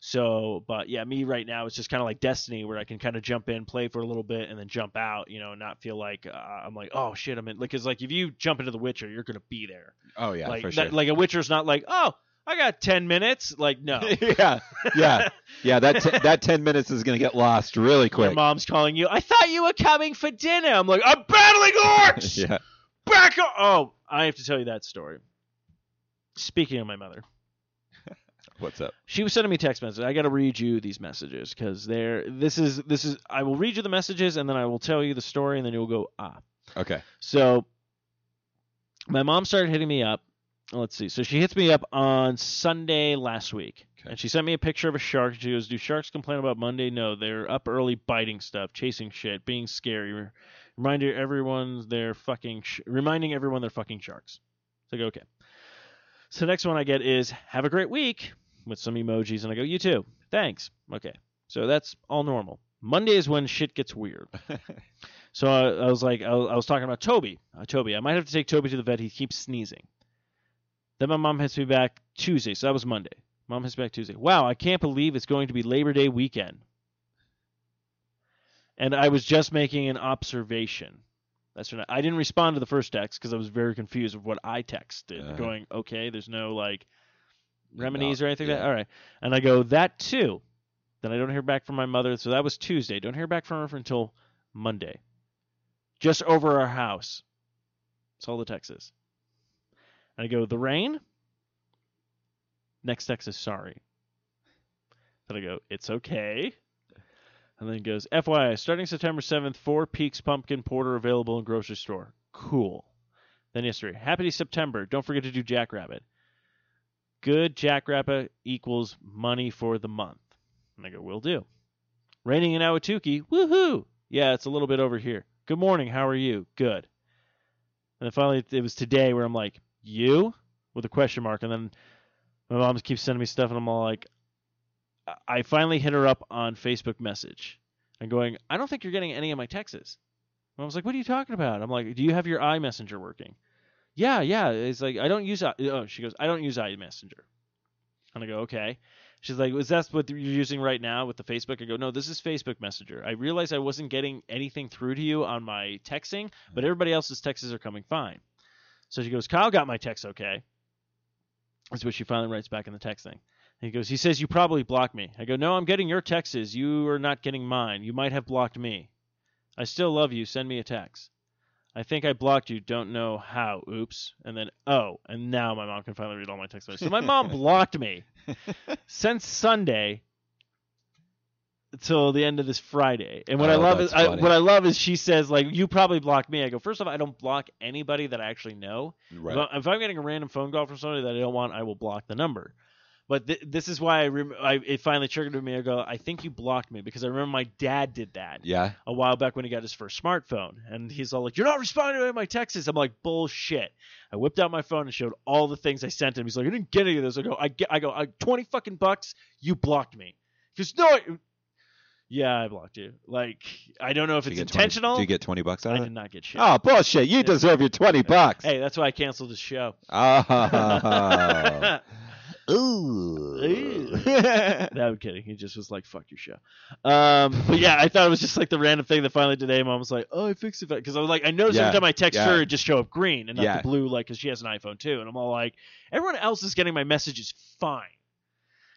So, but yeah, me right now it's just kind of like Destiny where I can kind of jump in, play for a little bit, and then jump out. You know, not feel like uh, I'm like, oh shit, I'm in. Like, cause like if you jump into The Witcher, you're gonna be there. Oh yeah, like for that, sure. like a Witcher's not like, oh, I got ten minutes. Like no. [laughs] yeah, yeah, yeah. That t- [laughs] that ten minutes is gonna get lost really quick. Your mom's calling you. I thought you were coming for dinner. I'm like, I'm battling orcs. [laughs] yeah. Back up. Oh, I have to tell you that story. Speaking of my mother, What's up? she was sending me text messages. I got to read you these messages because they're. This is this is. I will read you the messages and then I will tell you the story and then you'll go ah. Okay. So my mom started hitting me up. Let's see. So she hits me up on Sunday last week. Okay. And she sent me a picture of a shark. She goes, Do sharks complain about Monday? No, they're up early biting stuff, chasing shit, being scary. Reminding everyone they're fucking sh- reminding everyone they're fucking sharks. So I go, okay. So next one I get is have a great week with some emojis, and I go, you too. Thanks. Okay. So that's all normal. Monday is when shit gets weird. [laughs] So I, I was like, I, was- I was talking about Toby. Uh, Toby, I might have to take Toby to the vet. He keeps sneezing. Then my mom hits me back Tuesday. So that was Monday. Mom hits me back Tuesday. Wow, I can't believe it's going to be Labor Day weekend. And I was just making an observation. That's right. I didn't respond to the first text because I was very confused of what I texted. Uh-huh. Going, okay, there's no like remedies or anything like that. All right. And I go, that too. Then I don't hear back from my mother. So that was Tuesday. Don't hear back from her until Monday. just over our house. That's all the text is. And I go, the rain? Next text is sorry. Then I go, it's okay. And then it goes, FYI, starting September 7th, Four Peaks Pumpkin Porter available in grocery store. Cool. Then yesterday, happy September. Don't forget to do Jackrabbit. Good Jackrabbit equals money for the month. And I go, will do. Raining in Ahwatukee. Woohoo! Yeah, it's a little bit over here. Good morning. How are you? Good. And then finally, it was today where I'm like, you? With a question mark. And then my mom keeps sending me stuff, and I'm all like, I- finally hit her up on Facebook message and going, I don't think you're getting any of my texts. And I was like, what are you talking about? I'm like, do you have your iMessenger working? Yeah, yeah. It's like, I don't use, i- oh, she goes, I don't use iMessenger. And I go, okay. She's like, is that what you're using right now with the Facebook? I go, no, this is Facebook Messenger. I realized I wasn't getting anything through to you on my texting, but everybody else's texts are coming fine. So she goes, Kyle got my text okay. That's what she finally writes back in the text thing. And he goes, he says, you probably blocked me. I go, no, I'm getting your texts. You are not getting mine. You might have blocked me. I still love you. Send me a text. I think I blocked you. Don't know how. Oops. And then, oh, and now my mom can finally read all my text messages. So my mom [laughs] blocked me [laughs] since Sunday until the end of this Friday. And what I Oh, love is I, what I love is she says like you probably blocked me. I go first off I don't block anybody that I actually know. Right. If, I, if I'm getting a random phone call from somebody that I don't want, I will block the number. But th- this is why I, rem- I it finally triggered me. I go I think you blocked me because I remember my dad did that Yeah. a while back when he got his first smartphone, and he's all like, "You're not responding to any of my texts." I'm like, "Bullshit!" I whipped out my phone and showed all the things I sent him. He's like, "I didn't get any of this." I go, "I get," I go, uh, I, "20 fucking bucks, you blocked me." Goes, "No." Yeah, I blocked you. Like, I don't know if it's get 20 intentional. do you get 20 bucks out I of did not get shit. Oh, bullshit. You deserve your 20 bucks. Hey, that's why I canceled the show. Oh. [laughs] Ooh. no, I'm kidding. He just was like, "Fuck your show." Um, but yeah, I thought it was just like the random thing that finally today, mom was like, "Oh, I fixed it," because I was like, I noticed Yeah, every time I text yeah. her, it just show up green and not Yeah. the blue, like because she has an iPhone too. And I'm all like, everyone else is getting my messages fine.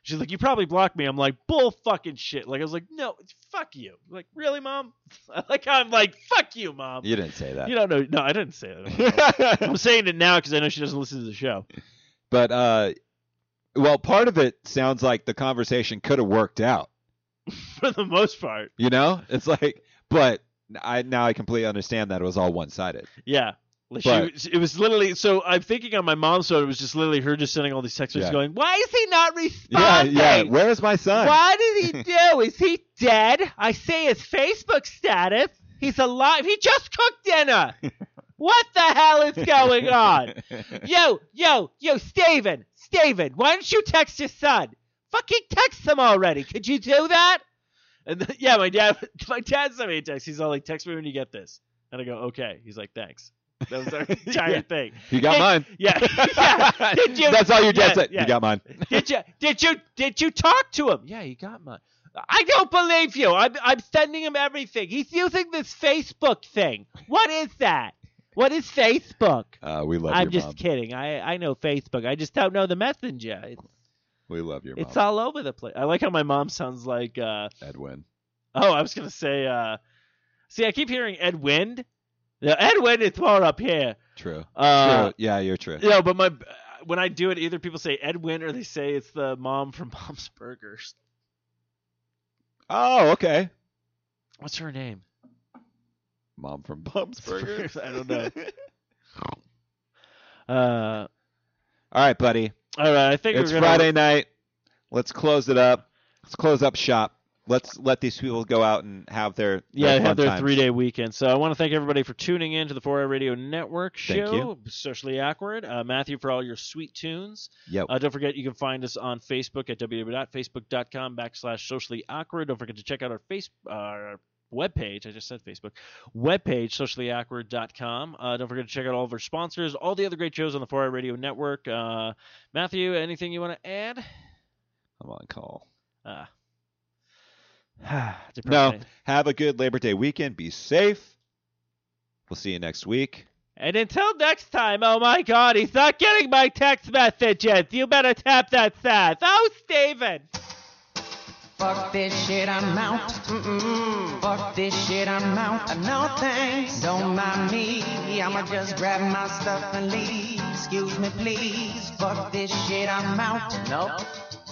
She's like, "You probably blocked me." I'm like, "Bull fucking shit!" Like I was like, "No, fuck you." Like really, mom? [laughs] like I'm like, "Fuck you, mom." You didn't say that. You don't know? No, I didn't say that. [laughs] I'm saying it now because I know she doesn't listen to the show. but, uh, well, part of it sounds like the conversation could have worked out. [laughs] For the most part, You know? It's like, but I now I completely understand that it was all one sided. Yeah. Like But- she, it was literally so I'm thinking on my mom's phone it was just literally her just sending all these texts Yeah. going why is he not responding yeah. yeah. Where's my son? What did he do? Is he dead? I see his Facebook status. He's alive. He just cooked dinner. [laughs] What the hell is going on? [laughs] Yo, yo, yo, Steven, Steven, why don't you text your son? Fucking text him already. Could you do that? and then, yeah my dad [laughs] my dad sent me a text he's all like text me when you get this and I go okay he's like thanks that was our [laughs] [laughs] entire Yeah. thing You got Did- mine. yeah [laughs] yeah did you That's all your dad yeah, said. yeah. You got mine. did you did you did you talk to him yeah you got mine I don't believe you I'm I'm sending him everything He's using this Facebook thing. What is that? What is Facebook? Uh, we love I'm your just mom. kidding. I I know Facebook. I just don't know the messenger. It's, We love your mom. it's all over the place. I like how my mom sounds like uh Edwin. Oh, I was gonna say. uh See, I keep hearing Ed Wind. No, Ed Wind is more up here. True. Uh, true. Yeah, you're true. No, but my when I do it, either people say Edwin or they say it's the mom from [laughs] Mom's Burgers. Oh, okay. What's her name? Mom from Bum's [laughs] Burgers. I don't know. [laughs] Uh, All right, buddy. all right. I think It's we're gonna, Friday night. Let's close it up. Let's close up shop. Let's let these people go out and have their Yeah, have their three day weekend. So I want to thank everybody for tuning in to the 4 Radio Network Thank show, you. Socially Awkward. Uh, Matthew for all your sweet tunes. Yep. Uh, don't forget you can find us on Facebook at www.facebook.com backslash socially awkward. Don't forget to check out our face our webpage. I just said Facebook webpage sociallyawkward.com. Uh, don't forget to check out all of our sponsors, all the other great shows on the 4 Radio Network. Uh, Matthew, anything you want to add? I'm on call. Uh, [sighs] no, have a good Labor Day weekend. Be safe. We'll see you next week. And until next time, oh my God, he's not getting my text messages. You better tap that sass. Oh, Steven. Fuck this shit, I'm out. Mm-mm. Fuck this shit, I'm out. No thanks, don't mind me. I'ma just grab my stuff and leave. Excuse me, please. Fuck this shit, I'm out. Nope